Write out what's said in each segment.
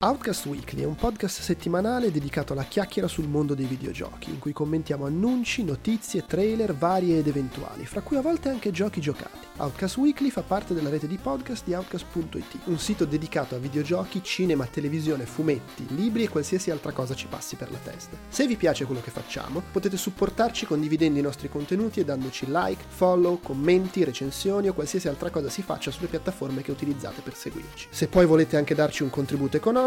Outcast Weekly è un podcast settimanale dedicato alla chiacchiera sul mondo dei videogiochi, in cui commentiamo annunci, notizie, trailer varie ed eventuali, fra cui a volte anche giochi giocati. Outcast Weekly fa parte della rete di podcast di Outcast.it, un sito dedicato a videogiochi, cinema, televisione, fumetti, libri e qualsiasi altra cosa ci passi per la testa. Se vi piace quello che facciamo, potete supportarci condividendo i nostri contenuti e dandoci like, follow, commenti, recensioni o qualsiasi altra cosa si faccia sulle piattaforme che utilizzate per seguirci. Se poi volete anche darci un contributo economico,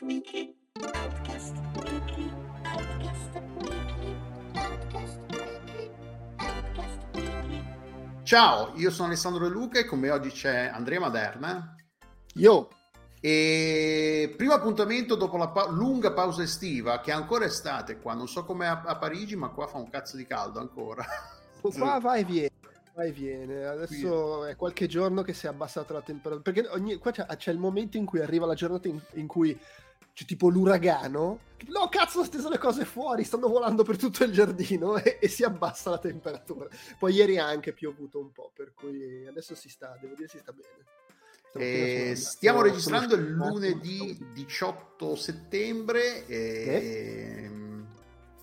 Weekly. Podcast Weekly. Podcast Weekly. Podcast Weekly. Podcast Weekly. Podcast Weekly. Ciao, io sono Alessandro De Luca e con me oggi c'è Andrea Maderna. Yo! E primo appuntamento dopo la pa- lunga pausa estiva, che è ancora estate qua, non so com'è a-, a Parigi, ma qua fa un cazzo di caldo ancora. Qua va e viene. Va e viene. Adesso è qualche giorno che si è abbassata la temperatura. Perché ogni- qua c'è, c'è il momento in cui arriva la giornata in, in cui c'è tipo l'uragano. No, cazzo, ho steso le cose fuori, stanno volando per tutto il giardino e, e si abbassa la temperatura. Poi ieri ha anche piovuto un po', per cui adesso si sta, devo dire, si sta bene. E andato- stiamo registrando il lunedì 18 settembre. E...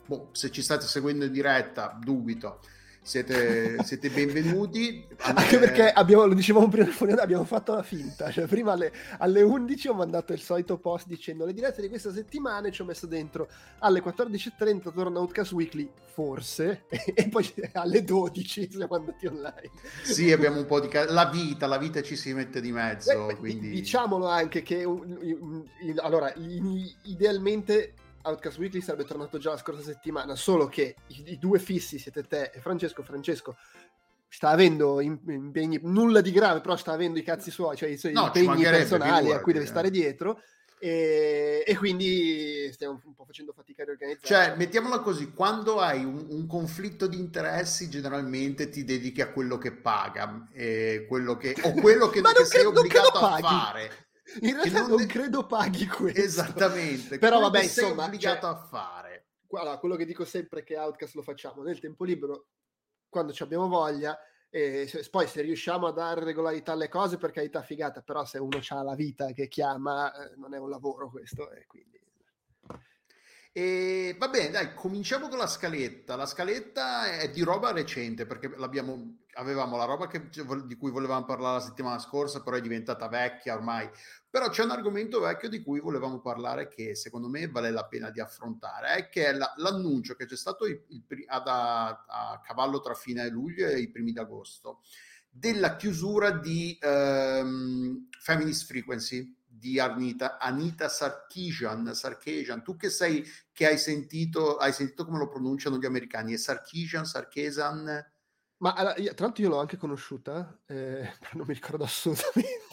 boh, se ci state seguendo in diretta, dubito. Siete, siete benvenuti. Anche Eh, perché abbiamo, lo dicevamo prima abbiamo fatto la finta. Cioè, prima alle, alle 11 ho mandato il solito post dicendo le dirette di questa settimana e ci ho messo dentro alle 14.30 torna Outcast Weekly, forse, e poi alle 12 siamo andati online. Sì, abbiamo un po' di ca- la vita, la vita ci si mette di mezzo, Eh, quindi Diciamolo anche che allora, idealmente Outcast Weekly sarebbe tornato già la scorsa settimana, solo che i, i due fissi siete te e Francesco. Francesco sta avendo im- impegni, nulla di grave, però sta avendo i cazzi suoi, cioè i suoi No, impegni personali a cui deve eh. stare dietro. E, e quindi stiamo un po' facendo fatica a riorganizzare. Cioè, mettiamola così, quando hai un, un conflitto di interessi, generalmente ti dedichi a quello che paga, e quello che, o quello che, che sei credo obbligato a fare. In realtà non non, credo paghi questo. Esattamente. Però vabbè, che sei insomma, obbligato cioè- a fare. Guarda, quello che dico sempre è che Outcast lo facciamo nel tempo libero, quando ci abbiamo voglia, e se- poi se riusciamo a dare regolarità alle cose, per carità figata, però se uno ha la vita che chiama, eh, non è un lavoro questo, e quindi... E va bene, dai, cominciamo con la scaletta. La scaletta è di roba recente perché l'abbiamo, avevamo la roba che- di cui volevamo parlare la settimana scorsa, però è diventata vecchia ormai. Però c'è un argomento vecchio di cui volevamo parlare che secondo me vale la pena di affrontare, eh, che è la- l'annuncio che c'è stato il- il ad- a, a cavallo tra fine luglio e i primi d'agosto della chiusura di ehm, Feminist Frequency di Anita, Anita Sarkeesian, Sarkeesian. Tu che sei che hai sentito, hai sentito come lo pronunciano gli americani? È Sarkeesian, Sarkeesian? Ma allora, tra l'altro io l'ho anche conosciuta, eh, non mi ricordo assolutamente.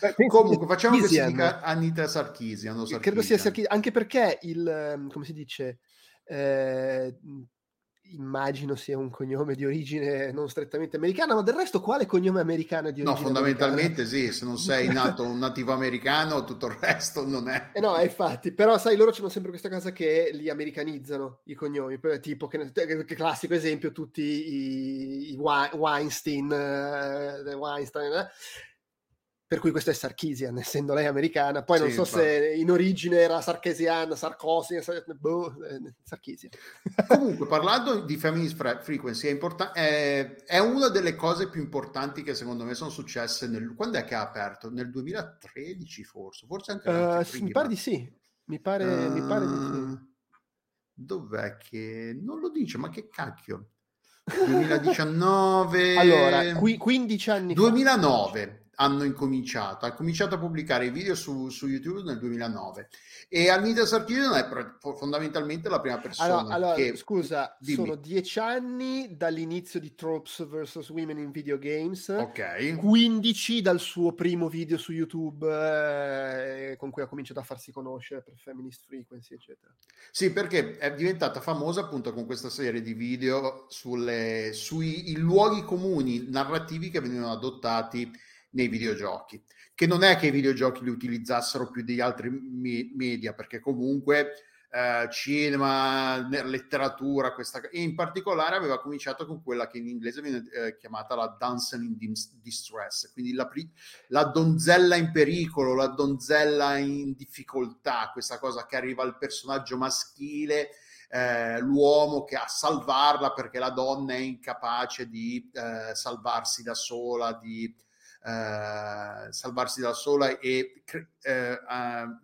Beh, Comunque, facciamo che si dica Anita Sarkeesian. o Credo sia. Sarkeesian, anche perché il, ehm, come si dice, eh, immagino sia un cognome di origine non strettamente americana, ma del resto quale cognome americano di No, origine fondamentalmente sì, se non sei nato un nativo americano, tutto il resto non è. Eh no, infatti, però sai, loro hanno sempre questa cosa che li americanizzano i cognomi, tipo che, che classico esempio tutti i, i Wei- Weinstein, eh, Weinstein, eh. Per cui questo è Sarkeesian, essendo lei americana, poi non Sì, so infatti. se in origine era Sarkeesian, Sarkozy, Sar- boh, eh, Sarkeesian. Comunque, parlando di Feminist Fre- Frequency, è, importa- è, è una delle cose più importanti che secondo me sono successe nel... Quando è che ha aperto? Nel 2013 forse? Forse anche, anche sì, mi prima. pare di sì, mi pare, mi pare di sì. Eh, Dov'è che... Non lo dice, ma che cacchio? 2019... Allora, qui, 15 anni fa. 2009 hanno incominciato. Ha cominciato a pubblicare i video su, su YouTube nel 2009 e al Ninjas Archive non è fondamentalmente la prima persona Allora, allora, che... scusa, Dimmi. sono dieci anni dall'inizio di Tropes vs. Women in Video Games, Ok. 15 dal suo primo video su YouTube eh, con cui ha cominciato a farsi conoscere per Feminist Frequency, eccetera. Sì, perché è diventata famosa appunto con questa serie di video sulle- sui luoghi comuni narrativi che venivano adottati nei videogiochi. Che non è che i videogiochi li utilizzassero più degli altri me- media, perché comunque eh, cinema, ne- letteratura, questa, e in particolare aveva cominciato con quella che in inglese viene eh, chiamata la damsel in dis- distress, quindi la, pri- la donzella in pericolo, la donzella in difficoltà, questa cosa che arriva al personaggio maschile, eh, l'uomo che a salvarla perché la donna è incapace di eh, salvarsi da sola, di eh, salvarsi da sola e eh, eh,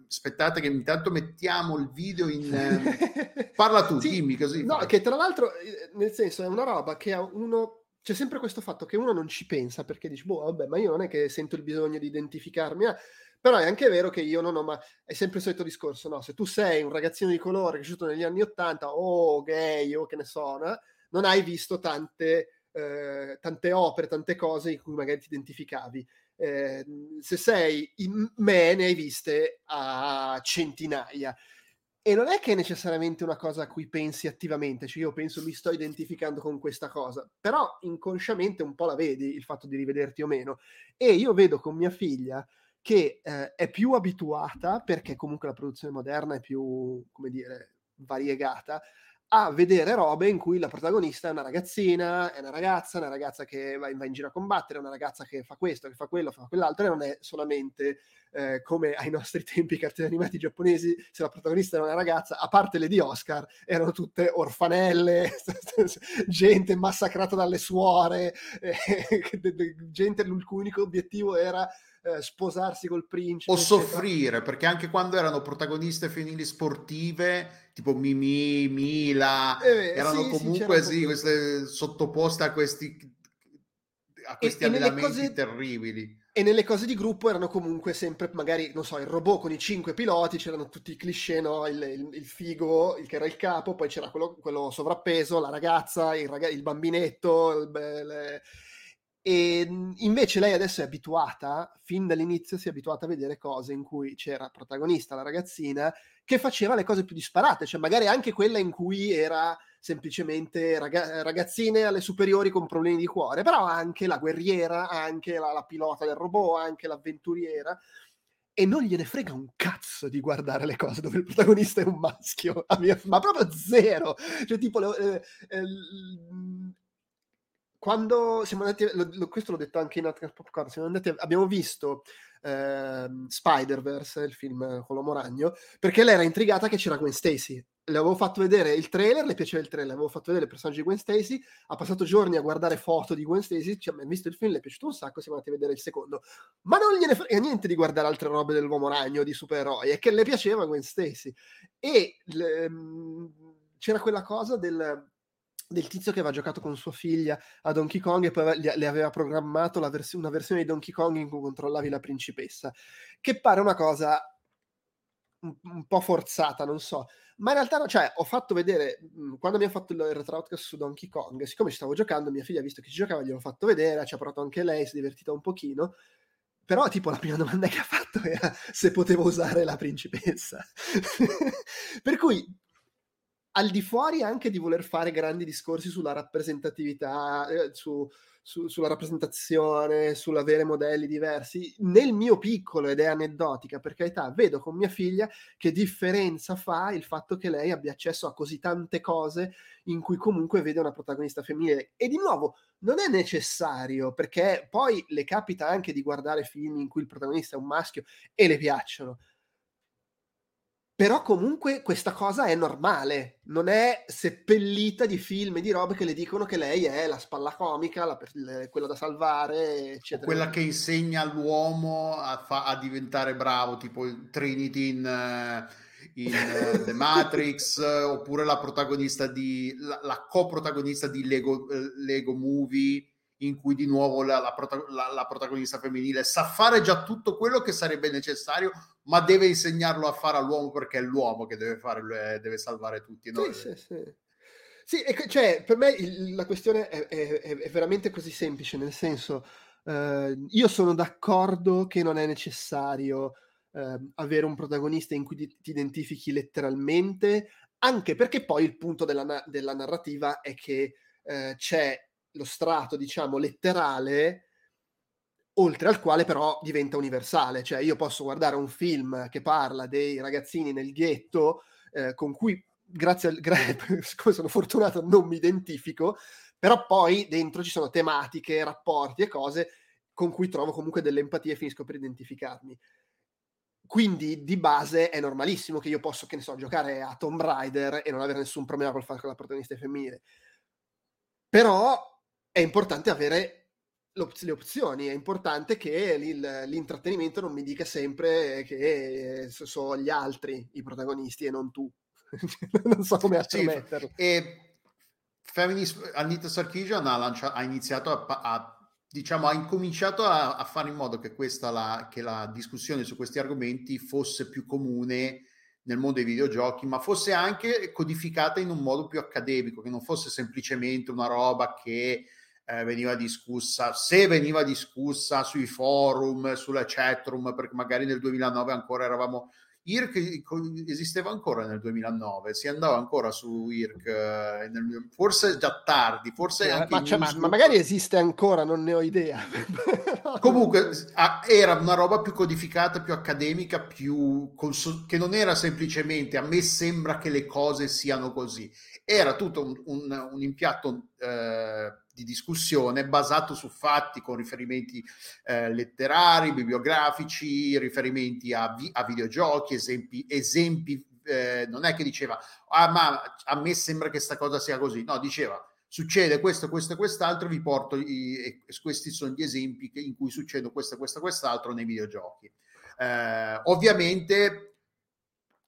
aspettate che intanto mettiamo il video in eh, parla tu Sì, dimmi così No, fai. che tra l'altro, nel senso, è una roba che uno... C'è sempre questo fatto che uno non ci pensa perché dici, boh, vabbè, ma io non è che sento il bisogno di identificarmi, eh. però è anche vero che io non ho mai... È sempre il solito discorso, no? Se tu sei un ragazzino di colore cresciuto negli anni Ottanta, o gay, o che ne so, no? non hai visto tante, eh, tante opere, tante cose in cui magari ti identificavi. Eh, se sei in me, ne hai viste a centinaia. E non è che è necessariamente una cosa a cui pensi attivamente, cioè io penso mi sto identificando con questa cosa, però inconsciamente un po' la vedi il fatto di rivederti o meno. E io vedo con mia figlia che eh, è più abituata, perché comunque la produzione moderna è più, come dire, variegata, a vedere robe in cui la protagonista è una ragazzina, è una ragazza, una ragazza che va in, va in giro a combattere, una ragazza che fa questo, che fa quello, fa quell'altro, e non è solamente eh, come ai nostri tempi i cartoni animati giapponesi, se la protagonista era una ragazza, a parte le di Oscar, erano tutte orfanelle, gente massacrata dalle suore, eh, gente il cui unico obiettivo era eh, sposarsi col principe. o eccetera. soffrire perché anche quando erano protagoniste femminili sportive tipo Mimi, Mila Eh, erano sì, comunque sì, queste sottoposte a questi a questi e allenamenti cose- terribili E nelle cose di gruppo erano comunque sempre, magari, non so, il robot con i cinque piloti, c'erano tutti i cliché, no? Il, il- il figo, il che era il capo, poi c'era quello, quello sovrappeso, la ragazza, il, raga- il bambinetto. il le- E mh, invece lei adesso è abituata, fin dall'inizio si è abituata a vedere cose in cui c'era protagonista la ragazzina che faceva le cose più disparate, cioè magari anche quella in cui era semplicemente raga- ragazzine alle superiori con problemi di cuore, però anche la guerriera, anche la, la pilota del robot, anche l'avventuriera. E non gliene frega un cazzo di guardare le cose dove il protagonista è un maschio, mia- ma proprio zero. Cioè, tipo, le- eh, eh, quando siamo andati, lo- lo- questo l'ho detto anche in Outcast Popcorn, siamo andati, abbiamo visto ehm, Spider-Verse, il film con l'uomo ragno, perché lei era intrigata che c'era Gwen Stacy. Le avevo fatto vedere il trailer, le piaceva il trailer, le avevo fatto vedere il personaggio di Gwen Stacy, ha passato giorni a guardare foto di Gwen Stacy, ci ha visto il film, le è piaciuto un sacco, siamo andati a vedere il secondo. Ma non gliene frega niente di guardare altre robe dell'uomo ragno, di supereroi, è che le piaceva Gwen Stacy. E le- mh, c'era quella cosa del, del tizio che aveva giocato con sua figlia a Donkey Kong e poi le aveva programmato vers- una versione di Donkey Kong in cui controllavi la principessa, che pare una cosa un, un po' forzata, non so. Ma in realtà, cioè, ho fatto vedere, mh, quando abbiamo fatto il retro outcast su Donkey Kong, siccome ci stavo giocando, mia figlia ha visto che ci giocava, gliel'ho fatto vedere, ci ha provato anche lei, si è divertita un pochino, però tipo la prima domanda che ha fatto era se potevo usare la principessa. per cui, al di fuori anche di voler fare grandi discorsi sulla rappresentatività, eh, su, su- sulla rappresentazione, sull'avere modelli diversi, nel mio piccolo, ed è aneddotica per carità, vedo con mia figlia che differenza fa il fatto che lei abbia accesso a così tante cose in cui comunque vede una protagonista femminile. E di nuovo, non è necessario, perché poi le capita anche di guardare film in cui il protagonista è un maschio e le piacciono. Però comunque questa cosa è normale, non è seppellita di film e di robe che le dicono che lei è la spalla comica, la le- quella da salvare, eccetera. quella che insegna all'uomo a, fa- a diventare bravo tipo il Trinity in, eh, in, eh, The Matrix oppure la protagonista di la, la coprotagonista di Lego, eh, Lego Movie in cui di nuovo la, la, prota- la, la, protagonista femminile sa fare già tutto quello che sarebbe necessario, ma deve insegnarlo a fare all'uomo perché è l'uomo che deve, fare, deve salvare tutti. No? Sì, sì, sì. Sì, cioè, per me il, la questione è, è, è, veramente così semplice, nel senso, eh, io sono d'accordo che non è necessario eh, avere un protagonista in cui ti, ti, identifichi letteralmente, anche perché poi il punto della, della narrativa è che eh, c'è lo strato, diciamo, letterale, oltre al quale però diventa universale. Cioè io posso guardare un film che parla dei ragazzini nel ghetto eh, con cui, grazie al come sono fortunato, non mi identifico, però poi dentro ci sono tematiche, rapporti e cose con cui trovo comunque delle empatie e finisco per identificarmi. Quindi di base è normalissimo che io posso, che ne so, giocare a Tomb Raider e non avere nessun problema col fare con la protagonista femminile. Però è importante avere le opzioni, è importante che l'intrattenimento non mi dica sempre che sono gli altri i protagonisti e non tu. non so come metterlo. Sì, e Feminist Anita Sarkeesian ha, lancia, ha iniziato a, a, diciamo, ha incominciato a, a, fare in modo che, questa la, che la discussione su questi argomenti fosse più comune nel mondo dei videogiochi, ma fosse anche codificata in un modo più accademico, che non fosse semplicemente una roba che eh, veniva discussa, se veniva discussa sui forum, sulla chatroom, perché magari nel 2009 ancora eravamo... IRC esisteva ancora nel 2009, si andava ancora su IRC, eh, nel, forse già tardi, forse eh, anche ma, cioè, ma, ma, magari esiste ancora, non ne ho idea. Comunque era una roba più codificata, più accademica, più cons- che non era semplicemente a me sembra che le cose siano così, era tutto un, un, un impianto eh, di discussione basato su fatti con riferimenti eh, letterari, bibliografici, riferimenti a, vi- a videogiochi, esempi, esempi eh, non è che diceva ah ma a me sembra che questa cosa sia così, no, diceva succede questo, questo e quest'altro, vi porto i, questi sono gli esempi che, in cui succede questo, questo e quest'altro nei videogiochi. Eh, ovviamente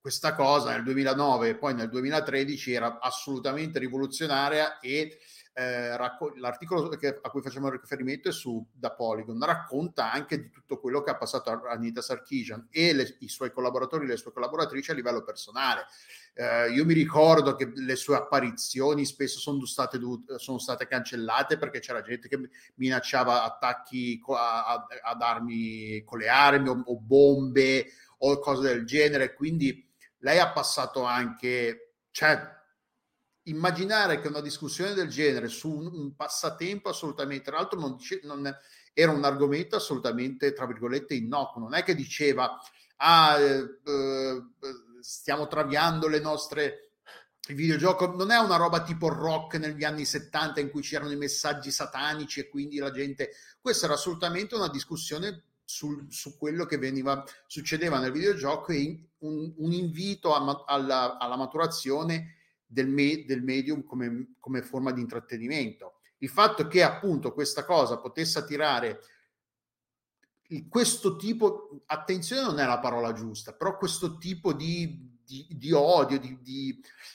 questa cosa nel 2009 e poi nel 2013 era assolutamente rivoluzionaria e eh, racco- l'articolo che, a cui facciamo riferimento è su da Polygon, racconta anche di tutto quello che ha passato a Anita Sarkeesian e le, i suoi collaboratori e le sue collaboratrici a livello personale. Eh, io mi ricordo che le sue apparizioni spesso sono state, sono state cancellate perché c'era gente che minacciava attacchi a, ad armi con le armi o, o bombe o cose del genere, quindi lei ha passato anche... Cioè, immaginare che una discussione del genere su un, un passatempo assolutamente, tra l'altro non, dice, non era un argomento assolutamente, tra virgolette, innocuo, non è che diceva, ah, eh, eh, stiamo traviando le nostre... Il videogioco non è una roba tipo rock negli anni 70 in cui c'erano i messaggi satanici e quindi la gente... Questa era assolutamente una discussione sul, su quello che veniva, succedeva nel videogioco e un, un invito a, alla, alla maturazione del, me, del medium come, come forma di intrattenimento. Il fatto che appunto questa cosa potesse attirare questo tipo, attenzione non è la parola giusta, però questo tipo di, di, di odio, di,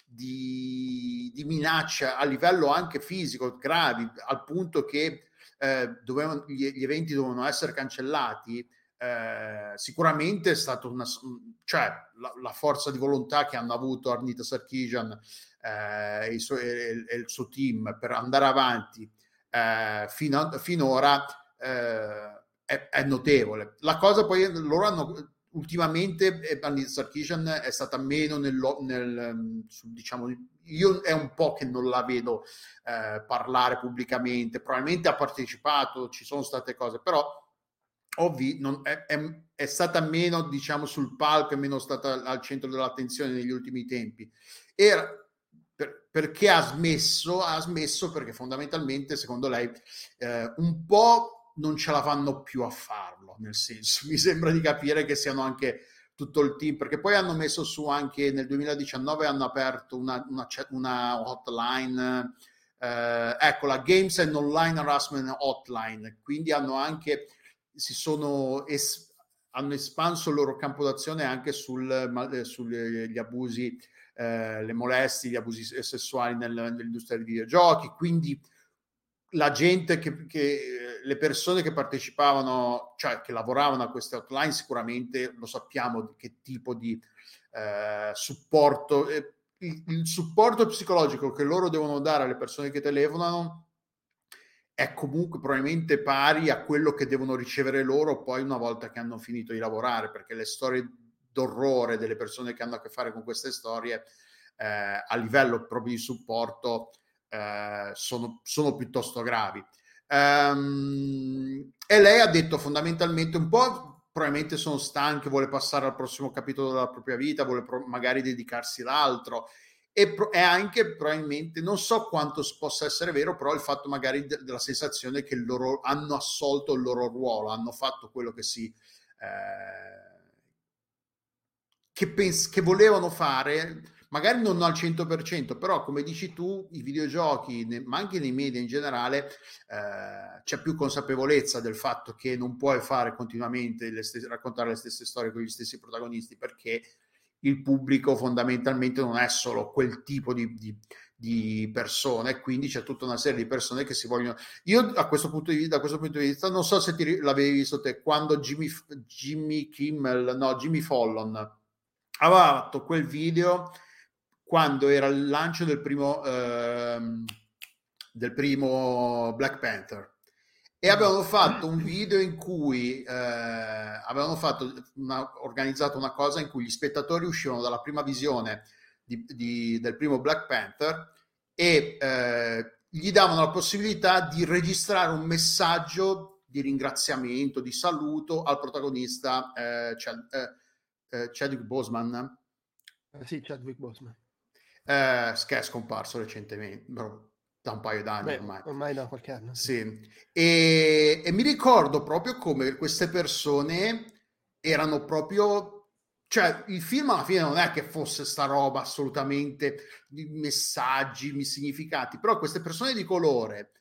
di, minaccia a livello anche fisico gravi, al punto che eh, dovevano, gli, gli, eventi dovevano essere cancellati, eh, sicuramente è stata una, cioè la, la, forza di volontà che hanno avuto Arnita Sarkisian eh, e, il suo, e, e, il suo, team per andare avanti eh, fino a, finora eh, è, è, notevole. La cosa poi loro hanno ultimamente eh, Arnita Sarkisian è stata meno nel, nel diciamo io è un po' che non la vedo parlare pubblicamente probabilmente ha partecipato ci sono state cose però Ovvi non, è, è, è, stata meno, diciamo, sul palco, è meno stata al centro dell'attenzione negli ultimi tempi. Era, per, perché ha smesso? Ha smesso perché fondamentalmente, secondo lei, eh, un po' non ce la fanno più a farlo, nel senso, mi sembra di capire che siano anche tutto il team, perché poi hanno messo su anche nel 2019 hanno aperto una, una, una hotline, eh, ecco la Games and Online Harassment Hotline, quindi hanno anche si sono es- hanno espanso il loro campo d'azione anche sul, eh, sugli abusi, eh, le molestie, gli abusi sessuali nel, nell'industria dei videogiochi. Quindi la gente che, che, le persone che partecipavano, cioè che lavoravano a queste hotline, sicuramente lo sappiamo di che tipo di eh, supporto, eh, il, il, supporto psicologico che loro devono dare alle persone che telefonano è comunque probabilmente pari a quello che devono ricevere loro poi una volta che hanno finito di lavorare, perché le storie d'orrore delle persone che hanno a che fare con queste storie eh, a livello proprio di supporto eh, sono, sono, piuttosto gravi. Um, e lei ha detto fondamentalmente un po' probabilmente sono stanche, vuole passare al prossimo capitolo della propria vita, vuole pro- magari dedicarsi ad altro e, e, anche probabilmente non so quanto possa essere vero, però il fatto magari de- della sensazione che loro hanno assolto il loro ruolo, hanno fatto quello che si eh, che, pens- che volevano fare magari non al 100%, però come dici tu, i videogiochi, ma anche nei media in generale, eh, c'è più consapevolezza del fatto che non puoi fare continuamente le stesse, raccontare le stesse storie con gli stessi protagonisti perché il pubblico fondamentalmente non è solo quel tipo di, di, di persone, quindi c'è tutta una serie di persone che si vogliono. Io a questo punto di vista, da questo punto di vista, non so se ti, l'avevi visto te quando Jimmy, Jimmy Kimmel, no, Jimmy Fallon aveva fatto quel video quando era il lancio del primo, ehm, del primo Black Panther e avevano fatto un video in cui eh, avevano fatto una, organizzato una cosa in cui gli spettatori uscivano dalla prima visione di, di, del primo Black Panther e eh, gli davano la possibilità di registrare un messaggio di ringraziamento, di saluto al protagonista eh, Chad, eh, eh, Chadwick Boseman. Eh, sì, Chadwick Boseman che è scomparso recentemente, da un paio d'anni Beh, ormai. Ormai da qualche anno. Sì, e, e, mi ricordo proprio come queste persone erano proprio... Cioè, il film alla fine non è che fosse sta roba assolutamente di messaggi, significati, però queste persone di colore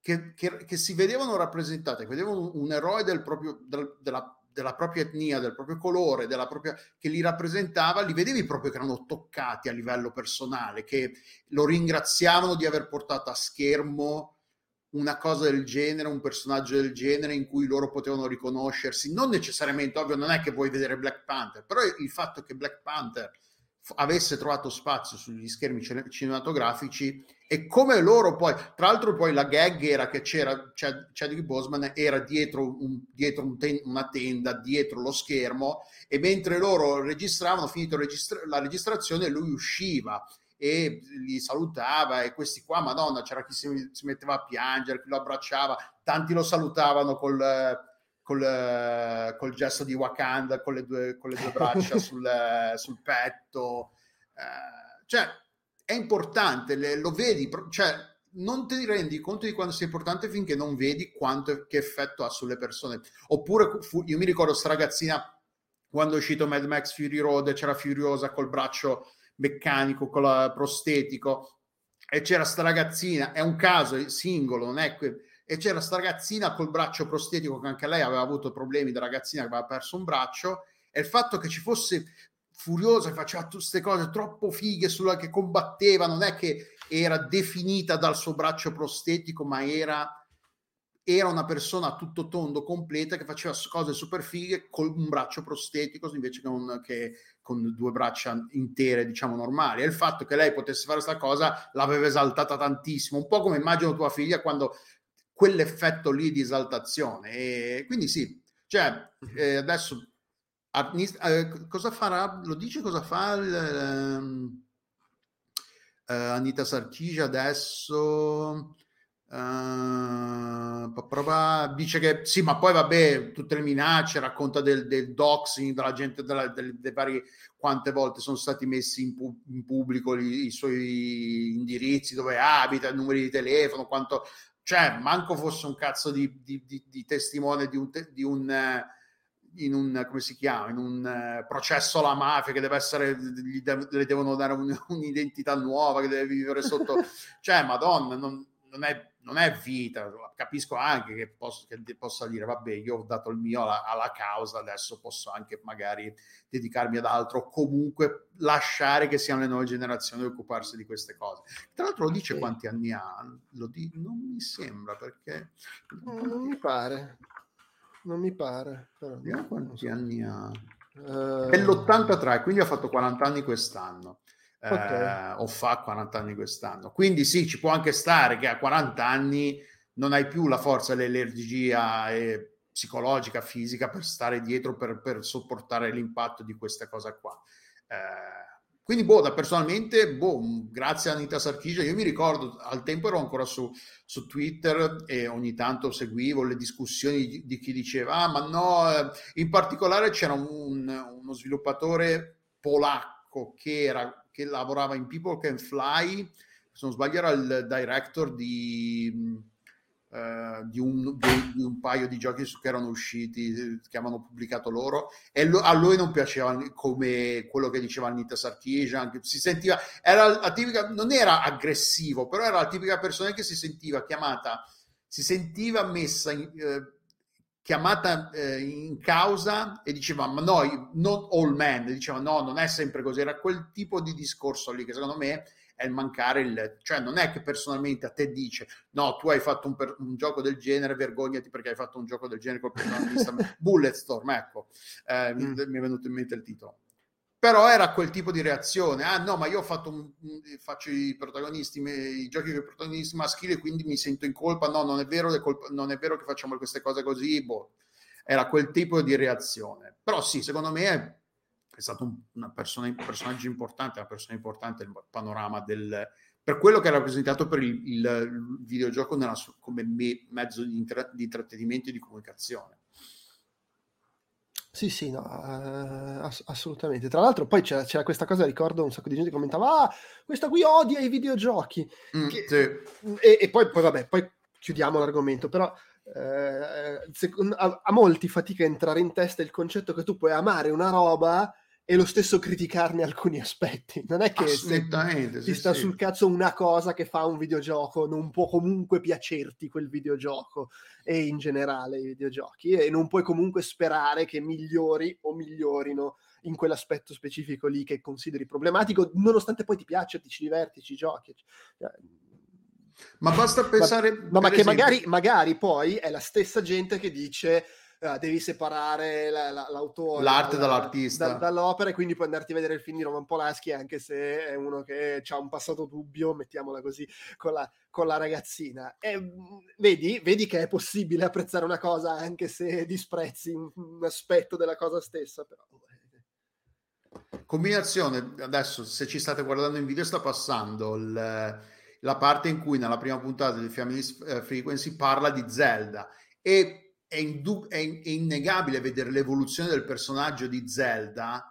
che, che, che si vedevano rappresentate, che vedevano un, un eroe del proprio, del, della della propria etnia, del proprio colore, della propria, che li rappresentava, li vedevi proprio che erano toccati a livello personale, che lo ringraziavano di aver portato a schermo una cosa del genere, un personaggio del genere in cui loro potevano riconoscersi. Non necessariamente, ovvio, non è che vuoi vedere Black Panther, però il fatto che Black Panther avesse trovato spazio sugli schermi cinematografici e come loro poi, tra l'altro poi la gag era che c'era Chad, Chadwick Boseman era dietro, un, dietro un ten, una tenda, dietro lo schermo e mentre loro registravano, finito registra- la registrazione, lui usciva e li salutava e questi qua, madonna, c'era chi si, si metteva a piangere, chi lo abbracciava, tanti lo salutavano col, col, col gesto di Wakanda, con le due, con le due braccia sul, sul petto. Eh, cioè, è importante, le, lo vedi, cioè non ti rendi conto di quanto sia importante finché non vedi quanto che effetto ha sulle persone. Oppure fu, io mi ricordo sta ragazzina quando è uscito Mad Max Fury Road c'era Furiosa col braccio meccanico, con la prostetico e c'era sta ragazzina, è un caso singolo, non è que- e c'era sta ragazzina col braccio prostetico che anche lei aveva avuto problemi da ragazzina che aveva perso un braccio e il fatto che ci fosse furiosa, faceva tutte queste cose troppo fighe sulla che combatteva, non è che era definita dal suo braccio prostetico, ma era, era una persona a tutto tondo, completa, che faceva cose super fighe con un braccio prostetico invece che, un, che con due braccia intere, diciamo, normali. E il fatto che lei potesse fare questa cosa l'aveva esaltata tantissimo, un po' come immagino tua figlia quando quell'effetto lì di esaltazione. E quindi sì, cioè, eh, adesso eh, cosa farà? Lo dice cosa fa il, eh, Anita Sarkisian adesso? Uh, dice che sì, ma poi vabbè, tutte le minacce, racconta del, del doxing della gente, della, delle, delle varie, quante volte sono stati messi in, pu- in pubblico i, i, suoi indirizzi, dove abita, i numeri di telefono, quanto, cioè, manco fosse un cazzo di, di, di, di testimone di un, di un uh, in un, come si chiama, in un uh, processo alla mafia che deve essere, gli de- le devono dare un, un'identità nuova, che deve vivere sotto, cioè, madonna, non, non è, non è vita, capisco anche che, posso, che possa dire, vabbè, io ho dato il mio alla, alla, causa, adesso posso anche magari dedicarmi ad altro, comunque lasciare che siano le nuove generazioni ad occuparsi di queste cose. Tra l'altro lo dice sì. quanti anni ha, lo di, non mi sembra perché... Non mi pare, non mi pare. Però, quanti so. anni ha. Uh... È l'83, quindi ha fatto 40 anni quest'anno okay. eh, o fa 40 anni quest'anno. Quindi sì, ci può anche stare che a 40 anni non hai più la forza dell'energia eh, psicologica, fisica per stare dietro, per, per, sopportare l'impatto di questa cosa qua. Eh, quindi, boh, da personalmente, boh, grazie a Anita Sarchigia, io mi ricordo, al tempo ero ancora su, su Twitter e ogni tanto seguivo le discussioni di, di chi diceva, ah, ma no, eh, in particolare c'era un, uno sviluppatore polacco che era che lavorava in People Can Fly, se non sbaglio era il director di, uh, di, un, di, di, un, paio di giochi che erano usciti, che avevano pubblicato loro, e lo, a lui non piaceva come quello che diceva Anita Sarkeesian, si sentiva, era la tipica, non era aggressivo, però era la tipica persona che si sentiva chiamata, si sentiva messa in... Eh, chiamata eh, in causa e diceva ma no, non all men, diceva no, non è sempre così, era quel tipo di discorso lì che secondo me è il mancare il, cioè non è che personalmente a te dice no, tu hai fatto un, per, un gioco del genere, vergognati perché hai fatto un gioco del genere col protagonista Bulletstorm, ecco, eh, mm. mi, è venuto in mente il titolo però era quel tipo di reazione ah no ma io ho fatto un, faccio i protagonisti i giochi con i protagonisti maschili quindi mi sento in colpa no non è vero, colpa, non è vero che facciamo queste cose così boh. era quel tipo di reazione però sì secondo me è, stato un una persona, un personaggio importante una persona importante nel panorama del per quello che ha rappresentato per il, il, il videogioco nella, come me, mezzo di, intra, di intrattenimento e di comunicazione sì, sì, no, uh, ass- assolutamente. Tra l'altro poi c'era, c'era, questa cosa, ricordo un sacco di gente che commentava, ah, questa qui odia i videogiochi. Mm, che, sì. e, e, poi, poi, vabbè, poi chiudiamo l'argomento, però eh, secondo, a, a, molti fatica a entrare in testa il concetto che tu puoi amare una roba e lo stesso criticarne alcuni aspetti. Non è che se ti sì, sta sì. sul cazzo una cosa che fa un videogioco, non può comunque piacerti quel videogioco e in generale i videogiochi e non puoi comunque sperare che migliori o migliorino in quell'aspetto specifico lì che consideri problematico, nonostante poi ti piaccia, ti ci diverti, ci giochi. Cioè, ma basta pensare... Ma, ma, ma che magari, magari poi è la stessa gente che dice uh, devi separare la, la, l'autore l'arte la, dall'artista. da, dall'opera e quindi puoi andarti a vedere il film di Roman Polanski anche se è uno che ha un passato dubbio mettiamola così con la, con la ragazzina. E mm, vedi, vedi che è possibile apprezzare una cosa anche se disprezzi un, un aspetto della cosa stessa però eh. combinazione adesso se ci state guardando in video sta passando il, la parte in cui nella prima puntata di Family eh, Frequency parla di Zelda. E è, indu- è, è innegabile vedere l'evoluzione del personaggio di Zelda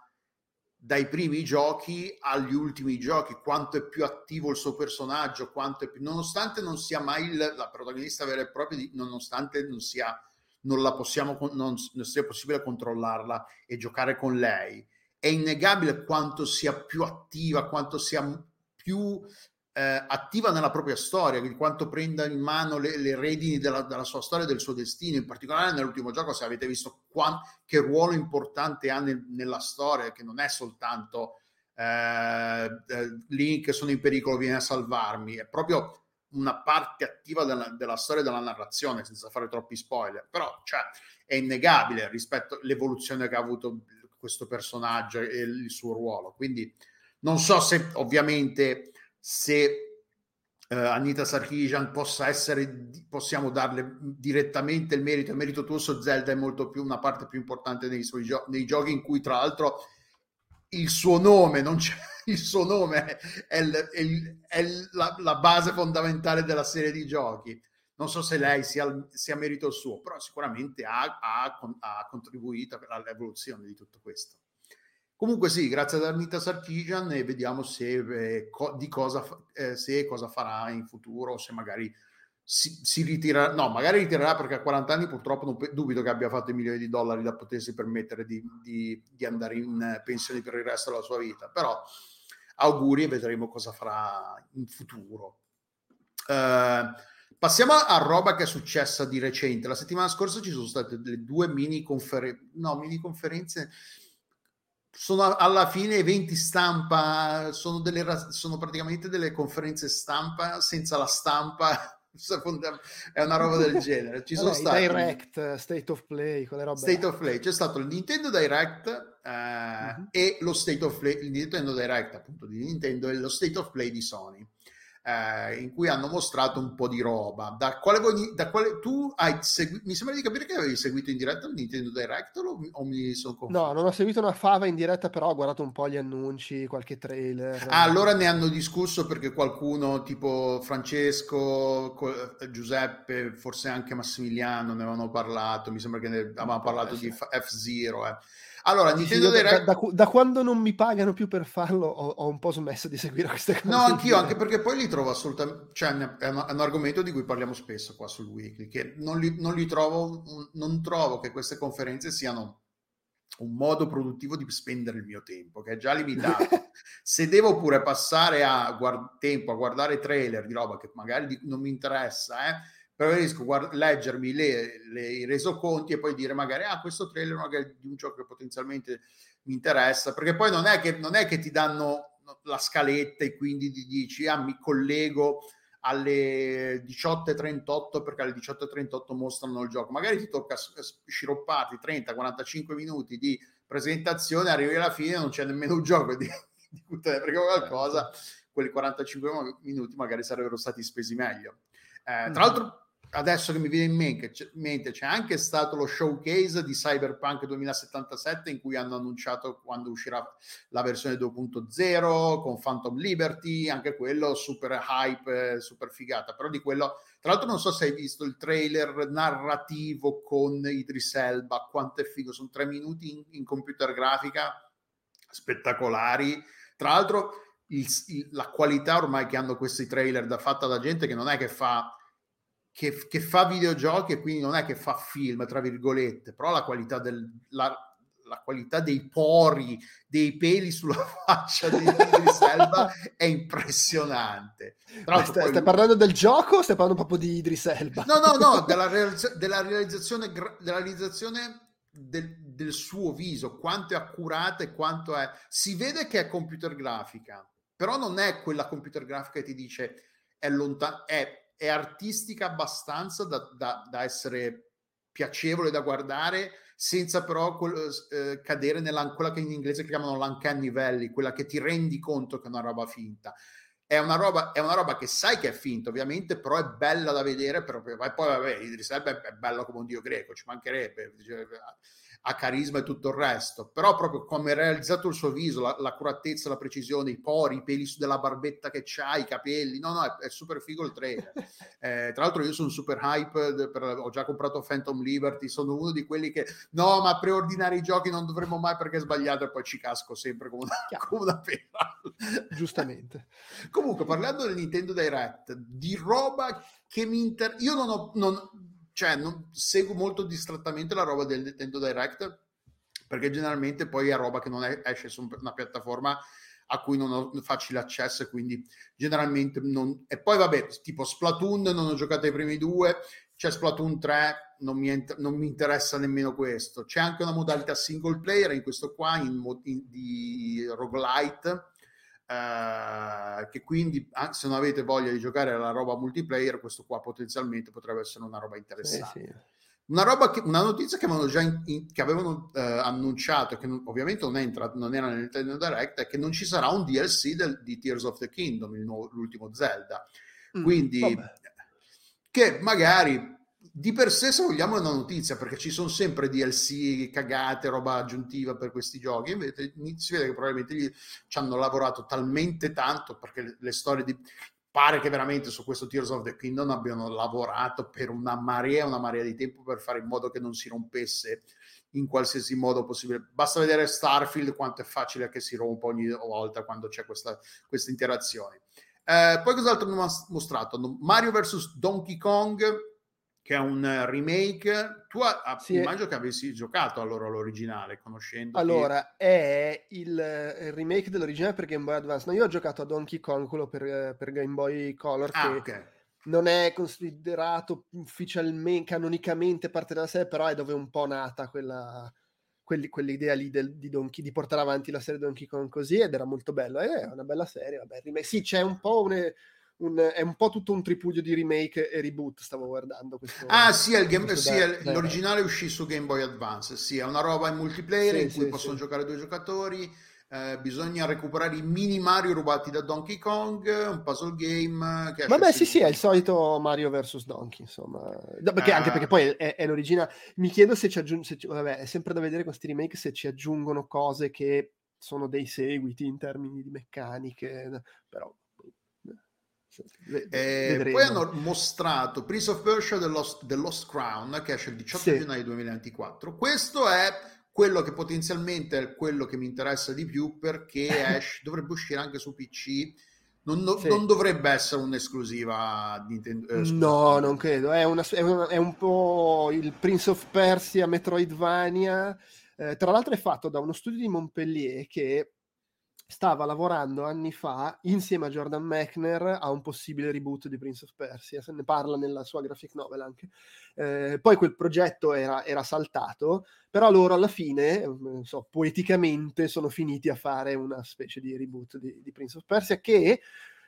dai primi giochi agli ultimi giochi, quanto è più attivo il suo personaggio, quanto è più, nonostante non sia mai il, la protagonista vera e propria, nonostante non sia, non la possiamo, non, non sia possibile controllarla e giocare con lei, è innegabile quanto sia più attiva, quanto sia più eh, attiva nella propria storia, di quanto prenda in mano le, le redini della, della, sua storia e del suo destino, in particolare nell'ultimo gioco, se avete visto qua, che ruolo importante ha nel, nella storia, che non è soltanto eh, eh, Link sono in pericolo, viene a salvarmi, è proprio una parte attiva della, della storia e della narrazione, senza fare troppi spoiler, però cioè, è innegabile rispetto all'evoluzione che ha avuto questo personaggio e il suo ruolo. Quindi non so se ovviamente se uh, Anita Sarkeesian possa essere, possiamo darle direttamente il merito, il merito tuo su Zelda è molto più una parte più importante nei, suoi gio- nei giochi in cui tra l'altro il suo nome, non c'è, il suo nome è, il, è, il, è la, la, base fondamentale della serie di giochi. Non so se lei sia, sia merito suo, però sicuramente ha, ha, ha contribuito all'evoluzione di tutto questo. Comunque sì, grazie ad Arnita Sartigian e vediamo se, eh, co- cosa, eh, se cosa farà in futuro, se magari si, si ritirerà, no, magari ritirerà perché a 40 anni purtroppo non, dubito che abbia fatto i milioni di dollari da potersi permettere di, di, di andare in pensione per il resto della sua vita, però auguri e vedremo cosa farà in futuro. Uh, Passiamo a roba che è successa di recente. La settimana scorsa ci sono state due mini conferenze, no, mini conferenze, sono alla fine eventi stampa, sono, delle, sono praticamente delle conferenze stampa senza la stampa, è una roba del genere. Ci sono i stati Direct, State of Play, quelle robe. State là. of Play, c'è stato il Nintendo Direct eh, Mhm. e lo State of Play, il Nintendo Direct appunto di Nintendo e lo State of Play di Sony. Eh, in cui hanno mostrato un po' di roba. Da quale, voi- da quale tu hai seguito? Mi sembra di capire che avevi seguito in diretta il Nintendo Direct o, o mi sono confuso? No, non ho seguito una fava in diretta, però ho guardato un po' gli annunci, qualche trailer. Ah, allora ne hanno discusso perché qualcuno tipo Francesco, Co- Giuseppe, forse anche Massimiliano ne avevano parlato. Mi sembra che ne avevamo parlato essere. di F- F-Zero. eh. Allora, Nintendo io da, Direct. da- da quando non mi pagano più per farlo, ho, ho un po' smesso di seguire queste cose. No, anch'io, anche perché poi li trovo assolutamente, cioè è un, è un argomento di cui parliamo spesso qua sul Weekly, che non li, non li trovo, non trovo che queste conferenze siano un modo produttivo di spendere il mio tempo, che è già limitato. Se devo pure passare a guard- tempo a guardare trailer di roba che magari di- non mi interessa, eh, preferisco guard- leggermi le- le- i resoconti e poi dire magari, ah, questo trailer magari di un gioco che potenzialmente mi interessa, perché poi non è che, non è che ti danno la scaletta e quindi ti dici, ah, mi collego alle 18.38 perché alle 18.38 mostrano il gioco. Magari ti tocca s- s- sciropparti 30-45 minuti di presentazione, arrivi alla fine e non c'è nemmeno un gioco di, di te ne frega qualcosa, quei 45 mo- minuti magari sarebbero stati spesi meglio. Eh, tra l'altro, adesso che mi viene in mente, c'è, mente, c'è anche stato lo showcase di Cyberpunk 2077 in cui hanno annunciato quando uscirà la versione 2.0 con Phantom Liberty, anche quello super hype, super figata, però di quello, tra l'altro non so se hai visto il trailer narrativo con Idris Elba, quanto è figo, sono tre minuti in, in computer grafica spettacolari, tra l'altro il- il- la qualità ormai che hanno questi trailer da fatta da gente che non è che fa che, che fa videogiochi e quindi non è che fa film, tra virgolette, però la qualità, del, la, la qualità dei pori, dei peli sulla faccia di Idris Elba è impressionante. Tra stai, poi stai parlando del gioco o stai parlando proprio di Idris Elba? No, no, no, della, realizza- della realizzazione, della realizzazione del, del suo viso, quanto è accurata e quanto è... Si vede che è computer grafica, però non è quella computer grafica che ti dice è lontana, è, è artistica abbastanza da, da- da essere piacevole da guardare senza però eh, cadere nella quella che in inglese chiamano l'uncanny valley, quella che ti rendi conto che è una roba finta è una roba, è una roba che sai che è finta, ovviamente, però è bella da vedere. Proprio. E poi, vabbè, Idris Elba è, bello come un dio greco, ci mancherebbe, ha carisma e tutto il resto. Però, proprio come è realizzato il suo viso, la- l'accuratezza, la precisione, i pori, i peli della barbetta che c'ha, i capelli, no, no, è, è super figo il trailer. Eh, tra l'altro, io sono super hype, per- ho già comprato Phantom Liberty. Sono uno di quelli che no, ma preordinare i giochi non dovremmo mai perché è sbagliato, e poi ci casco sempre come una, come una pera. Giustamente. Comunque, parlando del Nintendo Direct, di roba che mi interessa, io non ho, non, cioè, non seguo molto distrattamente la roba del Nintendo Direct perché generalmente poi è roba che non è- esce su una piattaforma a cui non ho facile accesso quindi generalmente non... E poi vabbè, tipo Splatoon, non ho giocato ai primi due, c'è Splatoon 3, non mi, ent- non mi interessa nemmeno questo. C'è anche una modalità single player in questo qua, in, mo- in- di roguelite, eh, che quindi ah, se non avete voglia di giocare alla roba multiplayer, questo qua potenzialmente potrebbe essere una roba Sì, interessante. sì. Una, roba che, una notizia che avevano già in- in- che avevano eh, annunciato, che non- ovviamente non, è entrato, non era nel Nintendo Direct, è che non ci sarà un DLC del- di Tears of the Kingdom, nuovo- l'ultimo Zelda. Mm, Quindi, vabbè. che magari di per sé, se vogliamo, è una notizia, perché ci sono sempre DLC cagate, roba aggiuntiva per questi giochi. Invece si vede che probabilmente gli, ci hanno lavorato talmente tanto perché le, le storie di. Pare che veramente su questo Tears of the Kingdom abbiano lavorato per una marea, una marea di tempo per fare in modo che non si rompesse in qualsiasi modo possibile. Basta vedere Starfield quanto è facile che si rompa ogni volta quando c'è questa, questa interazione. Eh, poi cos'altro hanno mostrato? Mario vs Donkey Kong, che è un eh, remake. Tu a- Sì, è- immagino che avessi giocato allora l'originale, conoscendo. Allora, è il, eh, il remake dell'originale per Game Boy Advance. No, io ho giocato a Donkey Kong, quello per, eh, per Game Boy Color, Ah, che ok. non è considerato ufficialmente, canonicamente parte della serie, però è dove è un po' nata quella, quelli- quell'idea lì del- di, Donkey, di portare avanti la serie Donkey Kong così ed era molto bello. Eh, È una bella serie, vabbè, remake. Sì, c'è un po' un, un- è un po' tutto un tripudio di remake e reboot, stavo guardando questo. Ah, sì, il game- sì, da- da- l'originale uscì su Game Boy Advance. Sì, è una roba in multiplayer Sì, in cui sì, possono giocare due giocatori. eh, bisogna recuperare i mini Mario rubati da Donkey Kong, un puzzle game. Che Vabbè, sì, sì, è il solito Mario vs Donkey, insomma. No, perché- Anche Ah. perché poi è, è l'originale. Mi chiedo se ci aggiungono... Vabbè, è sempre da vedere questi remake se ci aggiungono cose che sono dei seguiti in termini di meccaniche, però... eh, poi hanno mostrato Prince of Persia The Lost, The Lost Crown che esce il 18 Sì. gennaio 2024. Questo è quello che potenzialmente è quello che mi interessa di più perché esce- dovrebbe uscire anche su PC. Non, no- Sì. non dovrebbe essere un'esclusiva Nintendo. eh. No, non credo. È, una- è una- è un po' il Prince of Persia Metroidvania. Eh, tra l'altro è fatto da uno studio di Montpellier che stava lavorando anni fa insieme a Jordan Mechner a un possibile reboot di Prince of Persia. Se ne parla nella sua graphic novel anche. Eh, poi quel progetto era, era saltato, però loro alla fine, non so, poeticamente sono finiti a fare una specie di reboot di, di Prince of Persia che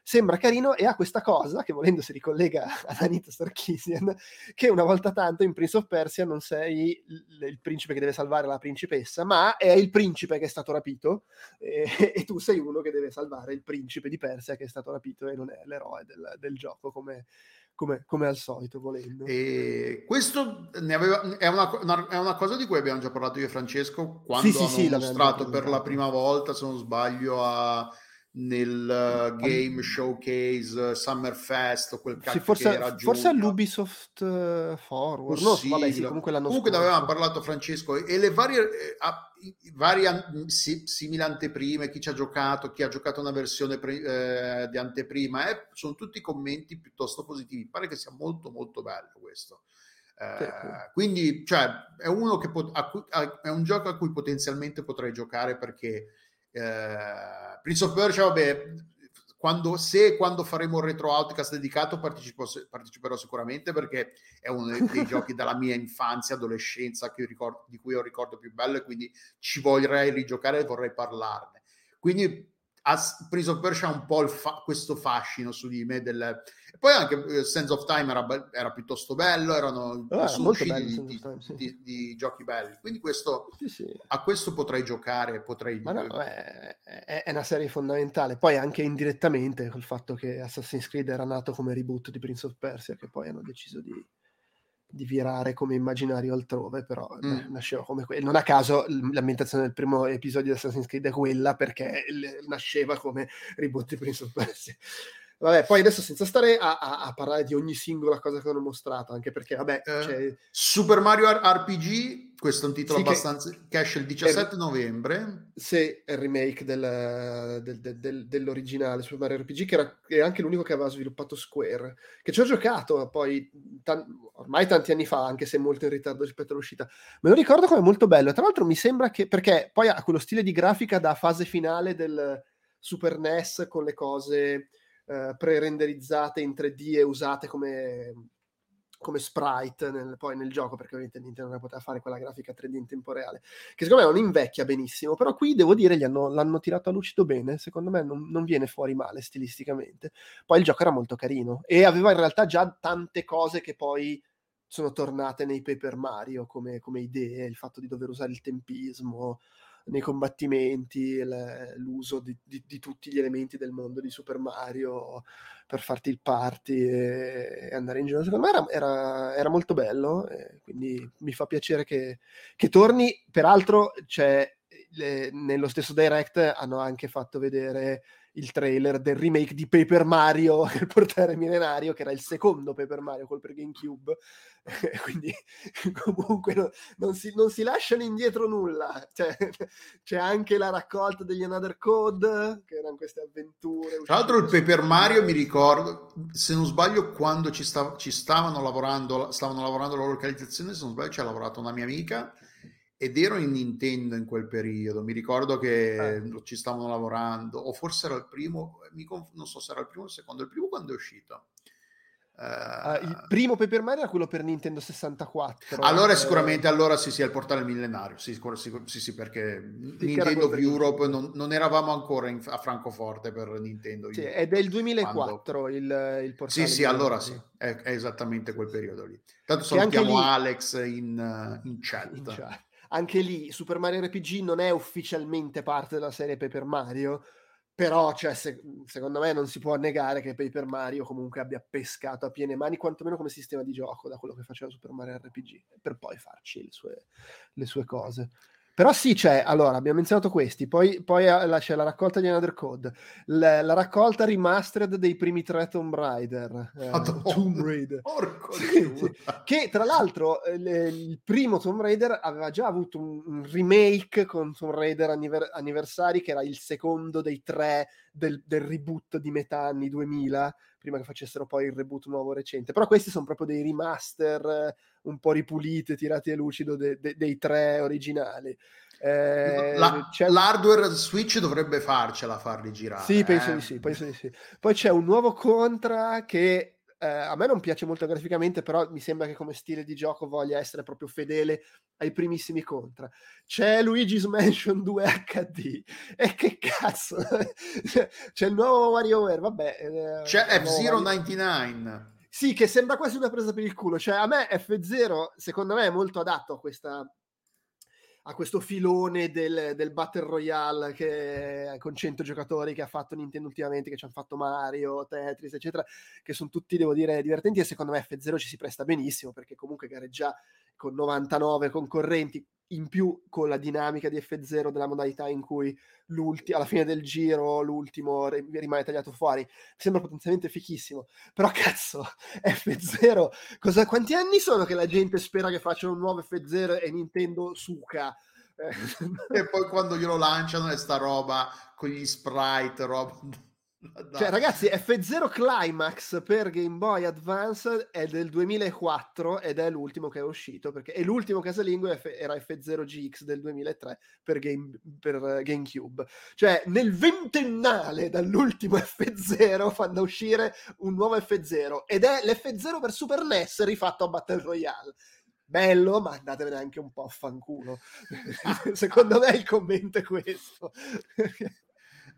sembra carino e ha questa cosa che volendo si ricollega ad Anita Sarkeesian che una volta tanto in Prince of Persia non sei il, il principe che deve salvare la principessa ma è il principe che è stato rapito e, e tu sei uno che deve salvare il principe di Persia che è stato rapito e non è l'eroe del, del gioco come, come, come al solito volendo. E questo aveva- è, una, una- è una cosa di cui abbiamo già parlato io e Francesco quando Sì, sì, sì, mostrato per la prima volta, se non sbaglio, a- nel uh, Game Showcase uh, Summerfest o quel Sì, cacchio forse, che era a forse all'Ubisoft eh, Forward no, vabbè sì comunque l'anno Comunque ne avevamo parlato Francesco e le varie, eh, a- i- i vari an- si- simili anteprime, chi ci ha giocato, chi ha giocato una versione pre- eh, di anteprima, eh, sono tutti commenti piuttosto positivi. Pare che sia molto molto bello questo. Eh, Sì, sì. Quindi, cioè, è uno che pot- a cui- a- è un gioco a cui potenzialmente potrei giocare perché eh, Prince of Persia, vabbè, quando, se e quando faremo il retro outcast dedicato parteciperò sicuramente perché è uno dei, dei giochi della mia infanzia, adolescenza ricordo- di cui ho ricordo più bello e quindi ci vorrei rigiocare e vorrei parlarne. Quindi Prince of Persia ha un po' fa- questo fascino su di me. Del... Poi anche eh, Sense of Time era, be- era piuttosto bello, erano Ah, sono usciti bello di, Time, sì. di- di giochi belli. Quindi questo, Sì, sì. a questo potrei giocare, potrei... Ma no, è, è- è una serie fondamentale. Poi anche indirettamente col fatto che Assassin's Creed era nato come reboot di Prince of Persia, che poi hanno deciso di, di virare come immaginario altrove, però Mm. nasceva come quello. Non a caso l'ambientazione del primo episodio di Assassin's Creed è quella, perché nasceva come reboot di Prince of Persia. Vabbè, poi adesso senza stare a, a- a parlare di ogni singola cosa che hanno mostrato, anche perché, vabbè, Eh, c'è- Super Mario RPG, questo è un titolo Sì, che- abbastanza... che esce il 17 novembre. Sì, è il remake del- del- del- del- dell'originale Super Mario RPG, che era è anche l'unico che aveva sviluppato Square, che ci ho giocato poi tan- ormai tanti anni fa, anche se molto in ritardo rispetto all'uscita. Me lo ricordo come molto bello. Tra l'altro mi sembra che, perché poi ha quello stile di grafica da fase finale del Super NES con le cose eh, pre-renderizzate in 3D e usate come come sprite nel, poi nel gioco perché ovviamente Nintendo non poteva fare quella grafica 3D in tempo reale. Che secondo me non invecchia benissimo però qui devo dire hanno, l'hanno tirato a lucido bene secondo me non, non viene fuori male stilisticamente. Poi il gioco era molto carino e aveva in realtà già tante cose che poi sono tornate nei Paper Mario come, come idee il fatto di dover usare il tempismo nei combattimenti, l'uso di, di- di tutti gli elementi del mondo di Super Mario per farti il party e, e andare in giro. Secondo me era, era- era molto bello, quindi mi fa piacere che, che torni. Peraltro, c'è, le- nello stesso direct hanno anche fatto vedere il trailer del remake di Paper Mario, il portare millenario, che era il secondo Paper Mario col per GameCube. quindi comunque no- non, si, non si lasciano indietro nulla. Cioè, c'è anche la raccolta degli Another Code, che erano queste avventure. Tra l'altro il Paper Mario mi ricordo, se non sbaglio, quando ci, stav- ci stavano lavorando, stavano lavorando la localizzazione, se non sbaglio ci ha lavorato una mia amica ed ero in Nintendo in quel periodo. Mi ricordo che Eh. ci stavano lavorando, o forse era il primo, conf- non so se era il primo o il secondo, il primo quando è uscito. Ah, Eh, il primo Paper Mario era quello per Nintendo 64. allora eh, sicuramente allora sì sì è il portale millenario sì, sì, sì, perché era Nintendo Europe non, non eravamo ancora in- a Francoforte per Nintendo sì, è il 2004 il, il portale. Sì, sì, allora sì, è, è esattamente quel periodo lì. Tanto salutiamo lì- Alex in, eh, in chat. In chat. Anche lì Super Mario RPG non è ufficialmente parte della serie Paper Mario, però cioè, se- secondo me non si può negare che Paper Mario comunque abbia pescato a piene mani, quantomeno come sistema di gioco, da quello che faceva Super Mario RPG, per poi farci le sue, le sue cose. Però sì, c'è, allora, abbiamo menzionato questi, poi, poi eh, la- c'è la raccolta di Another Code, la, la raccolta remastered dei primi tre Tomb Raider, eh, Madonna. Tomb Raider. Porco Sì, sì. Che tra l'altro eh, le- il primo Tomb Raider aveva già avuto un, un remake con Tomb Raider Anniver- Anniversary, che era il secondo dei tre del, del reboot di metà anni 2000, prima che facessero poi il reboot nuovo recente. Però questi sono proprio dei remaster un po' ripuliti, tirati a lucido de- de- dei tre originali. Eh, La- l'hardware Switch dovrebbe farcela farli girare. sì, penso eh. di sì, penso di sì. Poi c'è un nuovo Contra che eh, a me non piace molto graficamente, però mi sembra che come stile di gioco voglia essere proprio fedele ai primissimi Contra. C'è Luigi's Mansion 2 HD. E che cazzo! c'è il nuovo WarioWare, vabbè. eh, C'è F-Zero Wario- 99. Sì, che sembra quasi una presa per il culo. Cioè, a me F0, secondo me, è molto adatto a questa a questo filone del, del Battle Royale che, con 100 giocatori che ha fatto Nintendo ultimamente, che ci hanno fatto Mario, Tetris, eccetera, che sono tutti, devo dire, divertenti e secondo me F0 ci si presta benissimo perché comunque gareggia con 99 concorrenti, in più con la dinamica di F0 della modalità in cui alla fine del giro l'ultimo ri- rimane tagliato fuori, sembra potenzialmente fichissimo. Però cazzo, F0, cosa, quanti anni sono che la gente spera che facciano un nuovo F0 e Nintendo suca? Eh, E poi quando glielo lanciano è sta roba con gli sprite, roba... Cioè, ragazzi, F0 Climax per Game Boy Advance è del 2004 ed è l'ultimo che è uscito, perché e l'ultimo casalingo F- era F0 GX del 2003 per, Game, per eh, GameCube. Cioè, nel ventennale dall'ultimo F0 fanno uscire un nuovo F0 ed è l'F0 per Super NES rifatto a Battle Royale. Bello, ma andatevene anche un po' a fanculo. Secondo me il commento è questo.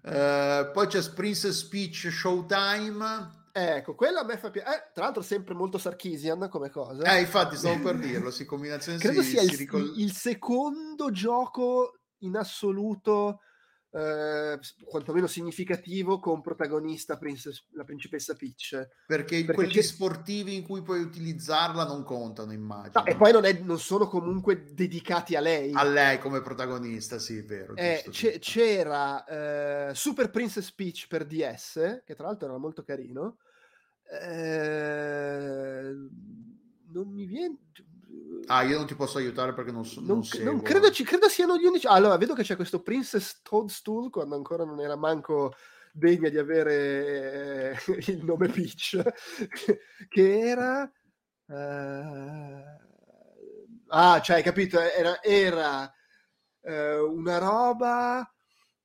Eh, poi c'è Princess Peach Showtime. Ecco, quello a me fa piacere. Eh, tra l'altro, sempre molto Sarkisian come cosa. Eh, infatti, stavo per dirlo. Si combinazione Credo si, sia si il, ricol- il secondo gioco in assoluto, eh, quantomeno significativo, con protagonista Princess- la principessa Peach. perché, perché quelli c'è- sportivi in cui puoi utilizzarla non contano, immagino. No, e poi non, è- non sono comunque dedicati a lei. A lei come protagonista, sì, è vero. Eh, giusto. c'era eh, Super Princess Peach per DS, che tra l'altro era molto carino. Eh, non mi viene. Ah, io non ti posso aiutare perché non, so, non, Non, non credo, ci, credo siano gli unici. Allora, vedo che c'è questo Princess Toadstool quando ancora non era manco degna di avere eh, il nome Peach, che era. eh, ah, cioè, hai capito? Era, era eh, una roba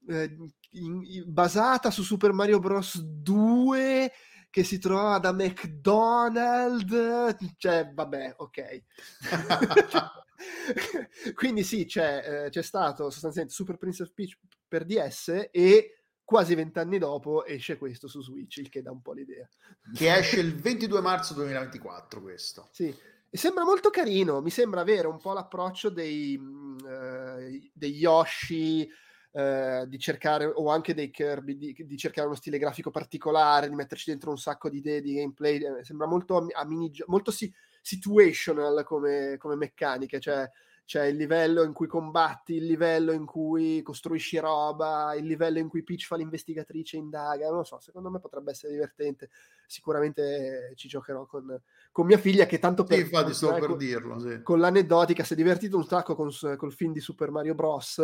eh, in- in- basata su Super Mario Bros. 2 che si trovava da McDonald's, cioè vabbè, ok. Quindi sì, c'è, eh, c'è stato sostanzialmente Super Princess Peach per DS e quasi vent'anni dopo esce questo su Switch, il che dà un po' l'idea. che esce il 22 marzo 2024 questo. Sì, e sembra molto carino, mi sembra avere un po' l'approccio dei, mm, eh, dei Yoshi, eh, di cercare, o anche dei Kirby, di, di cercare uno stile grafico particolare, di metterci dentro un sacco di idee di gameplay, eh, sembra molto, a, a mini, molto si- situational come, come meccaniche, cioè c'è il livello in cui combatti, il livello in cui costruisci roba, il livello in cui Peach fa l'investigatrice e indaga, non lo so, secondo me potrebbe essere divertente, sicuramente ci giocherò con, con mia figlia che tanto Sì, per, infatti stavo per con, dirlo, sì. con l'aneddotica si è divertito un sacco con, col film di Super Mario Bros.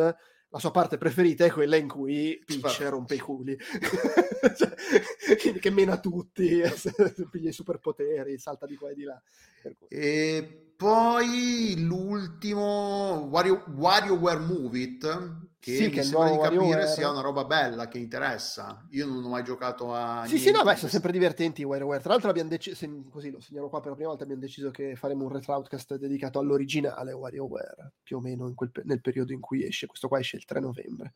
La sua parte preferita è quella in cui Peach rompe i culi, Cioè, che, mena tutti, piglia i superpoteri, salta di qua e di là. E poi l'ultimo, Wario, WarioWare Move It, che Sì, mi che sembra di capire sia una roba bella, che interessa. Io non ho mai giocato a Sì, sì, no, beh, sono sempre divertenti i WarioWare. Tra l'altro abbiamo deciso, così lo segnalo qua per la prima volta, abbiamo deciso che faremo un retroutcast dedicato all'originale WarioWare, più o meno quel nel periodo in cui esce. Questo qua esce il 3 novembre.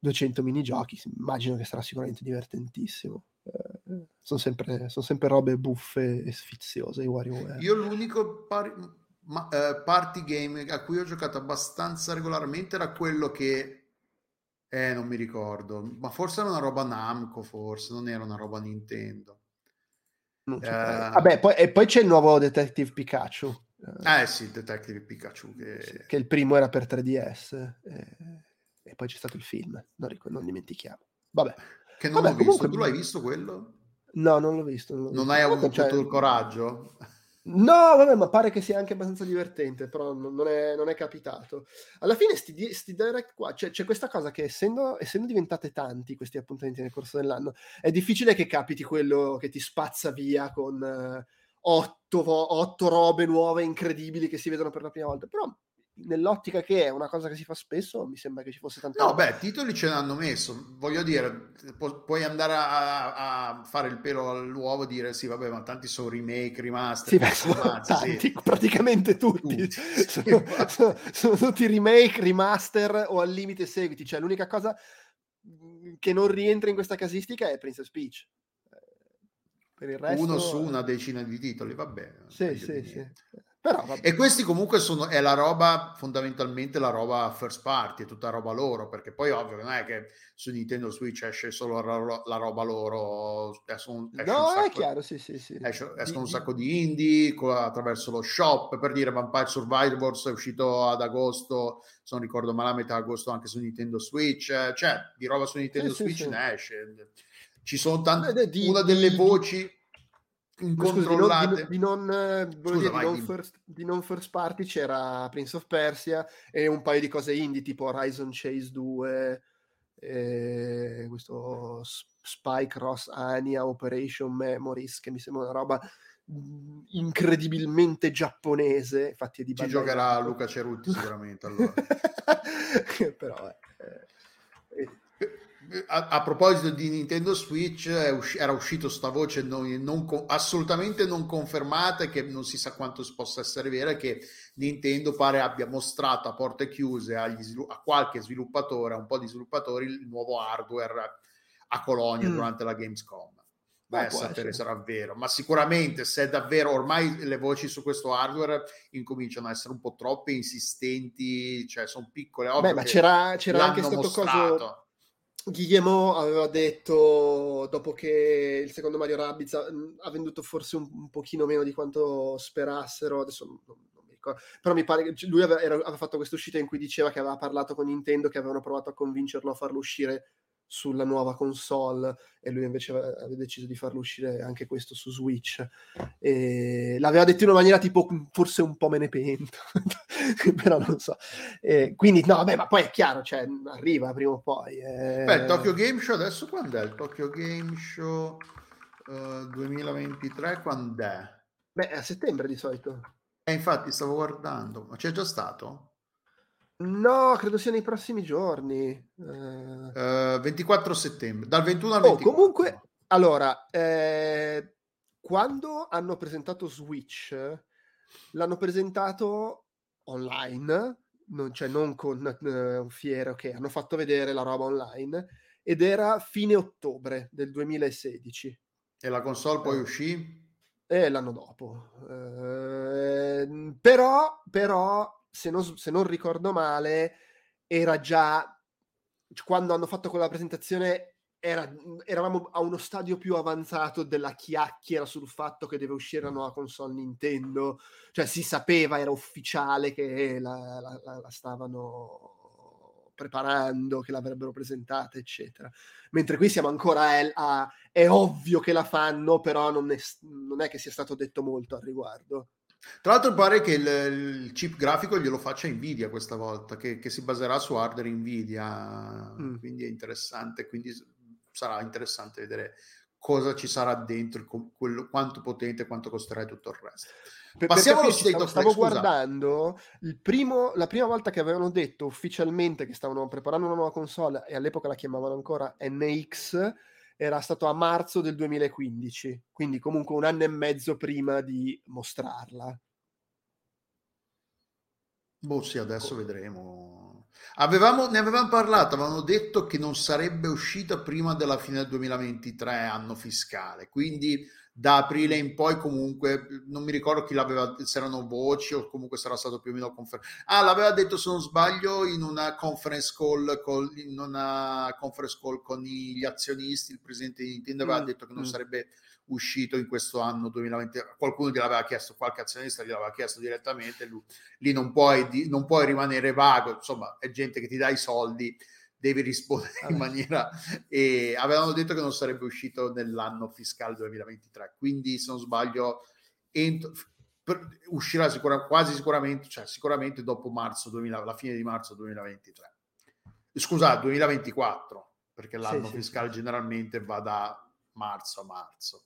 200 minigiochi, immagino che sarà sicuramente divertentissimo. Eh, sono, sempre, sono sempre robe buffe e sfiziose i WarioWare. Io l'unico pari- ma- eh, party game a cui ho giocato abbastanza regolarmente era quello che eh, non mi ricordo, ma forse era una roba Namco, forse non era una roba Nintendo. Eh. Vabbè, poi, e poi c'è il nuovo Detective Pikachu, eh, sì, Detective Pikachu che... sì, che il primo era per 3DS, eh, e poi c'è stato il film, non, ricor- non dimentichiamo. Vabbè, che non Vabbè, ho visto. comunque- Tu l'hai visto quello? no, non l'ho visto. Non, l'ho Non visto. hai avuto cioè, il coraggio? No, vabbè, ma pare che sia anche abbastanza divertente, però non, è, non è capitato. Alla fine, sti, sti direct qua, c'è, c'è questa cosa che essendo, essendo diventate tanti questi appuntamenti nel corso dell'anno, è difficile che capiti quello che ti spazza via con eh, otto, otto robe nuove incredibili che si vedono per la prima volta. Però, nell'ottica che è una cosa che si fa spesso, mi sembra che ci fosse tanta No, roba. beh, titoli ce l'hanno messo. Voglio dire, pu- puoi andare a, a fare il pelo all'uovo e dire sì, vabbè, ma tanti sono remake, remaster, Sì, beh, sono confermati, sì. tanti, praticamente tutti. Tutti, sì, sono, sono- sono tutti remake, remaster o al limite seguiti. Cioè, l'unica cosa mh, che non rientra in questa casistica è Princess Peach. Eh, Per il resto... Uno su una decina di titoli, va bene. Sì, sì, sì. niente. Però. E questi comunque sono, è la roba, fondamentalmente la roba first party, è tutta roba loro, perché poi ovvio non è che su Nintendo Switch esce solo la, la roba loro, esce un, esce un No, è sacco- chiaro, sì, sì, sì. esce- escono un sacco di indie attraverso lo shop, per dire Vampire Survivors è uscito ad agosto, se non ricordo male a metà agosto anche su Nintendo Switch, cioè di roba su Nintendo Sì, Switch sì. ne esce. Ci sono tante, una delle voci Scusi, di non, di, incontrollate. di non, eh, Scusa, dire, di non first, di non first party c'era Prince of Persia e un paio di cose indie tipo Horizon Chase 2, e questo Spy Cross Ania Operation Memories che mi sembra una roba mh, incredibilmente giapponese. Infatti è di Ci giocherà. Luca Cerutti sicuramente allora. Però eh, eh, A, a proposito di Nintendo Switch, usci- era uscito sta voce non- non co- assolutamente non confermata e che non si sa quanto possa essere vera, che Nintendo pare abbia mostrato a porte chiuse svilu- a qualche sviluppatore, a un po' di sviluppatori, il nuovo hardware a Colonia Mm. durante la Gamescom. Beh, sapere sarà vero, ma sicuramente se è davvero ormai le voci su questo hardware incominciano a essere un po' troppe insistenti, cioè sono piccole. Beh, ma c'era, c'era anche stato mostrato. coso. Guillemot aveva detto dopo che il secondo Mario Rabbids ha, ha venduto forse un, un pochino meno di quanto sperassero, adesso non, non mi ricordo, però mi pare che lui aveva, era- aveva fatto questa uscita in cui diceva che aveva parlato con Nintendo, che avevano provato a convincerlo a farlo uscire sulla nuova console e lui invece aveva, deciso di farlo uscire anche questo su Switch. E l'aveva detto in una maniera tipo forse un po' me ne pento, però non so. Eh, quindi no, vabbè, ma poi è chiaro, cioè, arriva prima o poi. eh. Beh, Tokyo Game Show adesso quando è? Il Tokyo Game Show eh, 2023 quando è? Beh, è a settembre di solito. Eh, infatti stavo guardando, ma c'è già stato? No, credo sia nei prossimi giorni. Eh, Eh, 24 settembre, dal 21 al Oh, 24. comunque, allora, eh, quando hanno presentato Switch, l'hanno presentato online, non, cioè non con eh, un fiero che hanno fatto vedere la roba online, ed era fine ottobre del 2016. E la console poi Eh. uscì? E l'anno dopo. Eh, però, però se, non, se non ricordo male, era già quando hanno fatto quella presentazione. Era, eravamo a uno stadio più avanzato della chiacchiera sul fatto che deve uscire la nuova console Nintendo, cioè si sapeva, era ufficiale che la, la- la- la stavano preparando, che l'avrebbero presentata, eccetera. Mentre qui siamo ancora a, a- è ovvio che la fanno, però non è, non è che sia stato detto molto al riguardo. Tra l'altro pare che il, il chip grafico glielo faccia Nvidia questa volta, che, che si baserà su hardware Nvidia, Mm. quindi è interessante, quindi sarà interessante vedere cosa ci sarà dentro, quello- quanto potente, quanto costerà e tutto il resto. Per, Passiamo allo capirci, State stavo, stavo guardando primo, la prima volta che avevano detto ufficialmente che stavano preparando una nuova console e all'epoca la chiamavano ancora NX era stato a marzo del 2015, quindi comunque un anno e mezzo prima di mostrarla. Boh, sì, adesso vedremo. Avevamo, ne avevamo parlato, avevano detto che non sarebbe uscita prima della fine del 2023, anno fiscale, quindi da aprile in poi comunque, non mi ricordo chi l'aveva, se erano voci o comunque sarà stato più o meno confermato. Ah, l'aveva detto se non sbaglio in una conference call, con, in una conference call con gli azionisti, il presidente di Nintendo aveva Mm, detto che non mm. sarebbe uscito in questo anno 2020. Qualcuno gliel'aveva chiesto, qualche azionista gliel'aveva chiesto direttamente, lui, lì non puoi, non puoi rimanere vago, insomma è gente che ti dà i soldi, devi rispondere in Vabbè. maniera... E avevano detto che non sarebbe uscito nell'anno fiscale 2023, quindi se non sbaglio entro- per- uscirà sicura- quasi sicuramente, cioè sicuramente dopo marzo 2000, la fine di marzo 2023. Scusa, 2024, perché l'anno sì, fiscale sì. generalmente va da marzo a marzo.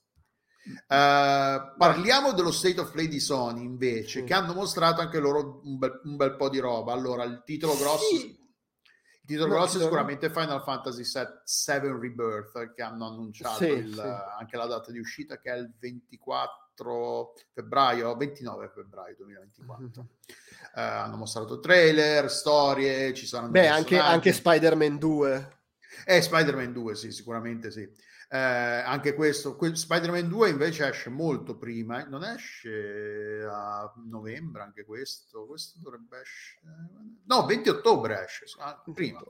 Eh, parliamo dello State of Play di Sony invece, Sì. che hanno mostrato anche loro un bel, un bel po' di roba. Allora, il titolo grosso, Sì. Titolo No, grosso è sicuramente Final Fantasy VII Rebirth, che hanno annunciato Sì, il- sì. anche la data di uscita, che è il 24 febbraio, 29 febbraio 2024. Eh, hanno mostrato trailer, storie, ci saranno Beh, anche, anche Spider-Man 2. Eh, Spider-Man 2, sì, sicuramente sì. Eh, anche questo, que- Spider-Man 2 invece esce molto prima, eh, non esce a novembre anche questo, questo dovrebbe essere... No, 20 ottobre esce, ah, prima.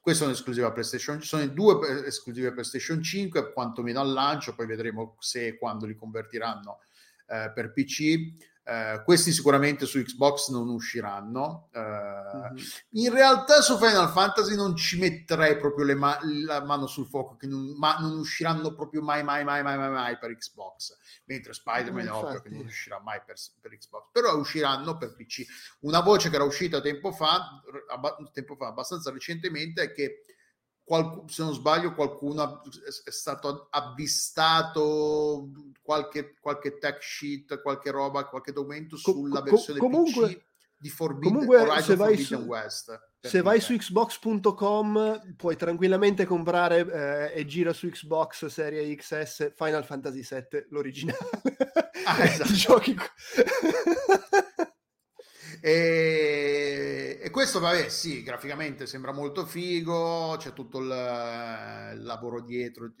Questo è un'esclusiva PlayStation, sono due eh, esclusive PlayStation 5, quantomeno al lancio, poi vedremo se e quando li convertiranno eh, per PC. Eh, questi sicuramente su Xbox non usciranno. Eh, Mhm. in realtà su Final Fantasy non ci metterei proprio le ma- la mano sul fuoco, che non, ma non usciranno proprio mai, mai, mai, mai, mai, mai per Xbox. Mentre Spider-Man è Eh, ovvio che non uscirà mai per, per Xbox, però usciranno per PC. Una voce che era uscita tempo fa, abba- tempo fa abbastanza recentemente, è che qualcu- se non sbaglio qualcuno è stato avvistato qualche, qualche tech sheet, qualche roba, qualche documento sulla co- versione comunque- PC di Forbidden, comunque, Horizon se vai Forbidden su- West. Se vai su xbox.com puoi tranquillamente comprare eh, e gira su Xbox Serie XS Final Fantasy VII, l'originale. Ah, esatto. Giochi... E, e questo, vabbè, sì, graficamente sembra molto figo, c'è tutto il, il lavoro dietro.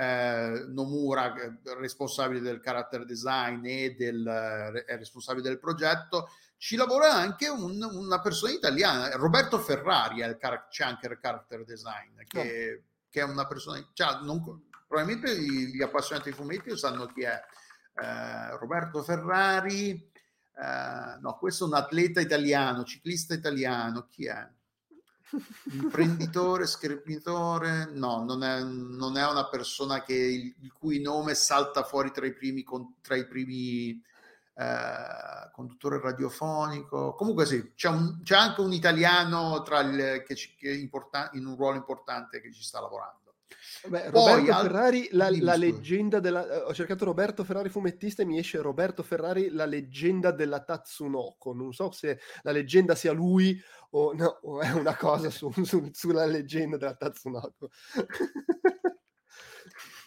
Eh, Nomura, responsabile del character design e del, è responsabile del progetto, ci lavora anche un- una persona italiana, Roberto Ferrari, il char- c'è anche il character design, che, che è una persona, cioè, non- probabilmente gli, gli appassionati di fumetti sanno chi è. Eh, Roberto Ferrari, eh, no, questo è un atleta italiano, ciclista italiano, chi è? Imprenditore, scrittore, no, non è, non è una persona che, il, cui nome salta fuori tra i primi, con- tra i primi eh, conduttore radiofonico. Comunque sì, c'è, un- c'è anche un italiano tra il, che, ci- che è importa- in un ruolo importante che ci sta lavorando. Beh, Poi, Roberto al- Ferrari, la, la leggenda della... eh, Ho cercato Roberto Ferrari fumettista e mi esce Roberto Ferrari, la leggenda della Tatsunoko. Non so se la leggenda sia lui o, no, o è una cosa su- su- sulla leggenda della Tatsunoko.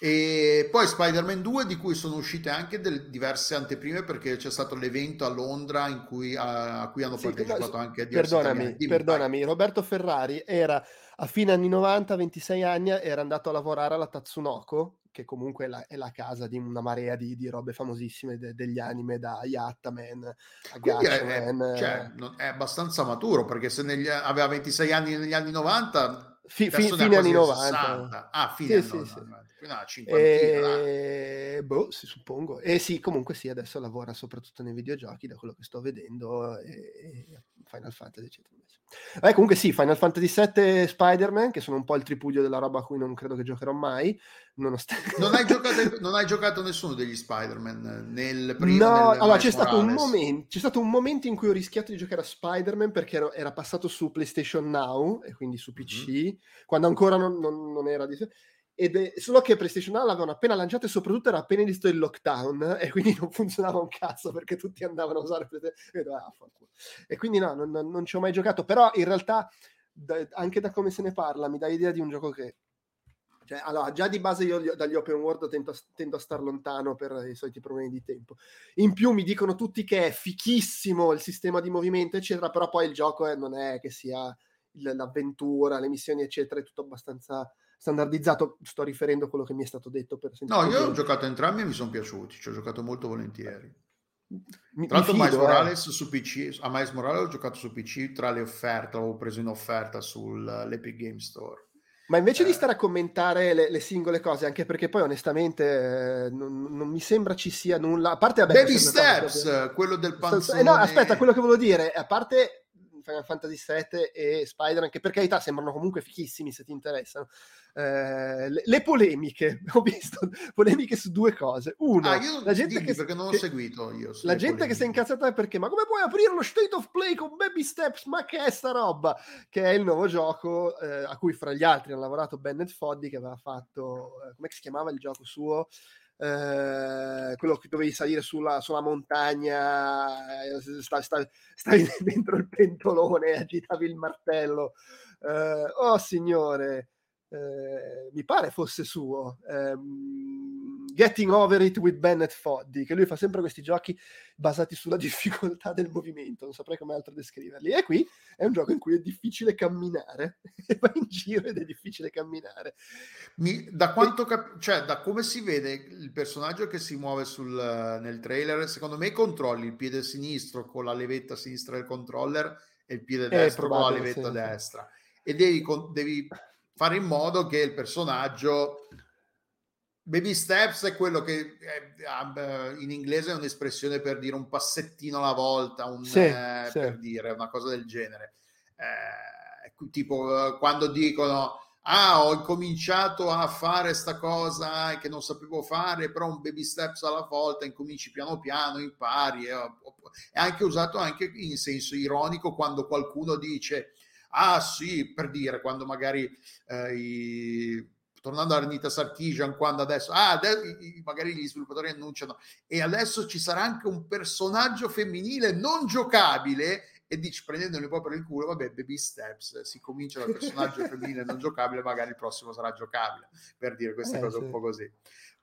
E poi Spider-Man 2 di cui sono uscite anche delle diverse anteprime perché c'è stato l'evento a Londra in cui, a, a cui hanno Sì, partecipato ma- anche diversi perdonami. Dimmi, perdonami, Roberto Ferrari era a fine anni 90, 26 anni, era andato a lavorare alla Tatsunoko, che comunque è la, è la casa di una marea di, di robe famosissime de- degli anime, da Yattaman a Quindi è, è- Gatchaman. cioè, non- è abbastanza maturo perché se negli- aveva 26 anni negli anni 90, Fi- fi- fine anni 90. 90. Ah, fine Sì, anni sì, 90. sì. Dai. E... Boh, sì, suppongo. E sì, comunque sì, adesso lavora soprattutto nei videogiochi, da quello che sto vedendo, e, e Final Fantasy, eccetera. Eh, comunque sì, Final Fantasy VII e Spider-Man, che sono un po' il tripudio della roba a cui non credo che giocherò mai, nonostante... Non hai, giocato, non hai giocato nessuno degli Spider-Man nel primo No, nel allora c'è stato, momento, c'è stato un momento in cui ho rischiato di giocare a Spider-Man perché ero- era passato su PlayStation Now e quindi su PC, quando ancora non, non- non era di... ed è, solo che PlayStation Now l'avevano appena lanciato e soprattutto era appena iniziato il lockdown e quindi non funzionava un cazzo perché tutti andavano a usare PlayStation ah, e quindi no, non, non ci ho mai giocato, però in realtà da, anche da come se ne parla mi dà idea di un gioco che cioè, allora, già di base io dagli open world tento, tendo a star lontano per i soliti problemi di tempo. In più mi dicono tutti che è fichissimo il sistema di movimento, eccetera, però poi il gioco è, non è che sia l'avventura, le missioni, eccetera, è tutto abbastanza standardizzato. Sto riferendo a quello che mi è stato detto. Per no, io ho giocato entrambi e mi sono piaciuti, ci ho giocato molto volentieri. Mi, tra l'altro, mi Miles eh. Morales su PC, a Miles Morales ho giocato su PC tra le offerte, l'avevo preso in offerta sull'Epic Game Store. Ma invece di Eh. stare a commentare le, le singole cose, anche perché poi onestamente eh, non, non mi sembra ci sia nulla. A parte vabbè, Baby Steps, quello del Eh, panzone. no, aspetta, quello che volevo dire, a parte Final Fantasy VII e Spider, che per carità sembrano comunque fichissimi se ti interessano, eh, le, le polemiche, ho visto polemiche su due cose. Uno, Ah, la gente che, seguito io. la gente che si è incazzata perché, ma come puoi aprire lo State of Play con Baby Steps? Ma che è sta roba? Che è il nuovo gioco eh, a cui fra gli altri hanno lavorato Bennett Foddy che aveva fatto, eh, come si chiamava il gioco suo? Eh, quello che dovevi salire sulla, sulla montagna, eh, sta- sta- stavi dentro il pentolone, agitavi il martello. Eh, oh signore, eh, mi pare fosse suo. ehm, Getting Over It with Bennett Foddy, che lui fa sempre questi giochi basati sulla difficoltà del movimento, non saprei come altro descriverli. E qui è un gioco in cui è difficile camminare, vai in giro ed è difficile camminare. Mi- da quanto cap- cioè, da come si vede il personaggio che si muove sul, nel trailer, secondo me controlli il piede sinistro con la levetta sinistra del controller e il piede destro con la levetta sì. destra. E devi, con- devi fare in modo che il personaggio. Baby steps è quello che beh, in inglese è un'espressione per dire un passettino alla volta, un, Sì, eh, sì. per dire una cosa del genere. Eh, tipo eh, quando dicono ah, ho incominciato a fare sta cosa che non sapevo fare, però un baby steps alla volta, incominci piano piano, impari. È anche usato anche in senso ironico quando qualcuno dice, ah sì, per dire, quando magari eh, i- tornando a Arnita Sarkeesian, quando adesso, ah, adesso magari gli sviluppatori annunciano, e adesso ci sarà anche un personaggio femminile non giocabile, e dici prendendoli un po' per il culo, vabbè, baby steps, si comincia dal personaggio femminile non giocabile, magari il prossimo sarà giocabile, per dire queste Eh, cose sì. un po' così.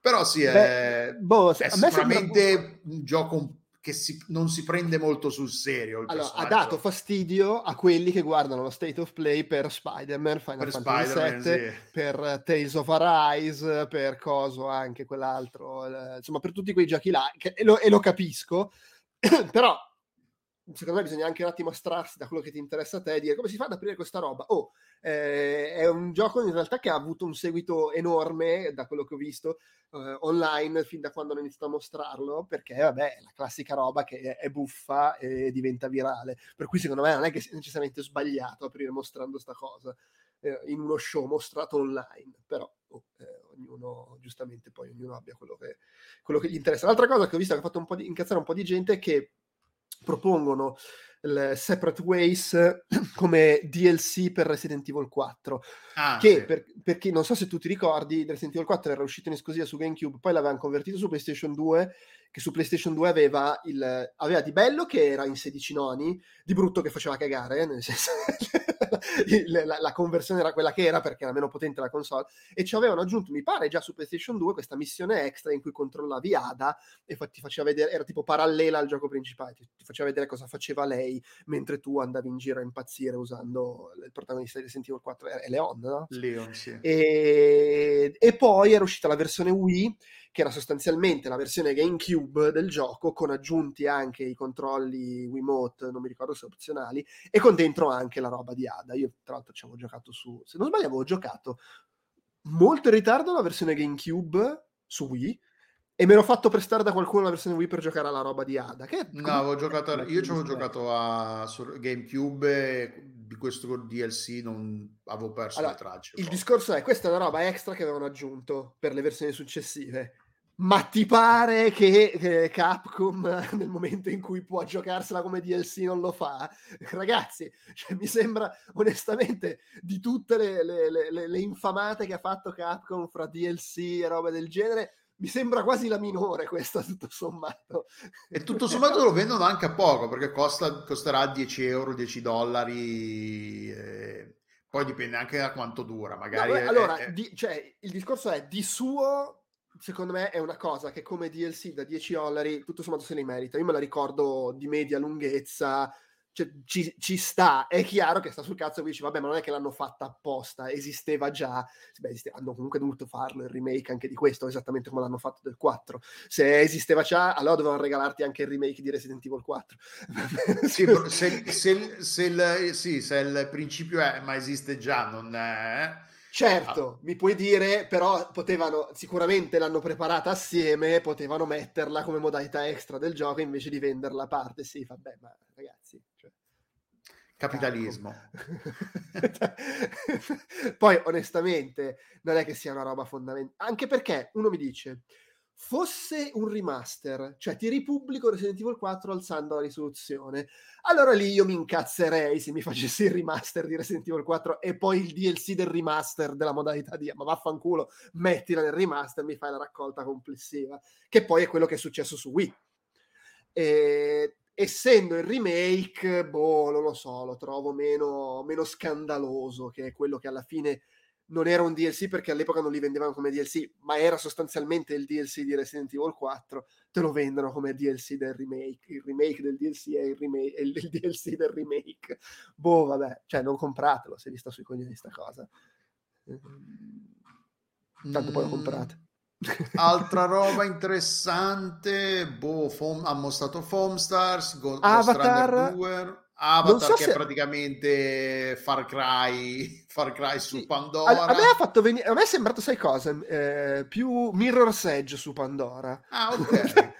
Però sì, Beh, è, boh, è me sembra- sicuramente un gioco un- che si- non si prende molto sul serio. Allora, ha dato fastidio a quelli che guardano lo State of Play per Spider-Man, Final per Fantasy Spider-Man, VII, sì. per eh, Tales of Arise, per coso anche quell'altro, eh, insomma per tutti quei giochi là, che- e, lo, e lo capisco, però secondo me bisogna anche un attimo astrarsi da quello che ti interessa a te e dire come si fa ad aprire questa roba. Oh, eh, è un gioco in realtà che ha avuto un seguito enorme da quello che ho visto eh, online fin da quando hanno iniziato a mostrarlo, perché vabbè, è la classica roba che è, buffa e diventa virale. Per cui secondo me non è che sia necessariamente sbagliato aprire mostrando sta cosa eh, in uno show mostrato online, però oh, eh, ognuno, giustamente poi ognuno abbia quello che, quello che gli interessa. L'altra cosa che ho visto che ha fatto un po' di, incazzare un po' di gente è che propongono il Separate Ways come DLC per Resident Evil 4 Ah, che sì. per, per chi non so se tu ti ricordi Resident Evil 4 era uscito in esclusiva su GameCube poi l'avevano convertito su PlayStation 2 che su PlayStation 2 aveva, il, aveva di bello che era in 16 noni di brutto che faceva cagare nel senso la, la conversione era quella che era perché era meno potente la console e ci avevano aggiunto mi pare già su PlayStation 2 questa missione extra in cui controllavi Ada e fa- ti faceva vedere era tipo parallela al gioco principale ti, ti faceva vedere cosa faceva lei mentre tu andavi in giro a impazzire usando il protagonista di Resident Evil 4 è Leon no? Leon, sì. E, e poi era uscita la versione Wii, che era sostanzialmente la versione GameCube del gioco, con aggiunti anche i controlli Wiimote, non mi ricordo se opzionali, e con dentro anche la roba di Ada. Io, tra l'altro, ci avevo giocato su. Se non sbaglio, avevo giocato molto in ritardo la versione GameCube su Wii. E mi ero fatto prestare da qualcuno la versione Wii per giocare alla roba di Ada. Che No, avevo giocato, io ci avevo giocato a GameCube e di questo DLC non avevo perso Allora, le tracce. Il discorso è, questa è una roba extra che avevano aggiunto per le versioni successive. Ma ti pare che, che Capcom nel momento in cui può giocarsela come DLC non lo fa? Ragazzi, cioè, mi sembra onestamente di tutte le, le- le- le- infamate che ha fatto Capcom fra DLC e robe del genere, mi sembra quasi la minore questa tutto sommato. E tutto sommato lo vendono anche a poco perché costa, costerà 10 euro, 10 dollari. eh, Poi dipende anche da quanto dura. No, Magari beh, è- allora, è- di- cioè, il discorso è di suo, secondo me, è una cosa che come DLC da 10 dollari tutto sommato se li merita. Io me la ricordo di media lunghezza, cioè, ci, ci sta. È chiaro che sta sul cazzo e dici, vabbè, ma non è che l'hanno fatta apposta, esisteva già. Beh, esiste- hanno comunque dovuto farlo il remake anche di questo, esattamente come l'hanno fatto del 4. Se esisteva già, allora dovevano regalarti anche il remake di Resident Evil 4. Sì, se, se- se il, sì, se il principio è ma esiste già, non è... Certo, mi puoi dire, però potevano, sicuramente l'hanno preparata assieme, potevano metterla come modalità extra del gioco invece di venderla a parte. Sì, vabbè, ma ragazzi... Cioè, Capitalismo. Poi, onestamente, non è che sia una roba fondamentale, anche perché uno mi dice, fosse un remaster, cioè ti ripubblico Resident Evil 4 alzando la risoluzione, allora lì io mi incazzerei se mi facessi il remaster di Resident Evil 4 e poi il DLC del remaster della modalità di ma vaffanculo, mettila nel remaster, mi fai la raccolta complessiva, che poi è quello che è successo su Wii. E, essendo il remake, boh, non lo so, lo trovo meno, meno scandaloso che quello che alla fine non era un DLC perché all'epoca non li vendevano come DLC, ma era sostanzialmente il DLC di Resident Evil 4, te lo vendono come DLC del remake, il remake del DLC è il, remake, è il DLC del remake. Boh, vabbè, cioè non compratelo se vi sta sui coglioni sta cosa. Ehm, Tanto poi lo Mm, comprate. Altra roba interessante, boh, Foam- ha mostrato Foamstars, Go- Ghost Avatar. Runner 2, Non Avatar so che se- è praticamente Far Cry, Far Cry su Sì, Pandora. A, a me ha fatto venire, a me è sembrato, sai cosa? Eh, più Mirror's Edge su Pandora. Ah, ok.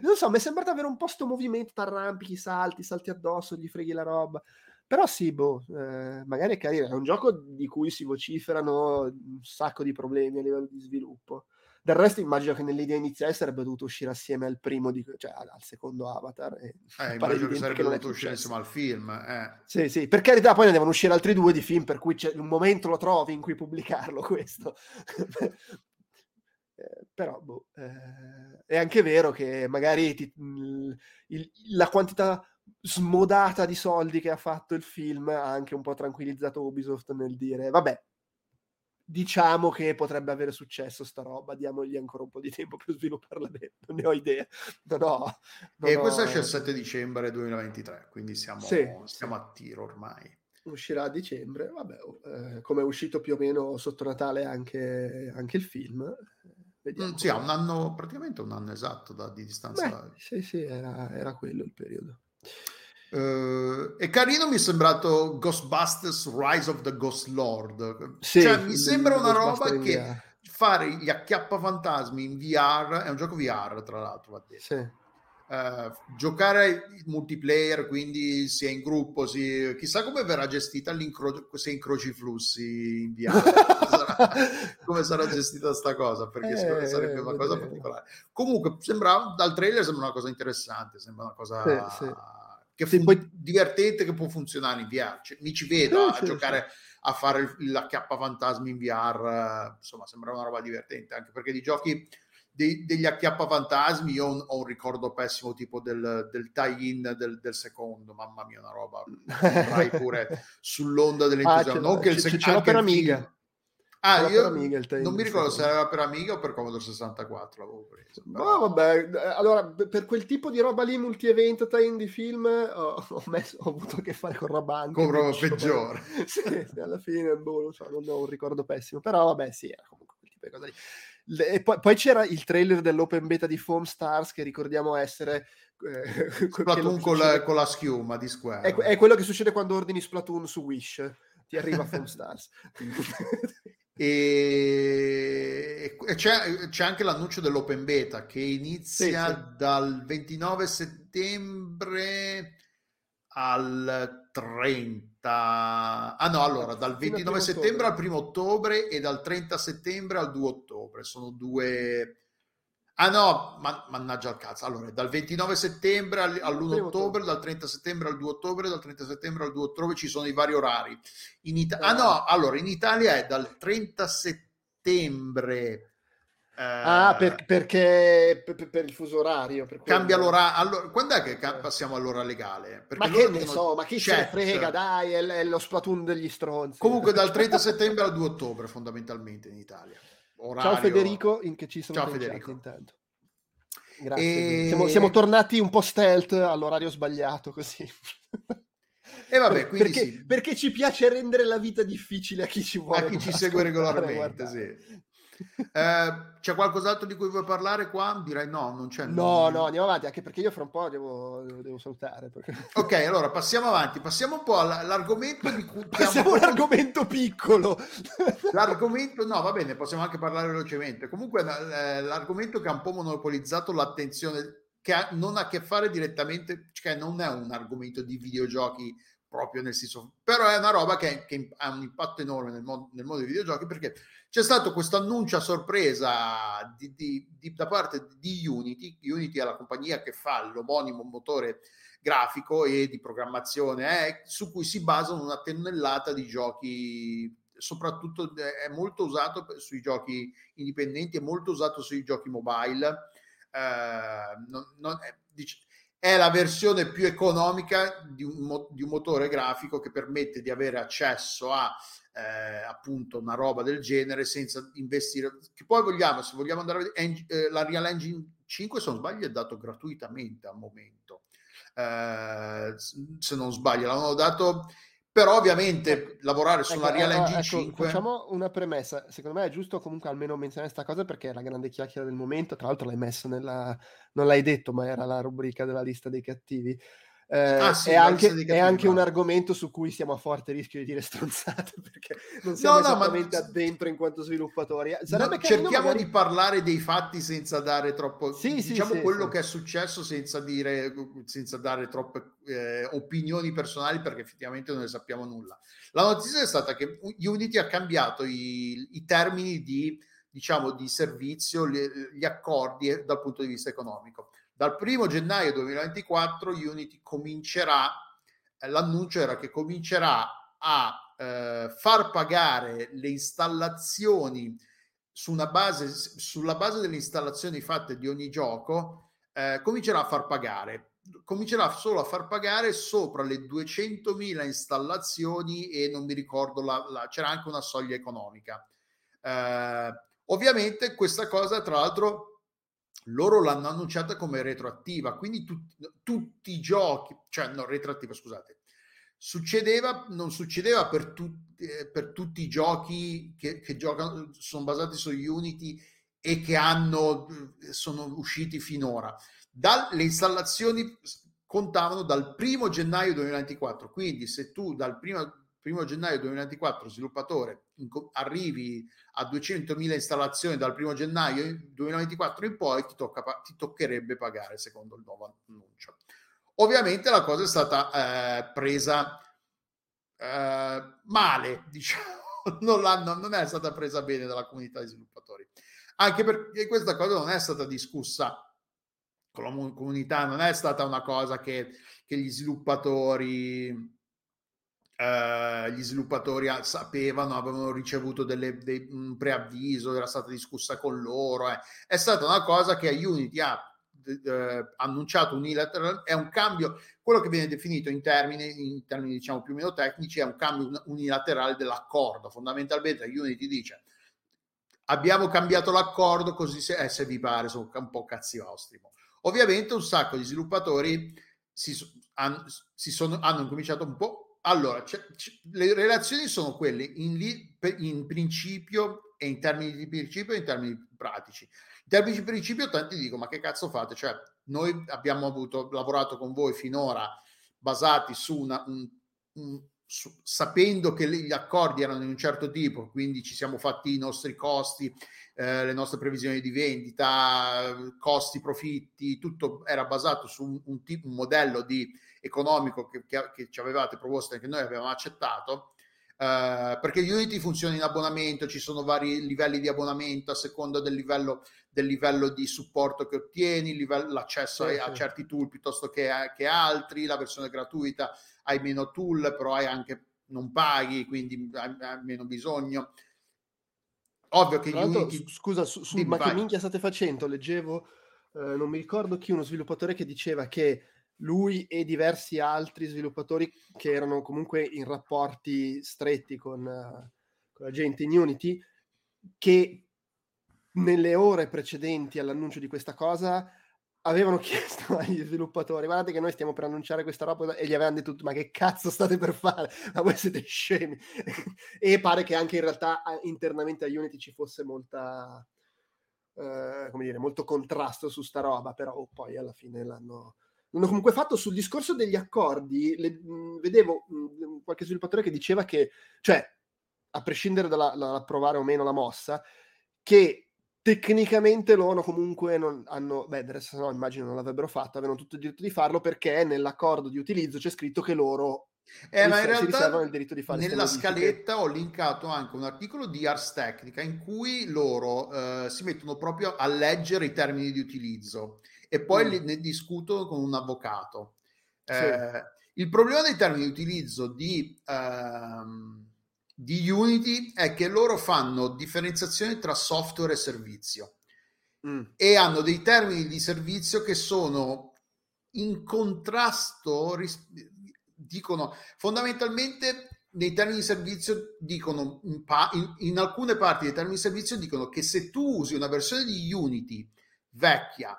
non so, mi è sembrato avere un po' sto movimento, t'arrampichi, salti, salti addosso, gli freghi la roba. Però sì, boh, eh, magari è carino. È un gioco di cui si vociferano un sacco di problemi a livello di sviluppo. Del resto immagino che nell'idea iniziale sarebbe dovuto uscire assieme al primo, di, cioè al secondo Avatar. E Eh, immagino che sarebbe dovuto uscire successo. insieme al film. eh. Sì, sì, per carità, poi ne devono uscire altri due di film, per cui c'è un momento lo trovi in cui pubblicarlo questo. Eh, però, boh, eh, è anche vero che magari ti- mh, il- la quantità smodata di soldi che ha fatto il film ha anche un po' tranquillizzato Ubisoft nel dire, vabbè, diciamo che potrebbe avere successo sta roba, diamogli ancora un po' di tempo per svilupparla bene, non ne ho idea. Non ho- non E questo esce il 7 dicembre 2023, quindi siamo, Sì, siamo sì. a tiro ormai. uscirà a dicembre, vabbè, eh, come è uscito più o meno sotto Natale anche, anche il film. eh, Vediamo. Mm, sì, ha un anno, praticamente un anno esatto da- di distanza. Beh, sì, sì, era, era quello il periodo. Eh, e carino mi è sembrato Ghostbusters Rise of the Ghost Lord. Sì, cioè, mi sembra una roba che fare gli acchiappafantasmi in VR è un gioco VR, tra l'altro, va detto. Sì. Eh, giocare multiplayer, quindi sia in gruppo, si- chissà come verrà gestita l'incrocio, se incroci i flussi in VR. come, sarà, come sarà gestita sta cosa? Perché Eh, sarebbe una cosa particolare. Comunque, sembra, dal trailer sembra una cosa interessante, sembra una cosa Sì, sì. Che Sì, fun- poi- divertente che può funzionare in VR. Cioè, mi ci vedo Sì, a sì, giocare a fare il- l'acchiappafantasmi in VR, insomma, sembra una roba divertente, anche perché di giochi dei- degli acchiappafantasmi io ho un, ho un ricordo pessimo tipo del, del tie-in del, del secondo, mamma mia, una roba vai pure sull'onda Ah, dell'entusiasmo. ce non che il ce- sec- ce l'ho anche per Amiga. Ah, io Amiga non mi ricordo se era per Amiga o per Commodore 64 l'avevo preso. No, però- vabbè, eh, allora per quel tipo di roba lì, multi-evento, tie-in di film, ho, ho messo- ho avuto a che fare con roba Con roba peggiore. sì, alla fine, boh, so, non ho un ricordo pessimo, però vabbè, sì, era comunque quel tipo di cosa lì. E poi, poi c'era il trailer dell'open beta di Foam Stars che ricordiamo essere eh, Splatoon con la, con la schiuma di Square. è, è quello che succede quando ordini Splatoon su Wish ti arriva Foam Stars E, e c'è, c'è anche l'annuncio dell'open beta che inizia Sì, sì. dal 29 settembre al 30. Ah no, allora dal Fino al 29 primo settembre ottobre. al 1 ottobre e dal 30 settembre al 2 ottobre. Sono due... Ah no, ma, mannaggia al cazzo. Allora, dal 29 settembre al- all'1 Primo ottobre, dal 30 settembre al 2 ottobre, dal 30 settembre al 2 ottobre ci sono i vari orari. In Ita- ah no, allora in Italia è dal 30 settembre. eh, Ah, per- perché per, per- il fuso orario. cambia l'ora. Allora, quando è che passiamo all'ora legale? Perché Ma che ne so, ma chi se ne chat. frega, dai, è, è lo Splatoon degli stronzi. Comunque dal 30 settembre al 2 ottobre fondamentalmente in Italia. Ciao Orario- Federico, in che ci sono Ciao, Federico. intanto. Grazie. E- Siamo, siamo tornati un po' stealth all'orario sbagliato così. E vabbè, quindi perché, sì. perché ci piace rendere la vita difficile a chi ci vuole. a chi ci segue regolarmente, sì. Eh, c'è qualcos'altro di cui vuoi parlare qua? Direi no, non c'è. No, no, andiamo avanti, anche perché io fra un po' devo, devo salutare. perché- Ok, allora passiamo avanti. Passiamo un po' alla- all'argomento di cui che ha un Siamo po' un argomento piccolo. L'argomento, no, va bene, possiamo anche parlare velocemente. Comunque, l'argomento che ha un po' monopolizzato l'attenzione, che non ha a che fare direttamente, cioè non è un argomento di videogiochi proprio nel senso, però è una roba che, che ha un impatto enorme nel, mo- nel mondo dei videogiochi perché c'è stato questo annuncio a sorpresa di- di- di- da parte di Unity. Unity è la compagnia che fa l'omonimo motore grafico e di programmazione eh, su cui si basano una tonnellata di giochi soprattutto eh, è molto usato sui giochi indipendenti è molto usato sui giochi mobile eh, non- non è, dic- è la versione più economica di un, di un motore grafico che permette di avere accesso a eh, appunto una roba del genere senza investire che poi vogliamo se vogliamo andare a vedere eh, la Real Engine 5 se non sbaglio è dato gratuitamente al momento. Eh, se non sbaglio l'hanno dato però ovviamente lavorare sulla Ecco, Real Engine ecco, 5 Facciamo una premessa. Secondo me è giusto comunque almeno menzionare questa cosa perché è la grande chiacchiera del momento. Tra l'altro l'hai messo nella. Non l'hai detto, ma era la rubrica della lista dei cattivi. Eh, Ah, sì, è, anche, è anche un argomento su cui siamo a forte rischio di dire stronzate perché non siamo No, no, ma- esattamente addentro in quanto sviluppatori. Sarebbe No, cerchiamo magari- di parlare dei fatti senza dare troppo Sì, diciamo sì, quello che è successo senza dire senza dare troppe eh, opinioni personali perché effettivamente non ne sappiamo nulla. La notizia è stata che Unity ha cambiato i, i termini di diciamo di servizio le- gli accordi eh, dal punto di vista economico dal primo gennaio 2024 Unity comincerà eh, l'annuncio era che comincerà a eh, far pagare le installazioni su base, sulla base delle installazioni fatte di ogni gioco, eh, comincerà a far pagare. Comincerà solo a far pagare sopra le 200.000 installazioni e non mi ricordo, la, la- c'era anche una soglia economica. Eh, ovviamente questa cosa, tra l'altro, loro l'hanno annunciata come retroattiva, quindi tut- tutti i giochi, cioè no, retroattiva, scusate, succedeva, non succedeva per, tutti eh, per tutti i giochi che, che giocano, sono basati su Unity e che hanno, eh, sono usciti finora. Dalle installazioni contavano dal primo gennaio 2024, quindi se tu dal primo, primo gennaio 2024 sviluppatore inco- arrivi a 200.000 installazioni dal primo gennaio 2024 in poi ti, tocca, ti toccherebbe pagare secondo il nuovo annuncio. Ovviamente la cosa è stata eh, presa eh, male, diciamo, non, non è stata presa bene dalla comunità di sviluppatori, anche perché questa cosa non è stata discussa con la mu- comunità, non è stata una cosa che, che gli sviluppatori eh, gli sviluppatori a- sapevano, avevano ricevuto delle- dei- un preavviso, era stata discussa con loro. eh. È stata una cosa che Unity ha eh, annunciato unilateralmente, è un cambio, quello che viene definito in termini, in termini diciamo più o meno tecnici, è un cambio un- unilaterale dell'accordo. Fondamentalmente Unity dice abbiamo cambiato l'accordo così se, eh, se vi pare, sono un po' cazzi vostri. Ovviamente un sacco di sviluppatori si, han- si sono, hanno incominciato un po'. Allora, c'è- le relazioni sono quelle in, in principio e in termini di principio e in termini pratici. In termini di principio, tanti dicono: Ma che cazzo fate? Cioè, noi abbiamo avuto, lavorato con voi finora basati su una, un- un- su- sapendo che gli accordi erano di un certo tipo, quindi ci siamo fatti i nostri costi, eh, le nostre previsioni di vendita, costi, profitti, tutto era basato su un, un tipo, un modello di economico che, che- che ci avevate proposto e che noi avevamo accettato. eh, perché Unity funziona in abbonamento, ci sono vari livelli di abbonamento a seconda del livello, del livello di supporto che ottieni, livello, l'accesso Sì, a, a sì. certi tool piuttosto che, che altri, la versione gratuita hai meno tool, però hai anche non paghi, quindi hai, meno bisogno. Ovvio che Unity... scusa, su, su- ma che vai. minchia state facendo? Leggevo, eh, non mi ricordo chi, uno sviluppatore che diceva che lui e diversi altri sviluppatori che erano comunque in rapporti stretti con, eh, con la gente in Unity, che nelle ore precedenti all'annuncio di questa cosa avevano chiesto agli sviluppatori guardate che noi stiamo per annunciare questa roba e gli avevano detto ma che cazzo state per fare? Ma voi siete scemi. E pare che anche in realtà internamente a Unity ci fosse molta eh, come dire molto contrasto su sta roba però oh, poi alla fine l'hanno l'hanno comunque fatto sul discorso degli accordi le- mh, vedevo mh, qualche sviluppatore che diceva che cioè a prescindere dalla- dall'approvare o meno la mossa che tecnicamente loro comunque non hanno, beh, adesso no, immagino non l'avrebbero fatto, avevano tutto il diritto di farlo perché nell'accordo di utilizzo c'è scritto che loro Eh, ma in realtà riservano il diritto di fare ste nella scaletta ho linkato anche un articolo di Ars Technica in cui loro eh, si mettono proprio a leggere i termini di utilizzo e poi Mm. li- ne discutono con un avvocato. Sì. Eh, il problema dei termini di utilizzo di, ehm, di Unity è che loro fanno differenziazione tra software e servizio Mm. e hanno dei termini di servizio che sono in contrasto, ris- dicono fondamentalmente nei termini di servizio dicono in, pa- in- in alcune parti dei termini di servizio dicono che se tu usi una versione di Unity vecchia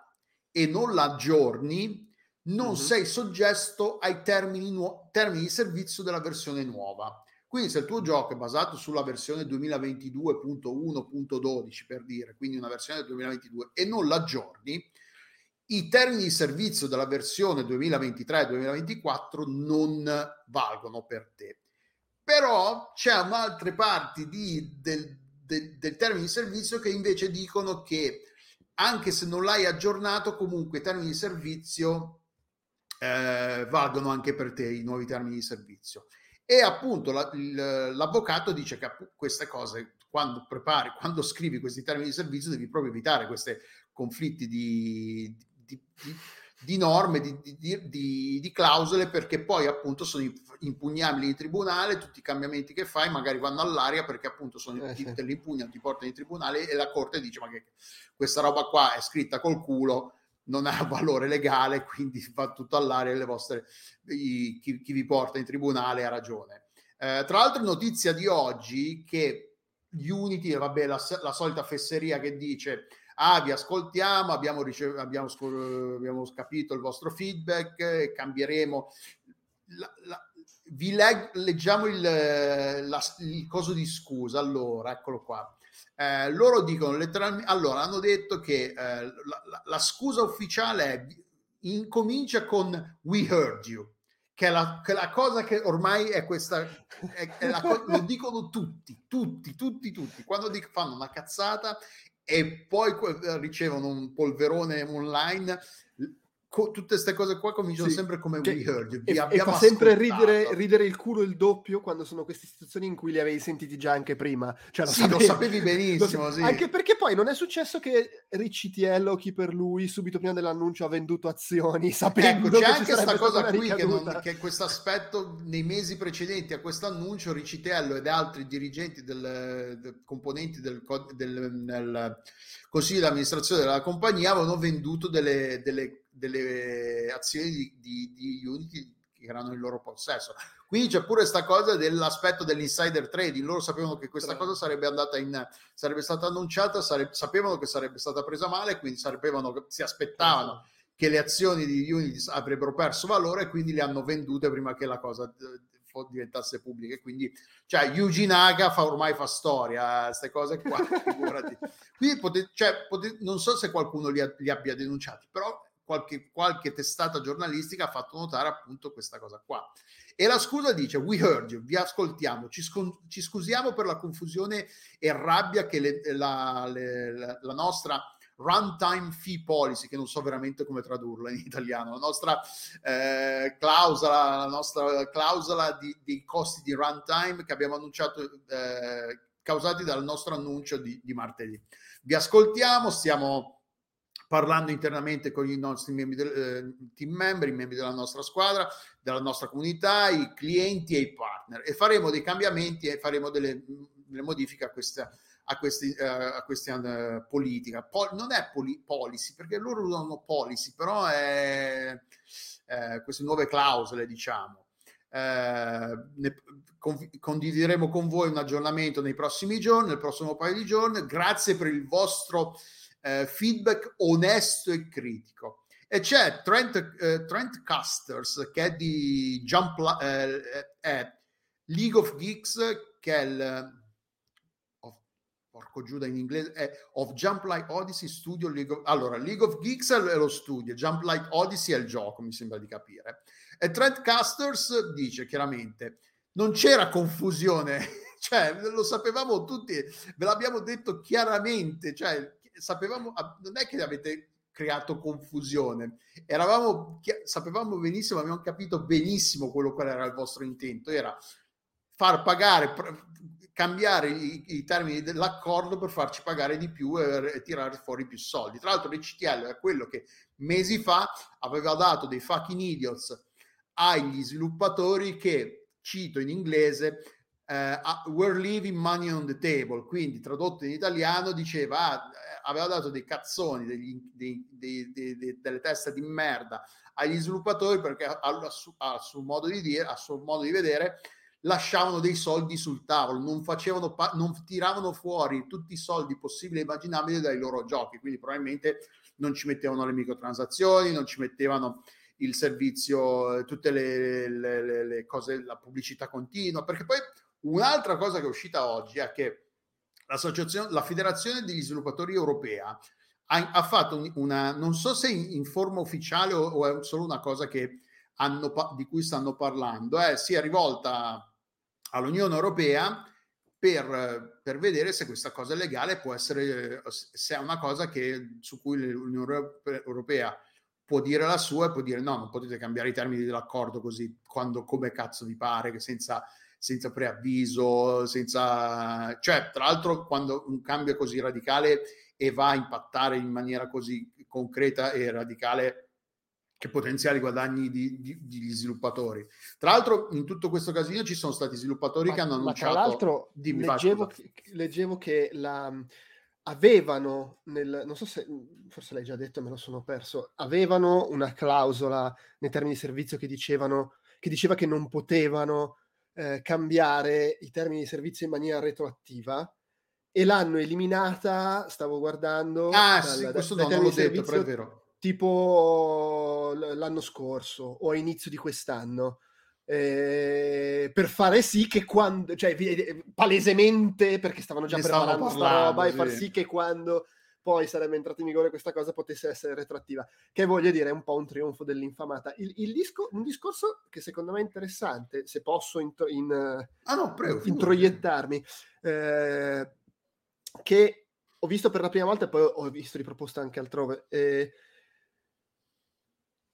e non la aggiorni non Mhm. sei soggetto ai termini, nuo- termini di servizio della versione nuova. Quindi se il tuo gioco è basato sulla versione 2022.1.12 per dire, quindi una versione del 2022 e non l'aggiorni, i termini di servizio della versione 2023-2024 non valgono per te. Però c'è altre parti di- del, del, del termine di servizio che invece dicono che anche se non l'hai aggiornato, comunque i termini di servizio eh, valgono anche per te, i nuovi termini di servizio. E appunto la- il- l'avvocato dice che queste cose, quando prepari, quando scrivi questi termini di servizio, devi proprio evitare questi conflitti di, di- di- di norme, di, di- di- di clausole, perché poi appunto sono imp- impugnabili in tribunale, tutti i cambiamenti che fai magari vanno all'aria perché appunto sono, Eh, ti, sì. te li impugnano, ti portano in tribunale e la corte dice ma che questa roba qua è scritta col culo, non ha valore legale, quindi va tutto all'aria e le vostre, i- chi, chi vi porta in tribunale ha ragione. Eh, tra l'altro notizia di oggi che Unity, vabbè, la, la solita fesseria che dice ah, vi ascoltiamo, abbiamo, ricev- abbiamo, scor- abbiamo capito il vostro feedback, cambieremo. La- la- vi leg- leggiamo il, la- il coso di scusa, allora, eccolo qua. Eh, loro dicono letteralmente, allora hanno detto che eh, la, la- scusa ufficiale è incomincia con we heard you, che è la, che la cosa che ormai è questa, è- è co- lo dicono tutti, tutti, tutti, tutti, quando dic- fanno una cazzata e poi que- ricevono un polverone online, co- tutte queste cose qua cominciano Sì, sempre come che- we heard E, e fa sempre ridere, ridere il culo il doppio quando sono queste situazioni in cui li avevi sentiti già anche prima. Cioè, Sì, lo sapevi benissimo, Lo- sì. Anche perché poi non è successo che Ricciello, chi per lui, subito prima dell'annuncio ha venduto azioni sapendo Ecco, c'è anche questa cosa qui che, non, che questo aspetto nei mesi precedenti a questo annuncio Ricitello ed altri dirigenti del, del- componenti del, del- nel consiglio di amministrazione della compagnia avevano venduto delle, delle- delle azioni di, di- di Unity che erano in loro possesso. Quindi c'è pure questa cosa dell'aspetto dell'insider trading. Loro sapevano che questa cosa sarebbe andata in, sarebbe stata annunciata, sare- sapevano che sarebbe stata presa male, quindi sapevano che si aspettavano che le azioni di Unity avrebbero perso valore e quindi le hanno vendute prima che la cosa eh, diventasse pubblica. Quindi, cioè, Yuji Naga fa, ormai fa storia, queste cose qua, figurati. Quindi, pote- cioè, pote- non so se qualcuno li, li abbia denunciati, però qualche, qualche testata giornalistica ha fatto notare appunto questa cosa qua. E la scusa dice: We heard you, vi ascoltiamo, ci, scon- ci scusiamo per la confusione e rabbia che le- la, le- la- nostra runtime fee policy, che non so veramente come tradurla in italiano, la nostra eh, clausola, la nostra clausola di, di, costi di runtime che abbiamo annunciato, eh, causati dal nostro annuncio di, di martedì. Vi ascoltiamo, stiamo parlando internamente con i nostri membri del, eh, team member, i membri della nostra squadra, della nostra comunità, i clienti e i partner e faremo dei cambiamenti e faremo delle, delle modifiche a questa a questi, uh, a questa uh, politica. Pol- non è poli- policy, perché loro usano policy, però è eh, queste nuove clausole, diciamo. Eh, ne, con- condivideremo con voi un aggiornamento nei prossimi giorni, nel prossimo paio di giorni. Grazie per il vostro eh, feedback onesto e critico. E c'è Trent, eh, Trent Custers che è di Jump eh, è League of Geeks che è il porco Giuda in inglese è of Jump Light Odyssey Studio League of... allora League of Geeks è lo studio Jump Light Odyssey è il gioco mi sembra di capire e Trent Casters dice chiaramente non c'era confusione cioè lo sapevamo tutti ve l'abbiamo detto chiaramente cioè sapevamo, non è che avete creato confusione, eravamo, sapevamo benissimo, abbiamo capito benissimo quello qual era il vostro intento, era far pagare, cambiare i, i termini dell'accordo per farci pagare di più e, e tirare fuori più soldi. Tra l'altro l'ECTL è quello che mesi fa aveva dato dei fucking idiots agli sviluppatori che, cito in inglese, uh, we're leaving money on the table, quindi tradotto in italiano diceva ah, aveva dato dei cazzoni, degli, dei, dei, dei, delle teste di merda agli sviluppatori perché a, a, a, suo modo di dire, a suo modo di vedere, lasciavano dei soldi sul tavolo, non, facevano pa- non tiravano fuori tutti i soldi possibili e immaginabili dai loro giochi, quindi probabilmente non ci mettevano le microtransazioni, non ci mettevano il servizio, tutte le, le, le, le cose, la pubblicità continua, perché poi un'altra cosa che è uscita oggi è che la Federazione degli Sviluppatori Europea ha, ha fatto una, non so se in, in forma ufficiale o, o, è solo una cosa che hanno, di cui stanno parlando, eh, si è rivolta all'Unione Europea per, per, vedere se questa cosa è legale, può essere, se è una cosa che, su cui l'Unione Europea può dire la sua e può dire no, non potete cambiare i termini dell'accordo così quando come cazzo vi pare, senza senza preavviso, senza... cioè, tra l'altro, quando un cambio è così radicale e va a impattare in maniera così concreta e radicale che potenziali guadagni di, di, degli sviluppatori. Tra l'altro, in tutto questo casino ci sono stati sviluppatori ma, che hanno annunciato. Ma tra l'altro, Dimmi, leggevo, che, leggevo che la, avevano, nel, non so se forse l'hai già detto, me lo sono perso. Avevano una clausola nei termini di servizio che dicevano che diceva che non potevano eh, cambiare i termini di servizio in maniera retroattiva e l'hanno eliminata, stavo guardando, ah, dal, sì, questo da, non l'ho detto, però è vero. tipo l'anno scorso o a inizio di quest'anno. Eh, per fare sì che quando, cioè palesemente perché stavano già ne preparando questa roba sì. e far sì che quando poi sarebbe entrata in vigore questa cosa potesse essere retroattiva, che voglio dire è un po' un trionfo dell'infamata. Il, il disco, un discorso che secondo me è interessante, se posso in, in, ah no, prego, introiettarmi, eh, che ho visto per la prima volta e poi ho visto riproposta anche altrove. Eh,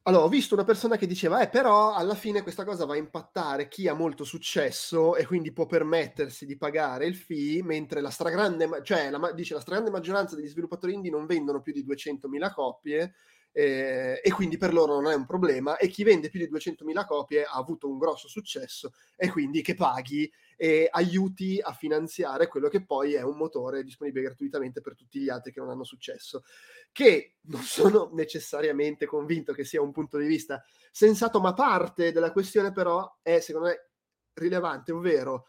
allora, ho visto una persona che diceva, eh, però alla fine questa cosa va a impattare chi ha molto successo e quindi può permettersi di pagare il fee, mentre la stragrande, cioè la, dice la stragrande maggioranza degli sviluppatori indie non vendono più di 200.000 copie eh, e quindi per loro non è un problema e chi vende più di 200.000 copie ha avuto un grosso successo e quindi che paghi e aiuti a finanziare quello che poi è un motore disponibile gratuitamente per tutti gli altri che non hanno successo che non sono necessariamente convinto che sia un punto di vista sensato ma parte della questione però è secondo me rilevante ovvero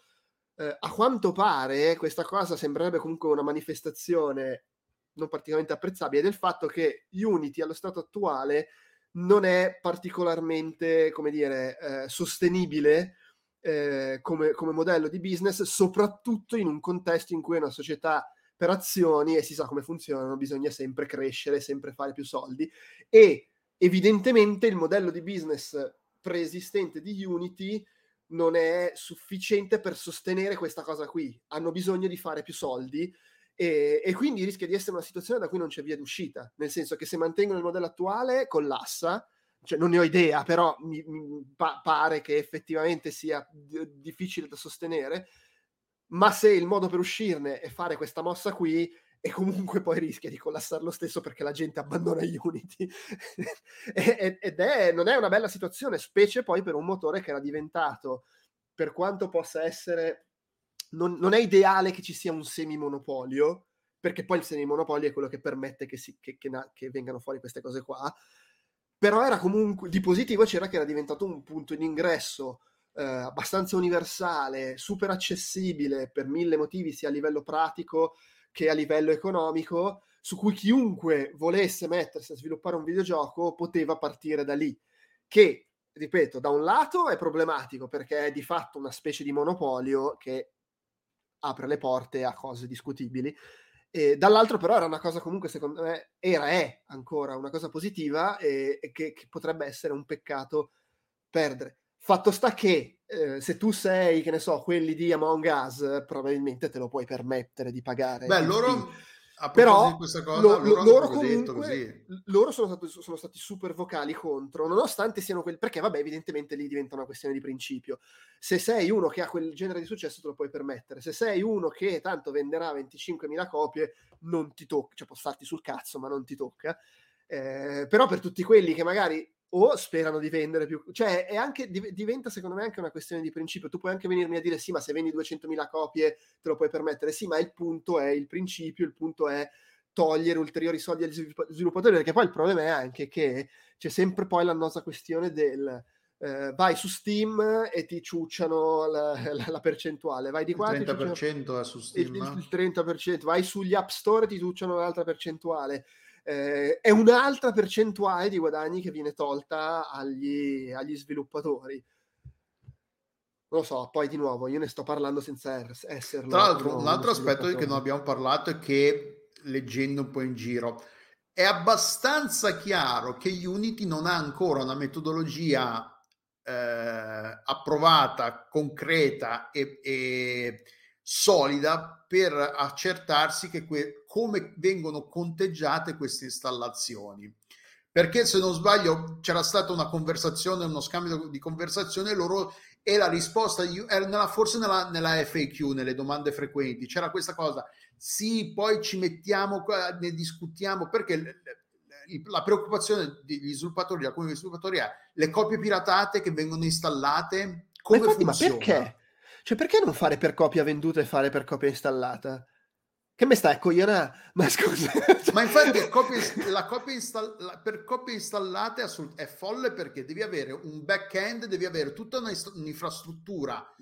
eh, a quanto pare questa cosa sembrerebbe comunque una manifestazione non particolarmente apprezzabile del fatto che Unity allo stato attuale non è particolarmente, come dire, eh, sostenibile eh, come, come, modello di business, soprattutto in un contesto in cui è una società per azioni e si sa come funzionano, bisogna sempre crescere, sempre fare più soldi e evidentemente il modello di business preesistente di Unity non è sufficiente per sostenere questa cosa qui. Hanno bisogno di fare più soldi E, e quindi rischia di essere una situazione da cui non c'è via d'uscita, nel senso che se mantengono il modello attuale collassa, cioè non ne ho idea, però mi, mi pa- pare che effettivamente sia d- difficile da sostenere, ma se il modo per uscirne è fare questa mossa qui, e comunque poi rischia di collassare lo stesso perché la gente abbandona Unity. Ed è, non è una bella situazione, specie poi per un motore che era diventato, per quanto possa essere, non, non è ideale che ci sia un semi-monopolio, perché poi il semi-monopolio è quello che permette che, si, che, che, che vengano fuori queste cose qua, però era comunque, di positivo c'era che era diventato un punto di ingresso eh, abbastanza universale, super accessibile per mille motivi, sia a livello pratico che a livello economico, su cui chiunque volesse mettersi a sviluppare un videogioco poteva partire da lì. Che, ripeto, da un lato è problematico perché è di fatto una specie di monopolio che apre le porte a cose discutibili. E dall'altro però era una cosa comunque secondo me era è ancora una cosa positiva e, e che, che, potrebbe essere un peccato perdere. Fatto sta che eh, se tu sei, che ne so, quelli di Among Us, probabilmente te lo puoi permettere di pagare. Beh, loro, però cosa, lo, loro, loro comunque, loro sono stati, sono stati, super vocali contro, nonostante siano quelli, perché vabbè, evidentemente lì diventa una questione di principio. Se sei uno che ha quel genere di successo, te lo puoi permettere. Se sei uno che tanto venderà 25.000 copie, non ti tocca, cioè può starti sul cazzo, ma non ti tocca. Eh, però per tutti quelli che magari o sperano di vendere più, cioè è anche, diventa secondo me anche una questione di principio. Tu puoi anche venirmi a dire sì, ma se vendi 200.000 copie te lo puoi permettere, sì, ma il punto è il principio, il punto è togliere ulteriori soldi agli sviluppatori, perché poi il problema è anche che c'è sempre poi la nostra questione del eh, vai su Steam e ti ciucciano la, la, la percentuale, vai di qua il 30% è su Steam, il, il 30%, vai sugli App Store e ti ciucciano l'altra percentuale eh, è un'altra percentuale di guadagni che viene tolta agli, agli sviluppatori. Non lo so, poi di nuovo, io ne sto parlando senza esserlo. Tra l'altro, un altro aspetto che non abbiamo parlato è che, leggendo un po' in giro, è abbastanza chiaro che Unity non ha ancora una metodologia eh, approvata, concreta e, e solida per accertarsi che que- come vengono conteggiate queste installazioni. Perché se non sbaglio c'era stata una conversazione, uno scambio di conversazione, loro e la risposta era forse nella, nella, FAQ, nelle domande frequenti, c'era questa cosa, sì, poi ci mettiamo, ne discutiamo, perché la preoccupazione degli sviluppatori, di alcuni sviluppatori è le copie piratate che vengono installate, come ma infatti, funziona? Ma perché? Cioè, perché non fare per copia venduta e fare per copia installata? Che me stai cogliona? Ma scusa. Ma infatti copia, la copia install- la, per copie installate è, sul- è, folle perché devi avere un back-end, devi avere tutta una, un'infrastruttura.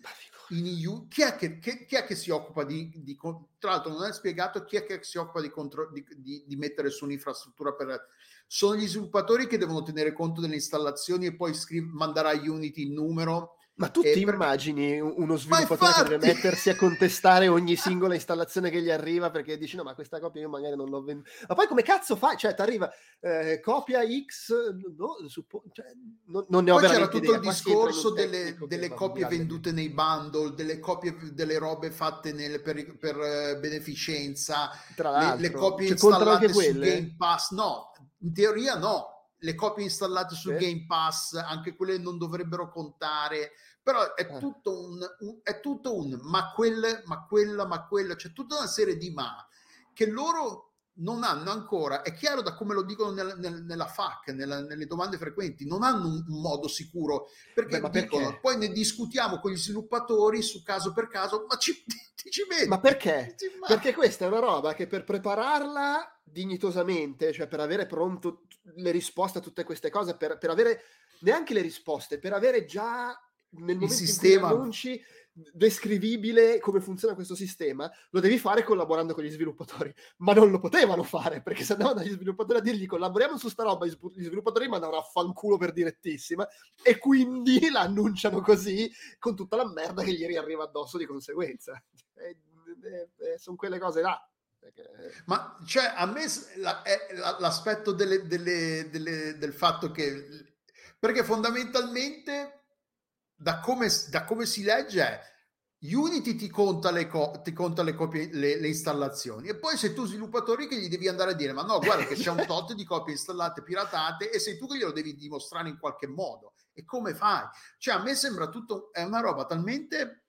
In EU. Chi, è che, che, chi è che si occupa di, di, Tra l'altro non è spiegato chi è che si occupa di, contro- di, di mettere su un'infrastruttura per... Sono gli sviluppatori che devono tenere conto delle installazioni e poi scriv- mandare a Unity il numero ma tu ti immagini uno sviluppatore che deve mettersi a contestare ogni singola installazione che gli arriva perché dici no ma questa copia io magari non l'ho venduta ma poi come cazzo fai? cioè ti arriva eh, copia X no, suppo... cioè, non, non, ne ho poi c'era tutto idea. il discorso delle, delle copie vendute nei bundle delle copie delle robe fatte nel, per, per uh, beneficenza le, le copie cioè, installate su Game Pass no in teoria no le copie installate su sì. Game Pass, anche quelle non dovrebbero contare, però è, eh. tutto, un, un, è tutto un ma quelle, ma quella, ma quella, c'è tutta una serie di ma che loro non hanno ancora, è chiaro da come lo dicono nella, nella, nella FAC, nella, nelle domande frequenti, non hanno un, un modo sicuro perché, Beh, dicono, perché? poi ne discutiamo con gli sviluppatori su caso per caso, ma ci, ci vedi. Ma perché? Ma... Perché questa è una roba che per prepararla dignitosamente, cioè per avere pronto le risposte a tutte queste cose, per, per avere neanche le risposte, per avere già nel momento il sistema. in cui annunci descrivibile come funziona questo sistema, lo devi fare collaborando con gli sviluppatori, ma non lo potevano fare perché se andavano dagli sviluppatori a dirgli collaboriamo su sta roba, gli sviluppatori mandavano a fanculo per direttissima e quindi la annunciano così con tutta la merda che gli riarriva addosso di conseguenza. Sono quelle cose là. Ma cioè, a me la, la, l'aspetto delle, delle, delle, del fatto che perché fondamentalmente da come, da come si legge è Unity ti conta le, co- ti conta le copie, le, le installazioni e poi sei tu sviluppatori che gli devi andare a dire ma no guarda che c'è un tot di copie installate piratate e sei tu che glielo devi dimostrare in qualche modo e come fai? Cioè a me sembra tutto, è una roba talmente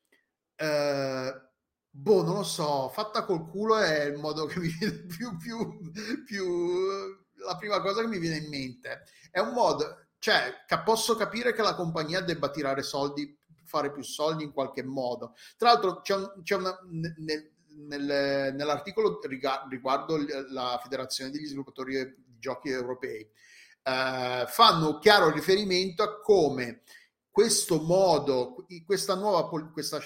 eh, boh non lo so, fatta col culo è il modo che mi viene più, più, più la prima cosa che mi viene in mente è un modo, cioè posso capire che la compagnia debba tirare soldi fare più soldi in qualche modo. Tra l'altro c'è, un, c'è una, nel, nel, nell'articolo riguardo la Federazione degli sviluppatori di giochi europei eh, fanno chiaro riferimento a come questo modo, nuova, questa,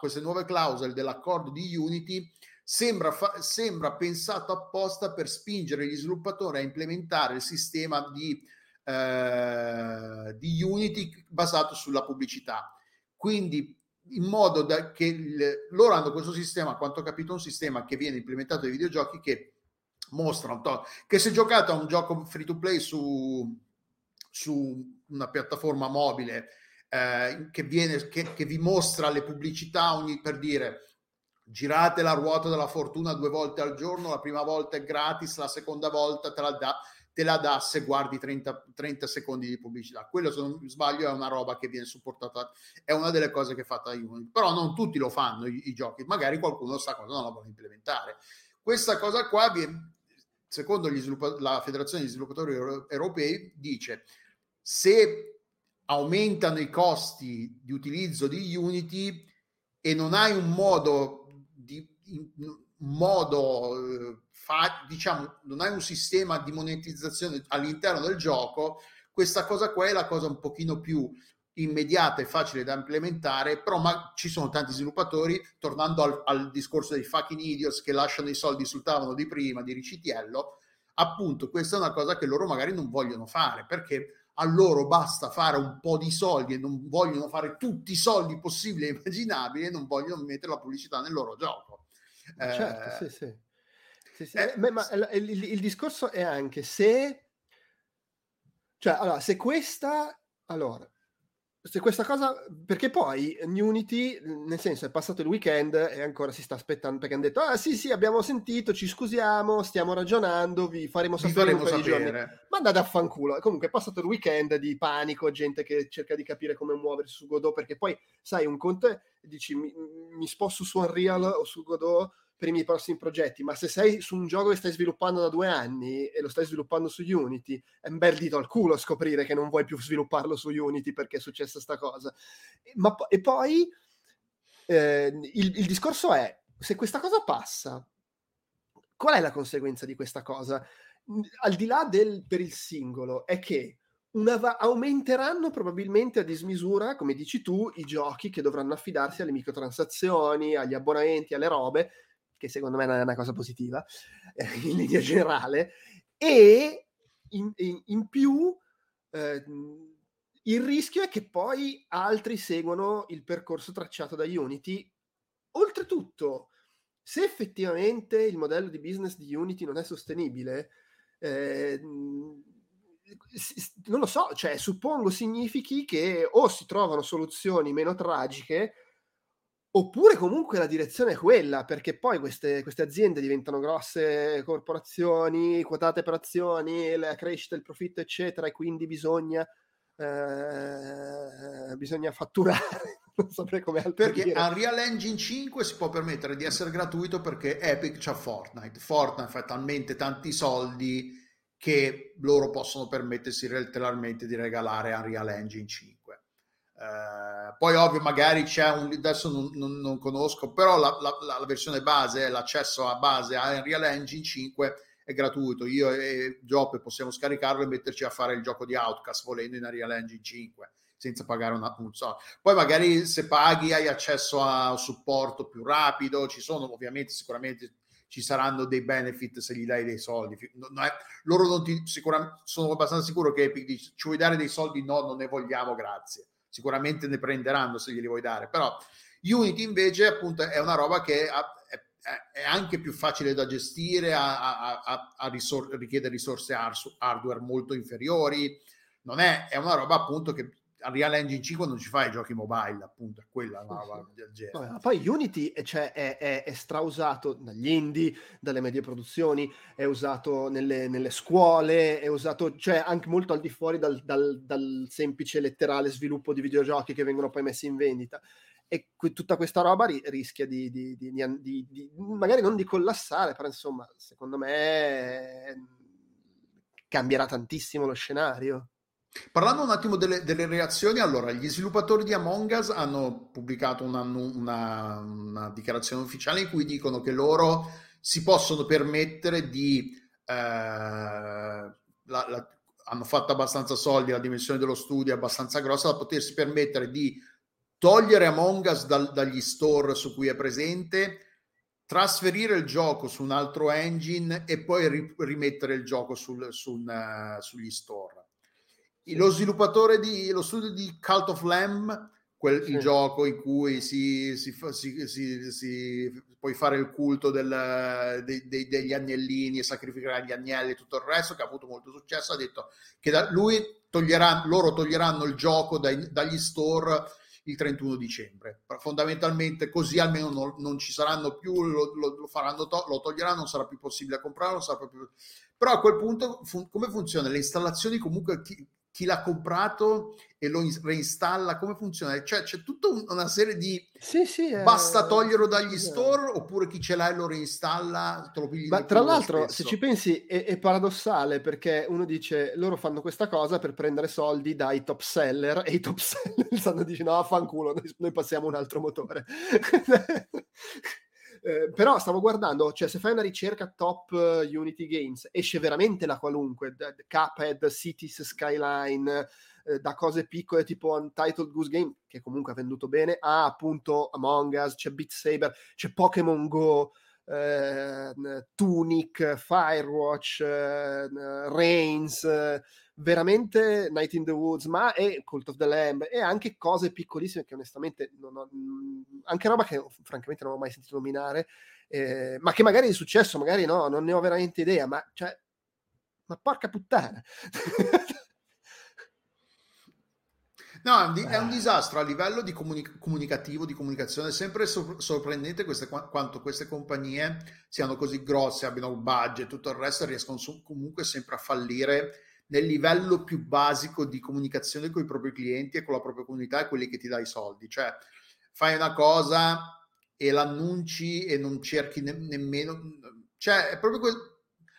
queste nuove clausole dell'accordo di Unity sembra, fa, sembra pensato apposta per spingere gli sviluppatori a implementare il sistema di, eh, di Unity basato sulla pubblicità. Quindi in modo da che il, loro hanno questo sistema, a quanto ho capito, un sistema che viene implementato nei videogiochi che mostra che se giocate a un gioco free to play su, su una piattaforma mobile eh, che, viene, che, che, vi mostra le pubblicità ogni, per dire girate la ruota della fortuna due volte al giorno, la prima volta è gratis, la seconda volta te la dà te la dà se guardi 30, 30 secondi di pubblicità. Quello, se non sbaglio, è una roba che viene supportata, è una delle cose che è fatta Unity. Però non tutti lo fanno i, i giochi, magari qualcuno sa cosa non la vuole implementare. Questa cosa qua, viene, secondo la Federazione degli Sviluppatori Europei, dice se aumentano i costi di utilizzo di Unity e non hai un modo di un modo eh, fa, diciamo, non hai un sistema di monetizzazione all'interno del gioco, questa cosa qua è la cosa un pochino più immediata e facile da implementare, però ma ci sono tanti sviluppatori, tornando al, al, discorso dei fucking idiots che lasciano i soldi sul tavolo di prima, di ricitiello, appunto questa è una cosa che loro magari non vogliono fare, perché a loro basta fare un po' di soldi e non vogliono fare tutti i soldi possibili e immaginabili e non vogliono mettere la pubblicità nel loro gioco. Certo, eh, sì, sì. Sì, sì. Eh, Beh, ma il, il, il, discorso è anche se, cioè, allora, se questa, allora, se questa cosa, perché poi Unity, nel senso, è passato il weekend e ancora si sta aspettando perché hanno detto, ah sì, sì, abbiamo sentito, ci scusiamo, stiamo ragionando, vi faremo sapere vi faremo un sapere. giorni. Ma andate a fanculo. Comunque è passato il weekend di panico, gente che cerca di capire come muoversi su Godot, perché poi, sai, un conto è, dici, mi, mi sposto su Unreal o su Godot per i miei prossimi progetti, ma se sei su un gioco che stai sviluppando da due anni e lo stai sviluppando su Unity, è un bel dito al culo scoprire che non vuoi più svilupparlo su Unity perché è successa sta cosa. Ma, e poi eh, il, il discorso è, se questa cosa passa, qual è la conseguenza di questa cosa? Al di là del per il singolo, è che Va- aumenteranno probabilmente a dismisura, come dici tu, i giochi che dovranno affidarsi alle microtransazioni, agli abbonamenti, alle robe, che secondo me è una cosa positiva eh, in linea generale, e in, in, in più eh, il rischio è che poi altri seguano il percorso tracciato da Unity. Oltretutto, se effettivamente il modello di business di Unity non è sostenibile, eh, non lo so, cioè suppongo significhi che o si trovano soluzioni meno tragiche Oppure comunque la direzione è quella, perché poi queste, queste, aziende diventano grosse corporazioni, quotate per azioni, la crescita, il profitto, eccetera, e quindi bisogna, eh, bisogna fatturare. non saprei come altro Perché dire. Unreal Engine 5 si può permettere di essere gratuito perché Epic c'ha Fortnite. Fortnite fa talmente tanti soldi che loro possono permettersi letteralmente di regalare Unreal Engine 5. Eh, poi ovvio magari c'è un adesso non, non, non conosco però la, la, la, versione base l'accesso a base a Unreal Engine 5 è gratuito io e Joppe possiamo scaricarlo e metterci a fare il gioco di Outcast volendo in Unreal Engine 5 senza pagare una, un soldo poi magari se paghi hai accesso a supporto più rapido ci sono ovviamente sicuramente ci saranno dei benefit se gli dai dei soldi. Non è, loro non ti, sicuramente, sono abbastanza sicuro che Epic dice ci vuoi dare dei soldi? No, non ne vogliamo, grazie sicuramente ne prenderanno se glieli vuoi dare, però Unity invece appunto è una roba che è, anche più facile da gestire, ha, ha, ha risor- richiede risorse hardware molto inferiori, non è, è una roba appunto che Unreal Engine 5 non ci fai giochi mobile, appunto, è quella la sì. del genere. Ma poi Unity eh, cioè, è, è- è strausato dagli indie, dalle medie produzioni, è usato nelle, nelle scuole, è usato cioè, anche molto al di fuori dal, dal- dal semplice letterale sviluppo di videogiochi che vengono poi messi in vendita. E que- tutta questa roba ri- rischia di, di- di- di- magari non di collassare, però insomma, secondo me eh, cambierà tantissimo lo scenario. Parlando un attimo delle, delle reazioni, allora, gli sviluppatori di Among Us hanno pubblicato una, una- una dichiarazione ufficiale in cui dicono che loro si possono permettere di... eh, la- la- hanno fatto abbastanza soldi, la dimensione dello studio è abbastanza grossa da potersi permettere di togliere Among Us dal- dagli store su cui è presente, trasferire il gioco su un altro engine e poi ri- rimettere il gioco sul- sul, eh, sugli store. Lo sviluppatore di lo studio di Cult of Lamb, quel, Sì. il gioco in cui si, si si- si- puoi fare il culto del- dei- dei- degli agnellini e sacrificare gli agnelli e tutto il resto, che ha avuto molto successo, ha detto che da, lui toglierà, loro toglieranno il gioco dai- dagli store il 31 dicembre. Fondamentalmente così almeno non, non ci saranno più, lo, lo- lo faranno to- lo toglieranno, non sarà più possibile comprarlo, non sarà più... Però a quel punto fun- come funziona? Le installazioni comunque chi, chi l'ha comprato e lo in- reinstalla, come funziona? Cioè c'è tutta un- una serie di... Sì, sì. è- Basta toglierlo dagli store oppure chi ce l'ha e lo reinstalla, te lo pigli Ma tra culo lo l'altro, se ci pensi, è, è paradossale perché uno dice loro fanno questa cosa per prendere soldi dai top seller e i top seller stanno dicendo no, fanculo, noi, noi passiamo un altro motore. Eh, però stavo guardando, cioè se fai una ricerca top eh, Unity Games, esce veramente la qualunque, da- Cuphead, Cities Skyline, eh, da cose piccole tipo Untitled Goose Game, che comunque ha venduto bene, a appunto Among Us, c'è Beat Saber, c'è Pokémon Go, eh, Tunic, Firewatch, eh, Reigns, veramente Night in the Woods, ma è Cult of the Lamb e anche cose piccolissime che onestamente non ho, mh, anche roba che francamente non ho mai sentito nominare, eh, ma che magari è successo, magari no, non ne ho veramente idea, ma cioè, ma porca puttana. No, è un, disastro a livello di comuni- comunicativo, di comunicazione. È sempre sor- sorprendente queste, qua- quanto queste compagnie siano così grosse, abbiano un budget, tutto il resto, e riescono su- comunque sempre a fallire nel livello più basico di comunicazione con i propri clienti e con la propria comunità e quelli che ti dai i soldi. Cioè, fai una cosa e l'annunci e non cerchi ne- nemmeno... Cioè, è proprio quel...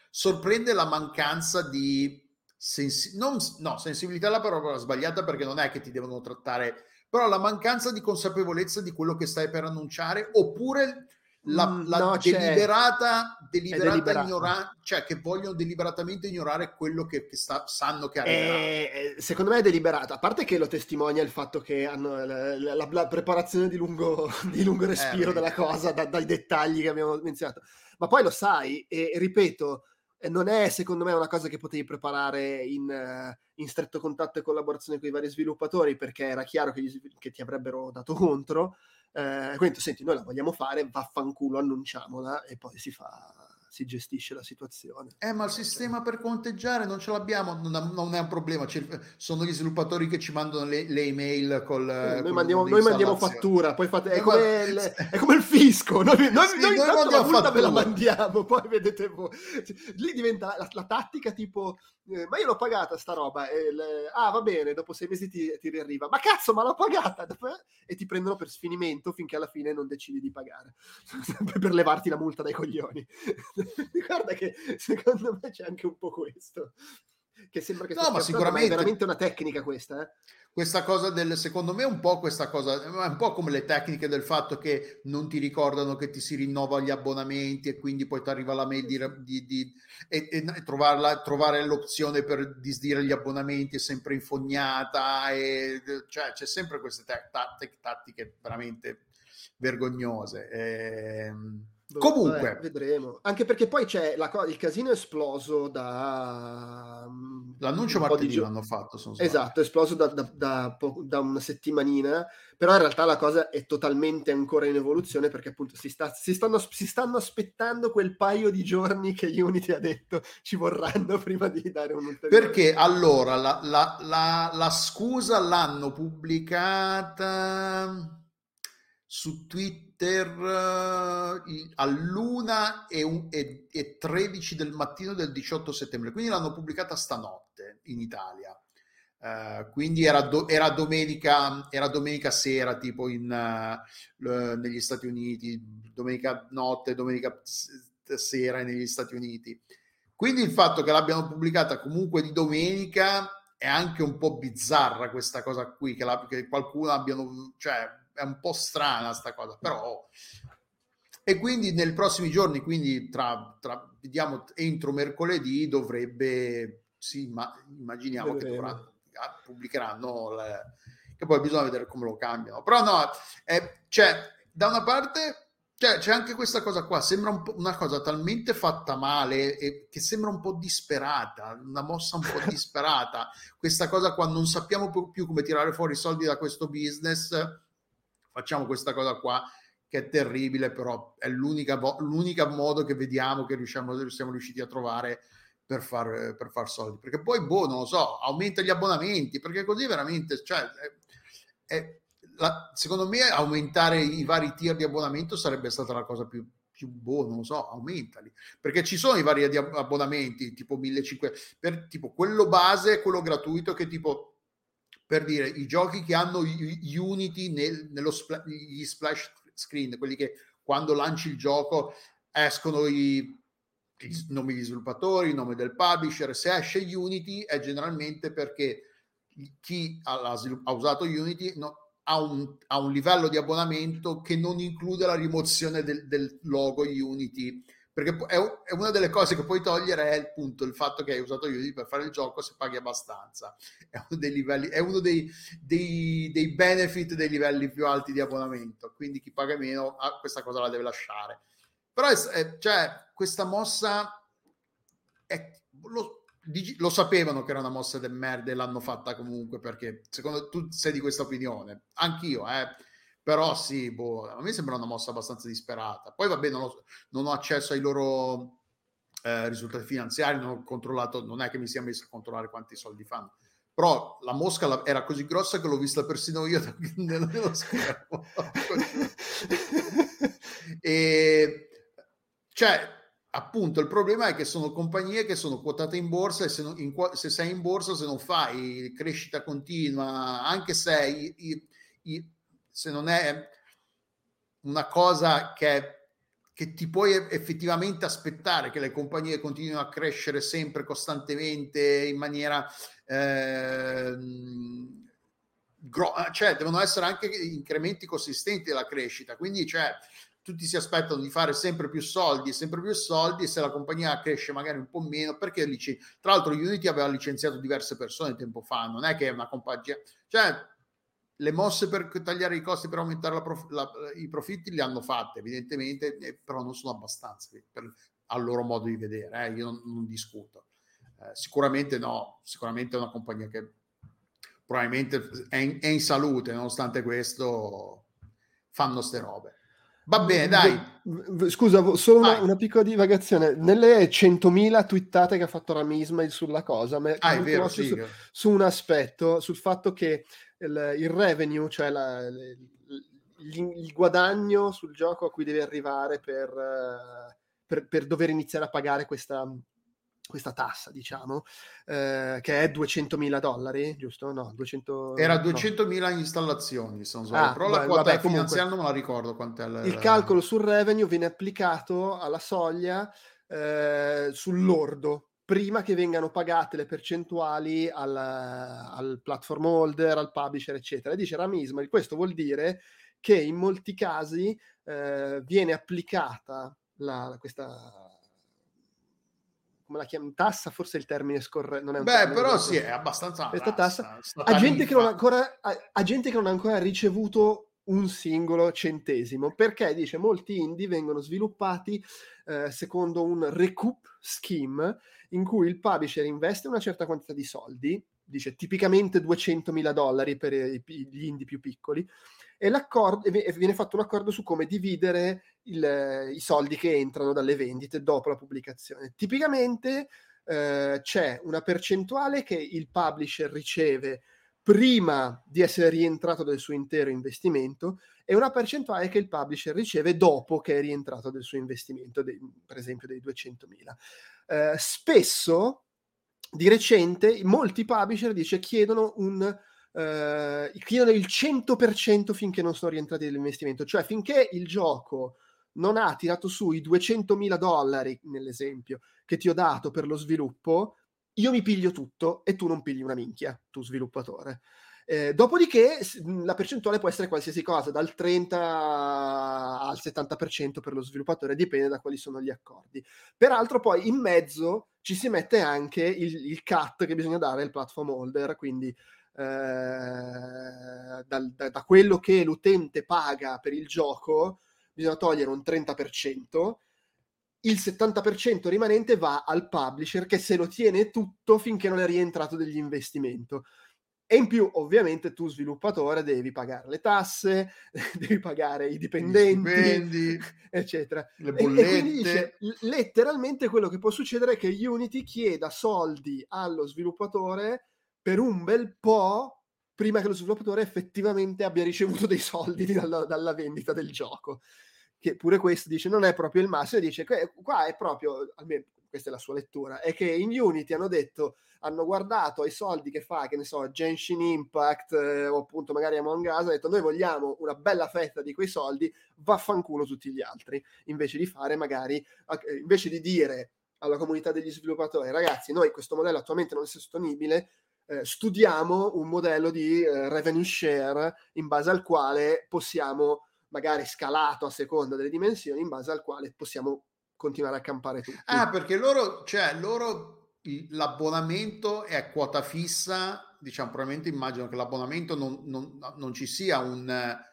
sorprende la mancanza di sensi- non, no, sensibilità è la parola sbagliata perché non è che ti devono trattare, però la mancanza di consapevolezza di quello che stai per annunciare oppure la, Mm, la no, deliberata, deliberata deliberata. ignoranza, cioè che vogliono deliberatamente ignorare quello che, che sta- sanno che arriverà. Secondo me è deliberata, a parte che lo testimonia il fatto che hanno la, la- la- preparazione di lungo, di lungo respiro Eh, della cosa, da- dai dettagli che abbiamo menzionato. Ma poi lo sai, e ripeto, eh, non è secondo me una cosa che potevi preparare in, eh, in stretto contatto e collaborazione con i vari sviluppatori, perché era chiaro che, gli che ti avrebbero dato contro. Eh, quindi senti, noi la vogliamo fare, vaffanculo, annunciamola e poi si fa, si gestisce la situazione. Eh, ma il sistema per conteggiare non ce l'abbiamo, non, è- non è un problema. sono gli sviluppatori che ci mandano le, le email col. Eh, col noi mandiamo, noi di mandiamo fattura, poi fate, è, Noi come il, è come il fisco, noi, noi, Sì, noi noi la multa ve la mandiamo, poi vedete voi. Lì diventa la, la tattica tipo, eh, ma io l'ho pagata sta roba, e il- ah va bene, dopo sei mesi ti, ti riarriva, ma cazzo ma l'ho pagata, Dopo- e ti prendono per sfinimento finché alla fine non decidi di pagare, per levarti la multa dai coglioni. Guarda che secondo me c'è anche un po' questo. Che sembra che No, ma sicuramente- è veramente una tecnica questa, eh? Questa cosa del, secondo me, è un po' questa cosa, è un po' come le tecniche del fatto che non ti ricordano che ti si rinnova gli abbonamenti e quindi poi ti arriva la mail di, di- di- e, e trovarla- trovare l'opzione per disdire gli abbonamenti è sempre infognata, e, cioè c'è sempre queste te- tattiche, veramente vergognose. Ehm, Boh, Comunque. vabbè, vedremo. Anche perché poi c'è la co- il casino è esploso da, mm, L'annuncio martedì gio- l'hanno fatto. Esatto, è esploso da, da- da po- da una settimanina, però in realtà la cosa è totalmente ancora in evoluzione perché appunto si, sta- si stanno, si stanno aspettando quel paio di giorni che Unity ha detto ci vorranno prima di dare un ulteriore. Perché allora la, la- la- la scusa l'hanno pubblicata su Twitter eh, il- all'una e, e- e 13 del mattino del 18 settembre, quindi l'hanno pubblicata stanotte in Italia. Eh, quindi era, do- era domenica, era domenica sera, tipo in, eh, l- negli Stati Uniti, domenica notte, domenica sera negli Stati Uniti. Quindi il fatto che l'abbiano pubblicata comunque di domenica è anche un po' bizzarra questa cosa qui, che, la- che qualcuno abbiano, cioè è un po' strana sta cosa, però... E quindi nei prossimi giorni, quindi tra, tra vediamo entro mercoledì dovrebbe, sì, ma immaginiamo che Vedremo. dovranno, ah, pubblicheranno, le- che poi bisogna vedere come lo cambiano. Però no, eh, cioè, da una parte cioè, c'è anche questa cosa qua, sembra un una cosa talmente fatta male e che sembra un po' disperata, una mossa un po' disperata. Questa cosa qua non sappiamo più come tirare fuori i soldi da questo business, facciamo questa cosa qua che è terribile, però è l'unica, l'unica modo che vediamo che riusciamo, siamo riusciti a trovare per far, per far soldi. Perché poi, boh, non lo so, aumenta gli abbonamenti, perché così veramente, cioè, è- è- la- secondo me aumentare i vari tier di abbonamento sarebbe stata la cosa più, più boh, non lo so, aumentali. Perché ci sono i vari abbonamenti, tipo 1500, per tipo quello base, quello gratuito che tipo per dire i giochi che hanno Unity nel- nello spla- gli splash screen, quelli che quando lanci il gioco escono i, i nomi degli sviluppatori, il nome del publisher. Se esce Unity è generalmente perché chi ha, ha usato Unity no- ha, un, ha un livello di abbonamento che non include la rimozione del, del logo Unity. Perché è, è una delle cose che puoi togliere è il punto, il fatto che hai usato Unity per fare il gioco se paghi abbastanza. È uno dei livelli, è uno dei, dei, dei benefit dei livelli più alti di abbonamento. Quindi chi paga meno ah, questa cosa la deve lasciare. Però è, cioè, questa mossa è- lo, lo sapevano che era una mossa del merda e l'hanno fatta comunque perché secondo tu sei di questa opinione, anch'io, eh. Però sì, boh, a me sembra una mossa abbastanza disperata. Poi vabbè, non, ho- non ho accesso ai loro eh, risultati finanziari, non ho controllato, non è che mi sia messo a controllare quanti soldi fanno. Però la mosca la- era così grossa che l'ho vista persino io da- nello nello schermo. e cioè, appunto, il problema è che sono compagnie che sono quotate in borsa e se, non- in se sei in borsa, se non fai crescita continua, anche se, i- i- se non è una cosa che, che ti puoi effettivamente aspettare, che le compagnie continuino a crescere sempre costantemente in maniera... ehm, gro- cioè devono essere anche incrementi consistenti della crescita. Quindi cioè tutti si aspettano di fare sempre più soldi, sempre più soldi, e se la compagnia cresce magari un po' meno, perché lici- tra l'altro Unity aveva licenziato diverse persone tempo fa, non è che è una compagnia, cioè le mosse per tagliare i costi per aumentare prof- la- i profitti le hanno fatte evidentemente, eh, però non sono abbastanza per- al loro modo di vedere, eh, io non, non discuto. Eh, sicuramente no, sicuramente è una compagnia che probabilmente è in, è in salute, nonostante questo fanno ste robe. Va bene, dai. Scusa, solo una, una piccola divagazione. Nelle 100.000 twittate che ha fatto Ramismail sulla cosa, me- Ah, vero, sì. su, su un aspetto, sul fatto che il, il revenue, cioè la- il, il- guadagno sul gioco a cui devi arrivare per, eh, per- per dover iniziare a pagare questa, questa tassa, diciamo, eh, che è 200.000 dollari, giusto? No, 200... Era no. 200.000 installazioni, se non. Ah, però la quota vabbè, comunque. finanziaria non me la ricordo quant'è. il la- calcolo sul revenue viene applicato alla soglia eh, sul lordo prima che vengano pagate le percentuali al, al platform holder, al publisher, eccetera. E dice Ramismail, questo vuol dire che in molti casi eh, viene applicata la, questa come la chiam- tassa, forse il termine scorretto. Non è un Beh, termine però sì, è abbastanza... Questa tassa sta a gente, che non ha ancora, a, a gente che non ha ancora ricevuto un singolo centesimo, perché dice molti indie vengono sviluppati eh, secondo un recoup scheme in cui il publisher investe una certa quantità di soldi, dice tipicamente 200.000 dollari per i- gli indie più piccoli, e, e viene fatto un accordo su come dividere il- i soldi che entrano dalle vendite dopo la pubblicazione. Tipicamente eh, c'è una percentuale che il publisher riceve prima di essere rientrato del suo intero investimento e una percentuale che il publisher riceve dopo che è rientrato del suo investimento, dei- per esempio dei 200.000. Eh, spesso, di recente, molti publisher dice, chiedono un eh, chiedono il 100% finché non sono rientrati dall'investimento, cioè finché il gioco non ha tirato su i 200.000 dollari, nell'esempio, che ti ho dato per lo sviluppo, io mi piglio tutto e tu non pigli una minchia, tu sviluppatore. Eh, dopodiché la percentuale può essere qualsiasi cosa, dal 30 al 70% per lo sviluppatore, dipende da quali sono gli accordi. Peraltro poi in mezzo ci si mette anche il, il cut che bisogna dare al platform holder, quindi eh, dal- da, da quello che l'utente paga per il gioco bisogna togliere un 30%, il 70% rimanente va al publisher che se lo tiene tutto finché non è rientrato degli investimenti. E in più, ovviamente, tu sviluppatore devi pagare le tasse, devi pagare i dipendenti, stipendi, eccetera. le E- E, quindi bollette. dice, letteralmente quello che può succedere è che Unity chieda soldi allo sviluppatore per un bel po' prima che lo sviluppatore effettivamente abbia ricevuto dei soldi dalla, dalla vendita del gioco. Che pure questo dice non è proprio il massimo, dice que- qua è proprio, almeno questa è la sua lettura, è che in Unity hanno detto, hanno guardato ai soldi che fa, che ne so, Genshin Impact eh, o appunto magari Among Us, hanno detto noi vogliamo una bella fetta di quei soldi, vaffanculo tutti gli altri, invece di fare magari, invece di dire alla comunità degli sviluppatori, ragazzi, noi questo modello attualmente non è sostenibile, eh, studiamo un modello di eh, revenue share in base al quale possiamo, magari scalato a seconda delle dimensioni, in base al quale possiamo continuare a campare tutti. Ah, perché loro, cioè, loro l'abbonamento è a quota fissa, diciamo, probabilmente immagino che l'abbonamento non, non- non ci sia un...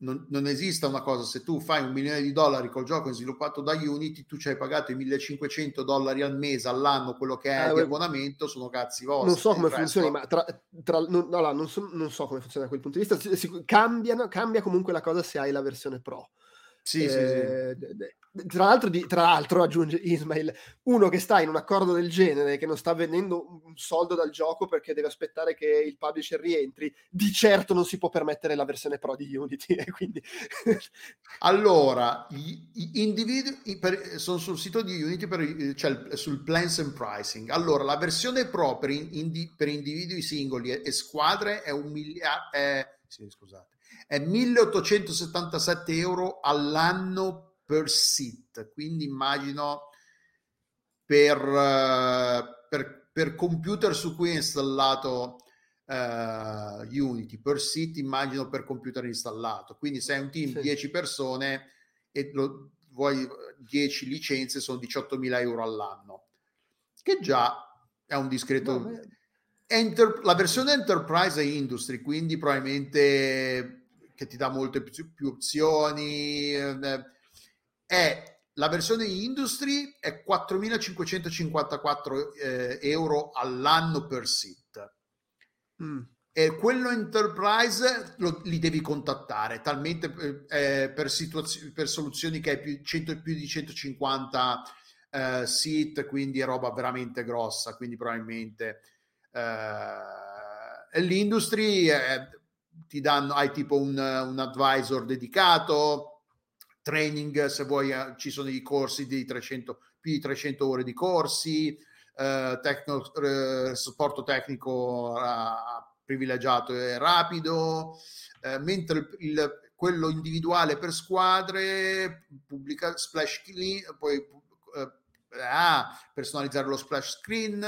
eh, Non, non esista una cosa, se tu fai un milione di dollari col gioco sviluppato da Unity, tu ci hai pagato i 1500 dollari al mese, all'anno, quello che è Ah, di abbonamento, sono cazzi vostri. non so come resto- funzioni, ma tra, tra- non, allora, non, so, non so come funziona da quel punto di vista. Si- si- cambiano- cambia comunque la cosa se hai la versione Pro. Sì, sì, sì. Eh, d- d- tra, l'altro, di- tra l'altro, aggiunge Ismail, uno che sta in un accordo del genere, che non sta vendendo un soldo dal gioco perché deve aspettare che il publisher rientri, di certo non si può permettere la versione Pro di Unity. quindi Allora, gli, individui per- sono sul sito di Unity per, i- cioè sul plans and pricing. Allora, la versione Pro per, in- indi- per individui singoli e, e squadre è un miliardo, è, sì, scusate, è 1877 euro all'anno per sit. Quindi immagino per, eh, per, per computer su cui è installato eh, Unity per sito immagino per computer installato quindi se hai un team Sì. 10 persone e lo, vuoi 10 licenze sono 18.000 euro all'anno che già è un discreto No, Enter- la versione Enterprise è Industry, quindi probabilmente che ti dà molte più, più opzioni. eh, È la versione Industry è 4.554 eh, euro all'anno per sit. Mm. E quello Enterprise lo- li devi contattare talmente eh, eh, per, situazio- per soluzioni che hai più, 100 più di 150 eh, sit, quindi è roba veramente grossa. Quindi probabilmente eh, l'industry ti danno, hai tipo un, un advisor dedicato, training se vuoi, eh, ci sono i corsi di 300, più di 300 ore di corsi, eh, tecno- eh, supporto tecnico eh, privilegiato e rapido, eh, mentre il, il- quello individuale per squadre pubblica splash screen, poi eh, ah, personalizzare lo splash screen,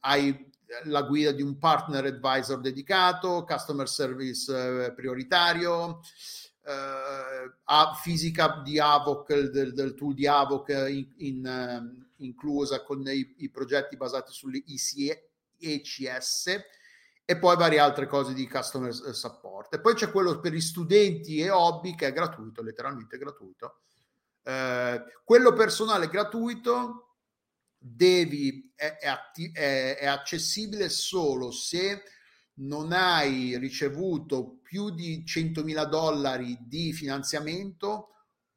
hai la guida di un partner advisor dedicato, customer service eh, prioritario, eh, fisica di Avoc, del, del tool di Avoc in, in, eh, inclusa con i, i progetti basati sulle ECS e poi varie altre cose di customer support. E poi c'è quello per gli studenti e hobby che è gratuito, letteralmente gratuito. Eh, quello personale gratuito devi, è, è, atti, è, è accessibile solo se non hai ricevuto più di 100.000 dollari di finanziamento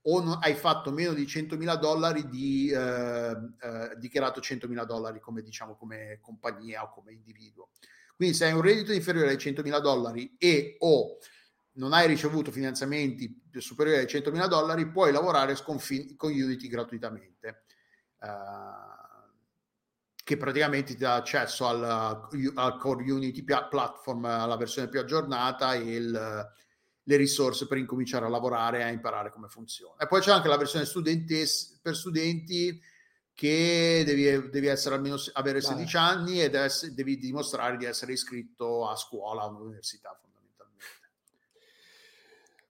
o non, hai fatto meno di 100.000 dollari di eh, eh, dichiarato 100.000 dollari come diciamo come compagnia o come individuo. Quindi se hai un reddito inferiore ai 100.000 dollari e o non hai ricevuto finanziamenti superiori ai 100.000 dollari, puoi lavorare con, con Unity gratuitamente. Uh, che praticamente ti dà accesso al, al Core Unity Platform, alla versione più aggiornata e il, le risorse per incominciare a lavorare e a imparare come funziona. E poi c'è anche la versione per studenti che devi, devi essere almeno avere 16 Vai. anni e devi, devi dimostrare di essere iscritto a scuola, all'università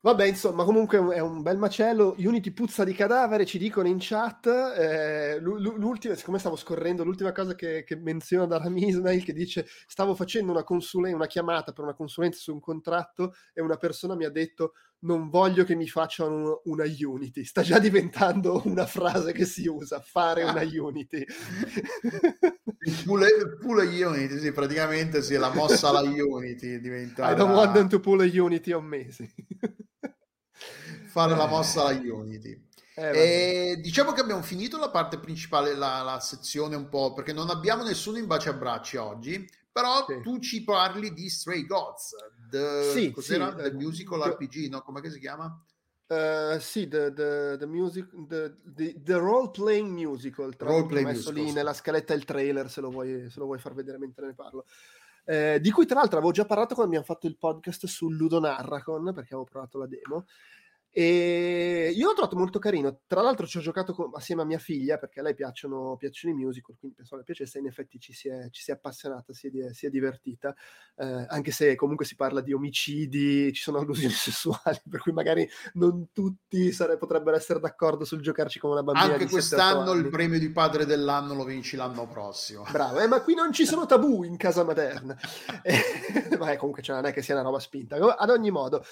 Vabbè, insomma, comunque è un bel macello. Unity puzza di cadavere, ci dicono in chat. Eh, l'ultima, siccome stavo scorrendo, l'ultima cosa che, che menziona Daram Ismail che dice: Stavo facendo una, consulen- una chiamata per una consulenza su un contratto e una persona mi ha detto: Non voglio che mi facciano una Unity. Sta già diventando una frase che si usa: fare una Unity. Pule, pule Unity, sì, praticamente sì, la mossa alla Unity diventa. I don't want them to pull a Unity on me. Sì fare la mossa alla Unity. Eh, diciamo che abbiamo finito la parte principale, la, la, sezione un po' perché non abbiamo nessuno in baci a bracci oggi. Però sì. tu ci parli di Stray Gods, the, sì, cos'era? Sì, the Musical the, RPG, no? Come si chiama? Uh, sì, the, the, the, music, the, the, role playing musical. Tra role play messo musical, lì nella scaletta il trailer se lo vuoi, se lo vuoi far vedere mentre ne parlo. Eh, di cui tra l'altro avevo già parlato quando abbiamo fatto il podcast su Ludo Narracon perché avevo provato la demo e io l'ho trovato molto carino. Tra l'altro, ci ho giocato con, assieme a mia figlia perché a lei piacciono, piacciono i musical, quindi pensavo le piacesse. In effetti ci si è, ci si è appassionata, si è, si è divertita, eh, anche se comunque si parla di omicidi, ci sono allusioni sessuali, per cui magari non tutti sare, potrebbero essere d'accordo sul giocarci come una bambina. Anche quest'anno il premio di padre dell'anno lo vinci l'anno prossimo. Bravo, eh, ma qui non ci sono tabù in casa materna. eh, ma comunque cioè, non è che sia una roba spinta. Ad ogni modo.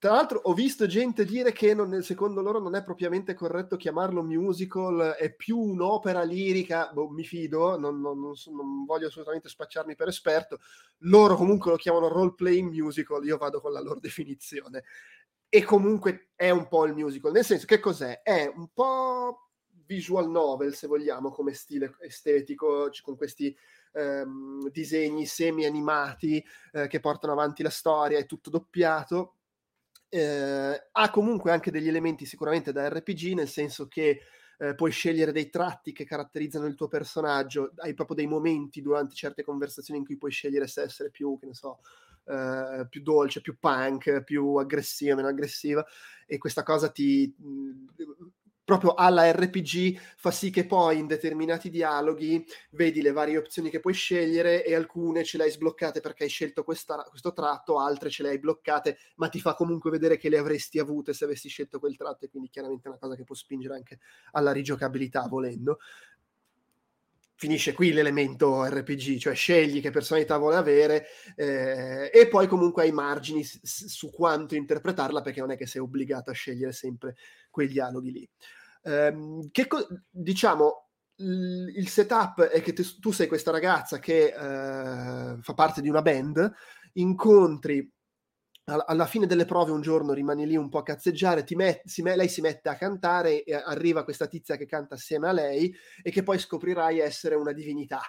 Tra l'altro ho visto gente dire che non, secondo loro non è propriamente corretto chiamarlo musical, è più un'opera lirica, boh, mi fido, non, non, non, voglio assolutamente spacciarmi per esperto, loro comunque lo chiamano role playing musical, io vado con la loro definizione. E comunque è un po' il musical, nel senso che cos'è? È un po' visual novel, se vogliamo, come stile estetico, con questi ehm, disegni semi-animati eh, che portano avanti la storia, è tutto doppiato eh, ha comunque anche degli elementi sicuramente da RPG, nel senso che eh, puoi scegliere dei tratti che caratterizzano il tuo personaggio, hai proprio dei momenti durante certe conversazioni in cui puoi scegliere se essere più, che ne so, eh, più dolce, più punk, più aggressiva, meno aggressiva, e questa cosa ti proprio alla RPG fa sì che poi in determinati dialoghi vedi le varie opzioni che puoi scegliere e alcune ce le hai sbloccate perché hai scelto questa, questo tratto, altre ce le hai bloccate, ma ti fa comunque vedere che le avresti avute se avessi scelto quel tratto e quindi chiaramente è una cosa che può spingere anche alla rigiocabilità volendo. Finisce qui l'elemento RPG, cioè scegli che personalità vuole avere eh, e poi comunque hai margini su quanto interpretarla perché non è che sei obbligato a scegliere sempre quei dialoghi lì. Ehm, che co- diciamo, il, setup è che te, tu sei questa ragazza che eh, fa parte di una band, incontri alla fine delle prove un giorno rimani lì un po' a cazzeggiare, met- si lei si mette a cantare e arriva questa tizia che canta assieme a lei e che poi scoprirai essere una divinità,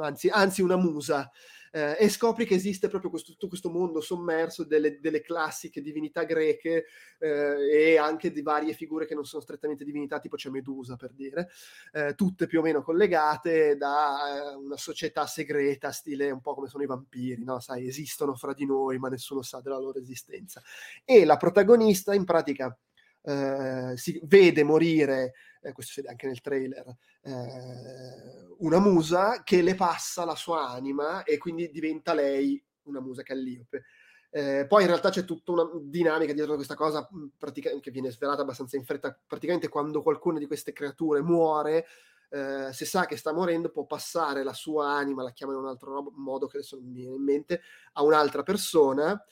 anzi, anzi una musa eh, e scopri che esiste proprio questo, tutto questo mondo sommerso delle, delle classiche divinità greche eh, e anche di varie figure che non sono strettamente divinità, tipo c'è Medusa per dire, eh, tutte più o meno collegate da eh, una società segreta, stile un po' come sono i vampiri, no? Sai, esistono fra di noi, ma nessuno sa della loro esistenza. E la protagonista in pratica eh, si vede morire, eh, questo si vede anche nel trailer, eh, una musa che le passa la sua anima e quindi diventa lei una musa calliope. Eh, poi in realtà c'è tutta una dinamica dietro questa cosa pratica- che viene svelata abbastanza in fretta. Praticamente quando qualcuna di queste creature muore, eh, se sa che sta morendo può passare la sua anima, la chiama in un altro modo che adesso non mi viene in mente, a un'altra persona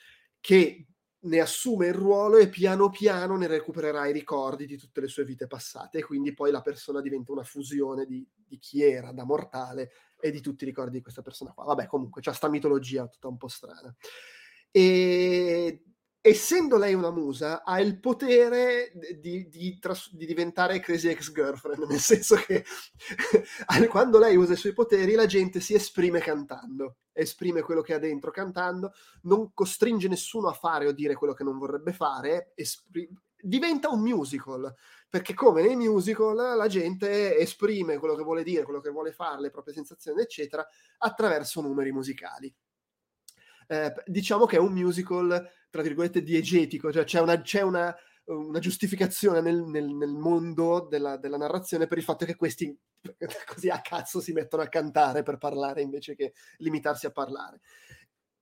che ne assume il ruolo e piano piano ne recupererà i ricordi di tutte le sue vite passate e quindi poi la persona diventa una fusione di, di chi era da mortale e di tutti i ricordi di questa persona qua. Vabbè, comunque c'è sta mitologia tutta un po' strana. E essendo lei una musa, ha il potere di, di, tras- di diventare Crazy Ex-Girlfriend, nel senso che quando lei usa i suoi poteri la gente si esprime cantando, esprime quello che ha dentro cantando, non costringe nessuno a fare o dire quello che non vorrebbe fare, espri- diventa un musical, perché come nei musical la gente esprime quello che vuole dire, quello che vuole fare, le proprie sensazioni, eccetera, attraverso numeri musicali. Eh, diciamo che è un musical tra virgolette, diegetico, cioè c'è una, c'è una, una giustificazione nel, nel, nel mondo della, della, narrazione per il fatto che questi così a cazzo si mettono a cantare per parlare invece che limitarsi a parlare.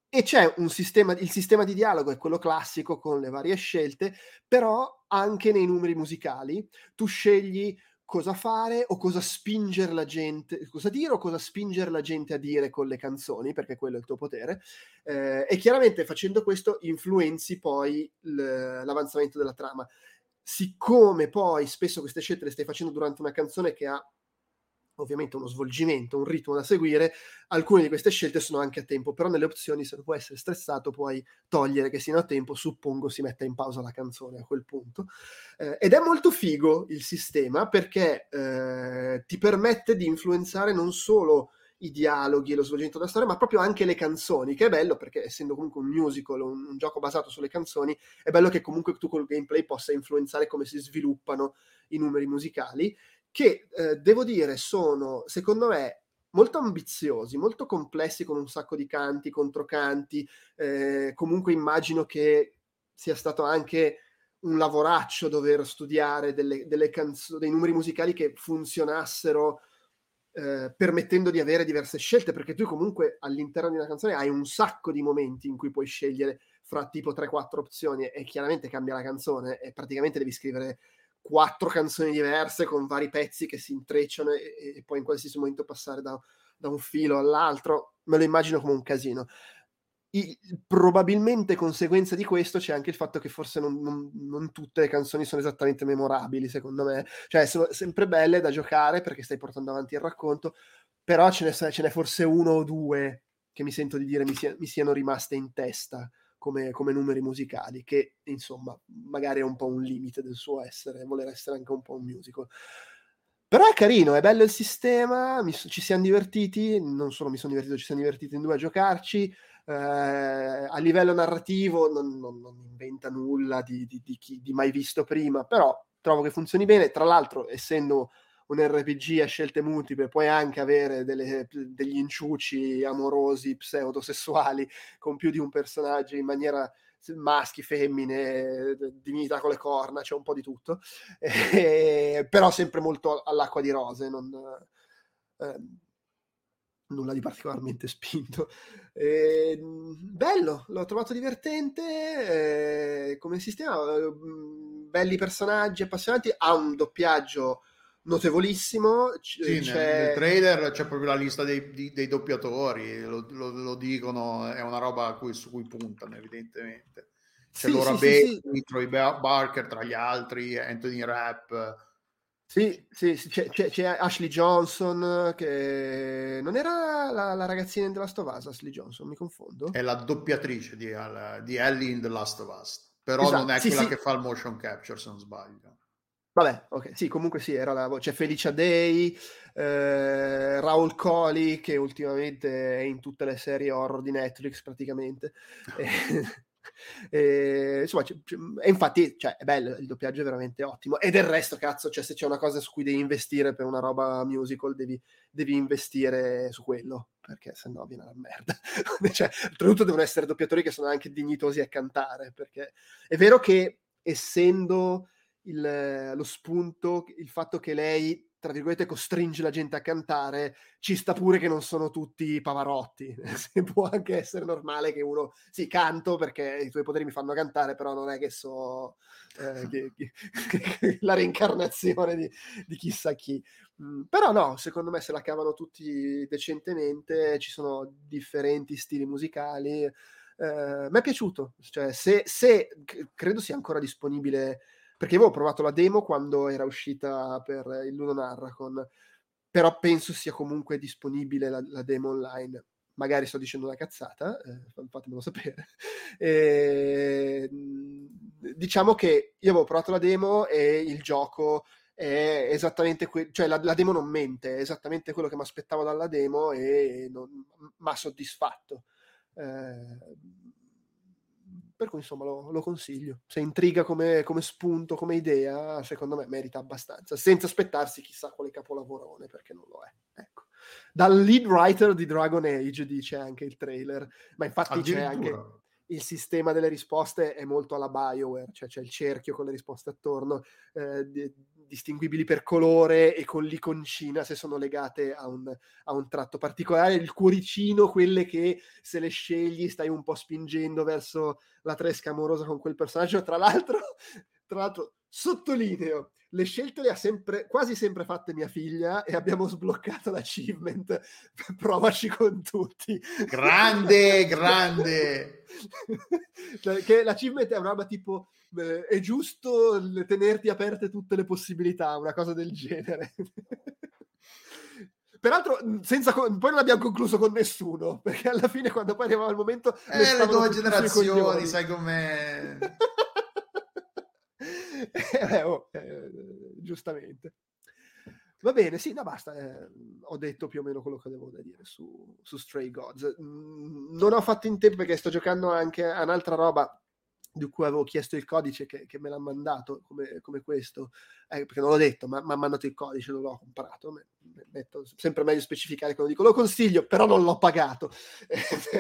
E c'è un sistema, il sistema di dialogo è quello classico con le varie scelte, però anche nei numeri musicali tu scegli cosa fare o cosa spingere la gente, cosa dire o cosa spingere la gente a dire con le canzoni, perché quello è il tuo potere. Eh, e chiaramente facendo questo influenzi poi l'avanzamento della trama. Siccome poi spesso queste scelte le stai facendo durante una canzone che ha ovviamente uno svolgimento, un ritmo da seguire, alcune di queste scelte sono anche a tempo, però nelle opzioni se puoi essere stressato puoi togliere che siano a tempo, suppongo si metta in pausa la canzone a quel punto. Eh, ed è molto figo il sistema perché eh, ti permette di influenzare non solo i dialoghi e lo svolgimento della storia, ma proprio anche le canzoni, che è bello perché essendo comunque un musical, un, un gioco basato sulle canzoni, è bello che comunque tu col gameplay possa influenzare come si sviluppano i numeri musicali che eh, devo dire sono, secondo me, molto ambiziosi, molto complessi con un sacco di canti, controcanti, eh, comunque immagino che sia stato anche un lavoraccio dover studiare delle, delle canzoni, dei numeri musicali che funzionassero eh, permettendo di avere diverse scelte, perché tu comunque all'interno di una canzone hai un sacco di momenti in cui puoi scegliere fra tipo 3-4 opzioni e chiaramente cambia la canzone e praticamente devi scrivere quattro canzoni diverse con vari pezzi che si intrecciano e, e poi in qualsiasi momento passare da, da, un filo all'altro, me lo immagino come un casino. I, probabilmente conseguenza di questo c'è anche il fatto che forse non, non, non, tutte le canzoni sono esattamente memorabili, secondo me. Cioè, sono sempre belle da giocare perché stai portando avanti il racconto, però ce n'è, ce n'è forse uno o due che mi sento di dire mi, sia, mi siano rimaste in testa come, come, numeri musicali, che insomma magari è un po' un limite del suo essere, voler essere anche un po' un musical. Però è carino, è bello il sistema, mi, ci siamo divertiti, non solo mi sono divertito, ci siamo divertiti in due a giocarci. Eh, a livello narrativo non, non, non inventa nulla di, di, di, chi, di mai visto prima, però trovo che funzioni bene. Tra l'altro, essendo un RPG a scelte multiple, puoi anche avere delle, degli inciuci amorosi, pseudosessuali con più di un personaggio in maniera maschi, femmine, divinità con le corna, c'è un po' di tutto, eh, però sempre molto all'acqua di rose, non, eh, nulla di particolarmente spinto. Eh, bello, l'ho trovato divertente eh, come sistema, belli personaggi appassionanti, ha un doppiaggio notevolissimo. Sì, c'è... Nel, nel, trailer c'è proprio la lista dei, dei, dei doppiatori, lo, lo, lo, dicono, è una roba cui, su cui puntano evidentemente. C'è sì, Laura sì, Bailey, sì, Troy Barker tra gli altri, Anthony Rapp. Sì, sì, c'è, c'è, c'è, Ashley Johnson che non era la, la ragazzina in The Last of Us, Ashley Johnson, mi confondo? È la doppiatrice di, di Ellie in The Last of Us, però esatto, non è quella che fa il motion capture se non sbaglio. Vabbè, ok, sì, comunque sì, era la voce. C'è Felicia Day, eh, Raul Coli, che ultimamente è in tutte le serie horror di Netflix praticamente. e, e, insomma, c- c- e infatti, cioè, è bello, il doppiaggio è veramente ottimo. E del resto, cazzo, cioè, se c'è una cosa su cui devi investire per una roba musical, devi, devi investire su quello, perché sennò viene la merda. cioè, oltretutto devono essere doppiatori che sono anche dignitosi a cantare, perché è vero che essendo il, lo spunto, il fatto che lei tra virgolette, costringe la gente a cantare, ci sta pure che non sono tutti Pavarotti. Può anche essere normale che uno, sì, canto perché i tuoi poteri mi fanno cantare, però non è che so eh, che, che, la reincarnazione di, di chissà chi. Mm, però no, secondo me se la cavano tutti decentemente, ci sono differenti stili musicali. Eh, mi è piaciuto, cioè, se, se credo sia ancora disponibile perché avevo provato la demo quando era uscita per il Luno Narracon, però penso sia comunque disponibile la, la demo online. Magari sto dicendo una cazzata, eh, fatemelo sapere. E, diciamo che io avevo provato la demo e il gioco è esattamente quello, cioè la, la, demo non mente, è esattamente quello che mi aspettavo dalla demo e mi ha soddisfatto. Eh, per cui insomma lo, lo consiglio. Se intriga come, come, spunto, come idea, secondo me merita abbastanza, senza aspettarsi chissà quale capolavorone, perché non lo è. Ecco. Dal lead writer di Dragon Age dice anche il trailer, ma infatti c'è anche il sistema delle risposte è molto alla Bioware, cioè c'è il cerchio con le risposte attorno, eh, di, distinguibili per colore e con l'iconcina se sono legate a un, a un, tratto particolare, il cuoricino, quelle che se le scegli stai un po' spingendo verso la tresca amorosa con quel personaggio, tra l'altro, tra l'altro sottolineo, le scelte le ha sempre, quasi sempre fatte mia figlia e abbiamo sbloccato l'achievement. Provaci con tutti. Grande, grande. Cioè, che l'achievement è una roba tipo eh, è giusto tenerti aperte tutte le possibilità, una cosa del genere. Peraltro, senza, poi non abbiamo concluso con nessuno, perché alla fine, quando poi arrivava il momento, eh, le, le nuove generazioni, sai com'è. Eh, oh, eh, giustamente. Va bene, sì, no, basta. Eh, ho detto più o meno quello che avevo da dire su, su Stray Gods. Mm, non ho fatto in tempo perché sto giocando anche a un'altra roba di cui avevo chiesto il codice che, che me l'ha mandato come, come questo, eh, perché non l'ho detto, ma mi ha mandato il codice, non l'ho comprato. Metto, sempre meglio specificare quando dico lo consiglio, però non l'ho pagato.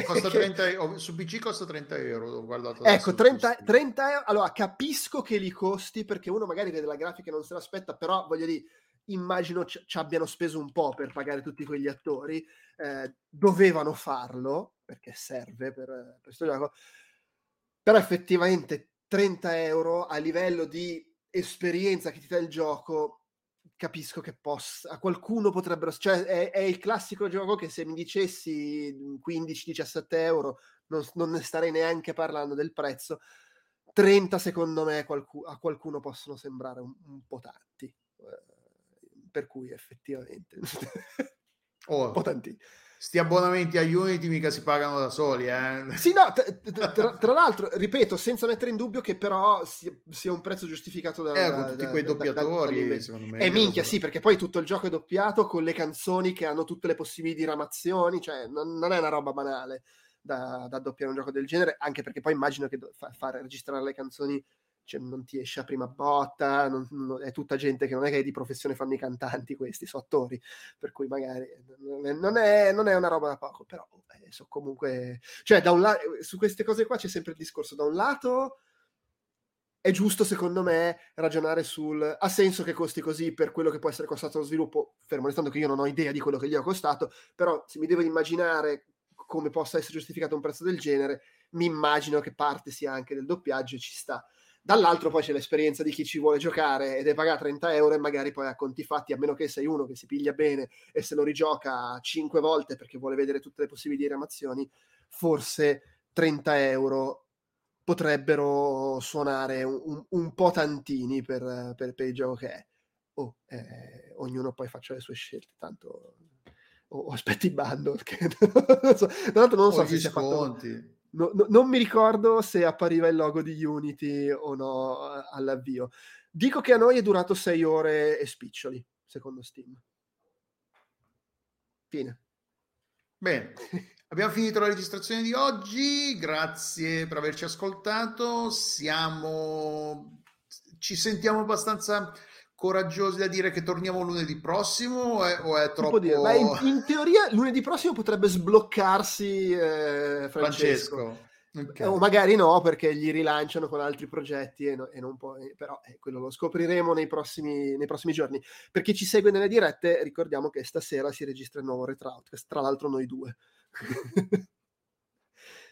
Costa 30, su PC costa 30 euro. ecco, 30, 30 euro. Allora, capisco che li costi perché uno magari vede la grafica e non se l'aspetta, però voglio dire, immagino ci, ci abbiano speso un po' per pagare tutti quegli attori. Eh, dovevano farlo perché serve per, per questo gioco però effettivamente 30 euro a livello di esperienza che ti dà il gioco capisco che possa a qualcuno potrebbero cioè è, è il classico gioco che se mi dicessi 15-17 euro non, non, ne starei neanche parlando del prezzo 30 secondo me qualcu- a qualcuno possono sembrare un, un po' tanti eh, per cui effettivamente oh. un po' tanti Sti abbonamenti a Unity mica si pagano da soli, eh? Sì, no, t- t- tra, tra, l'altro, ripeto, senza mettere in dubbio che però sia, sia un prezzo giustificato da... Eh, con tutti da, quei doppiatori, da, da, secondo me. E minchia, sì, perché poi tutto il gioco è doppiato con le canzoni che hanno tutte le possibili diramazioni, cioè non, non è una roba banale da, da, doppiare un gioco del genere, anche perché poi immagino che fa, fare registrare le canzoni cioè, non ti esce a prima botta, non, non, è tutta gente che non è che di professione fanno i cantanti questi, sono attori, per cui magari non è, non è una roba da poco, però eh, so comunque, cioè da un lato, su queste cose qua c'è sempre il discorso, da un lato è giusto secondo me ragionare sul ha senso che costi così per quello che può essere costato lo sviluppo, fermo restando che io non ho idea di quello che gli ho costato, però se mi devo immaginare come possa essere giustificato un prezzo del genere, mi immagino che parte sia anche del doppiaggio e ci sta. Dall'altro poi c'è l'esperienza di chi ci vuole giocare ed è pagare 30 euro e magari poi a conti fatti, a meno che sei uno che si piglia bene e se lo rigioca 5 volte perché vuole vedere tutte le possibili diramazioni, forse 30 euro potrebbero suonare un, un, un po' tantini per, per, per, il gioco che è. Oh, eh, ognuno poi faccia le sue scelte, tanto o, o aspetti bundle. Che, non so, tra l'altro non so se si è fatto no, no, non mi ricordo se appariva il logo di Unity o no all'avvio. Dico che a noi è durato 6 ore e spiccioli, secondo Steam. Fine. Bene, abbiamo finito la registrazione di oggi, grazie per averci ascoltato, siamo... ci sentiamo abbastanza coraggiosi da dire che torniamo lunedì prossimo o è, o è troppo... Dire, in, in, teoria lunedì prossimo potrebbe sbloccarsi eh, Francesco. Francesco. Ok. O magari no, perché gli rilanciano con altri progetti e, no- e non può, eh, però eh, quello lo scopriremo nei prossimi, nei prossimi giorni. Per chi ci segue nelle dirette, ricordiamo che stasera si registra il nuovo Retroutcast, tra l'altro noi due.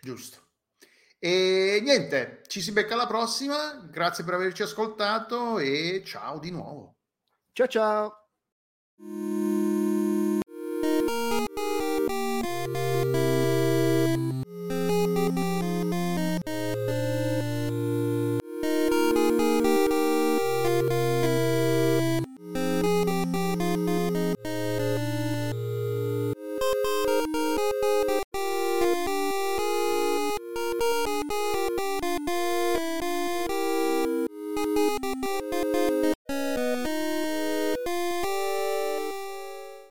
Giusto. E niente, ci si becca alla prossima. Grazie per averci ascoltato e ciao di nuovo. ciao ciao!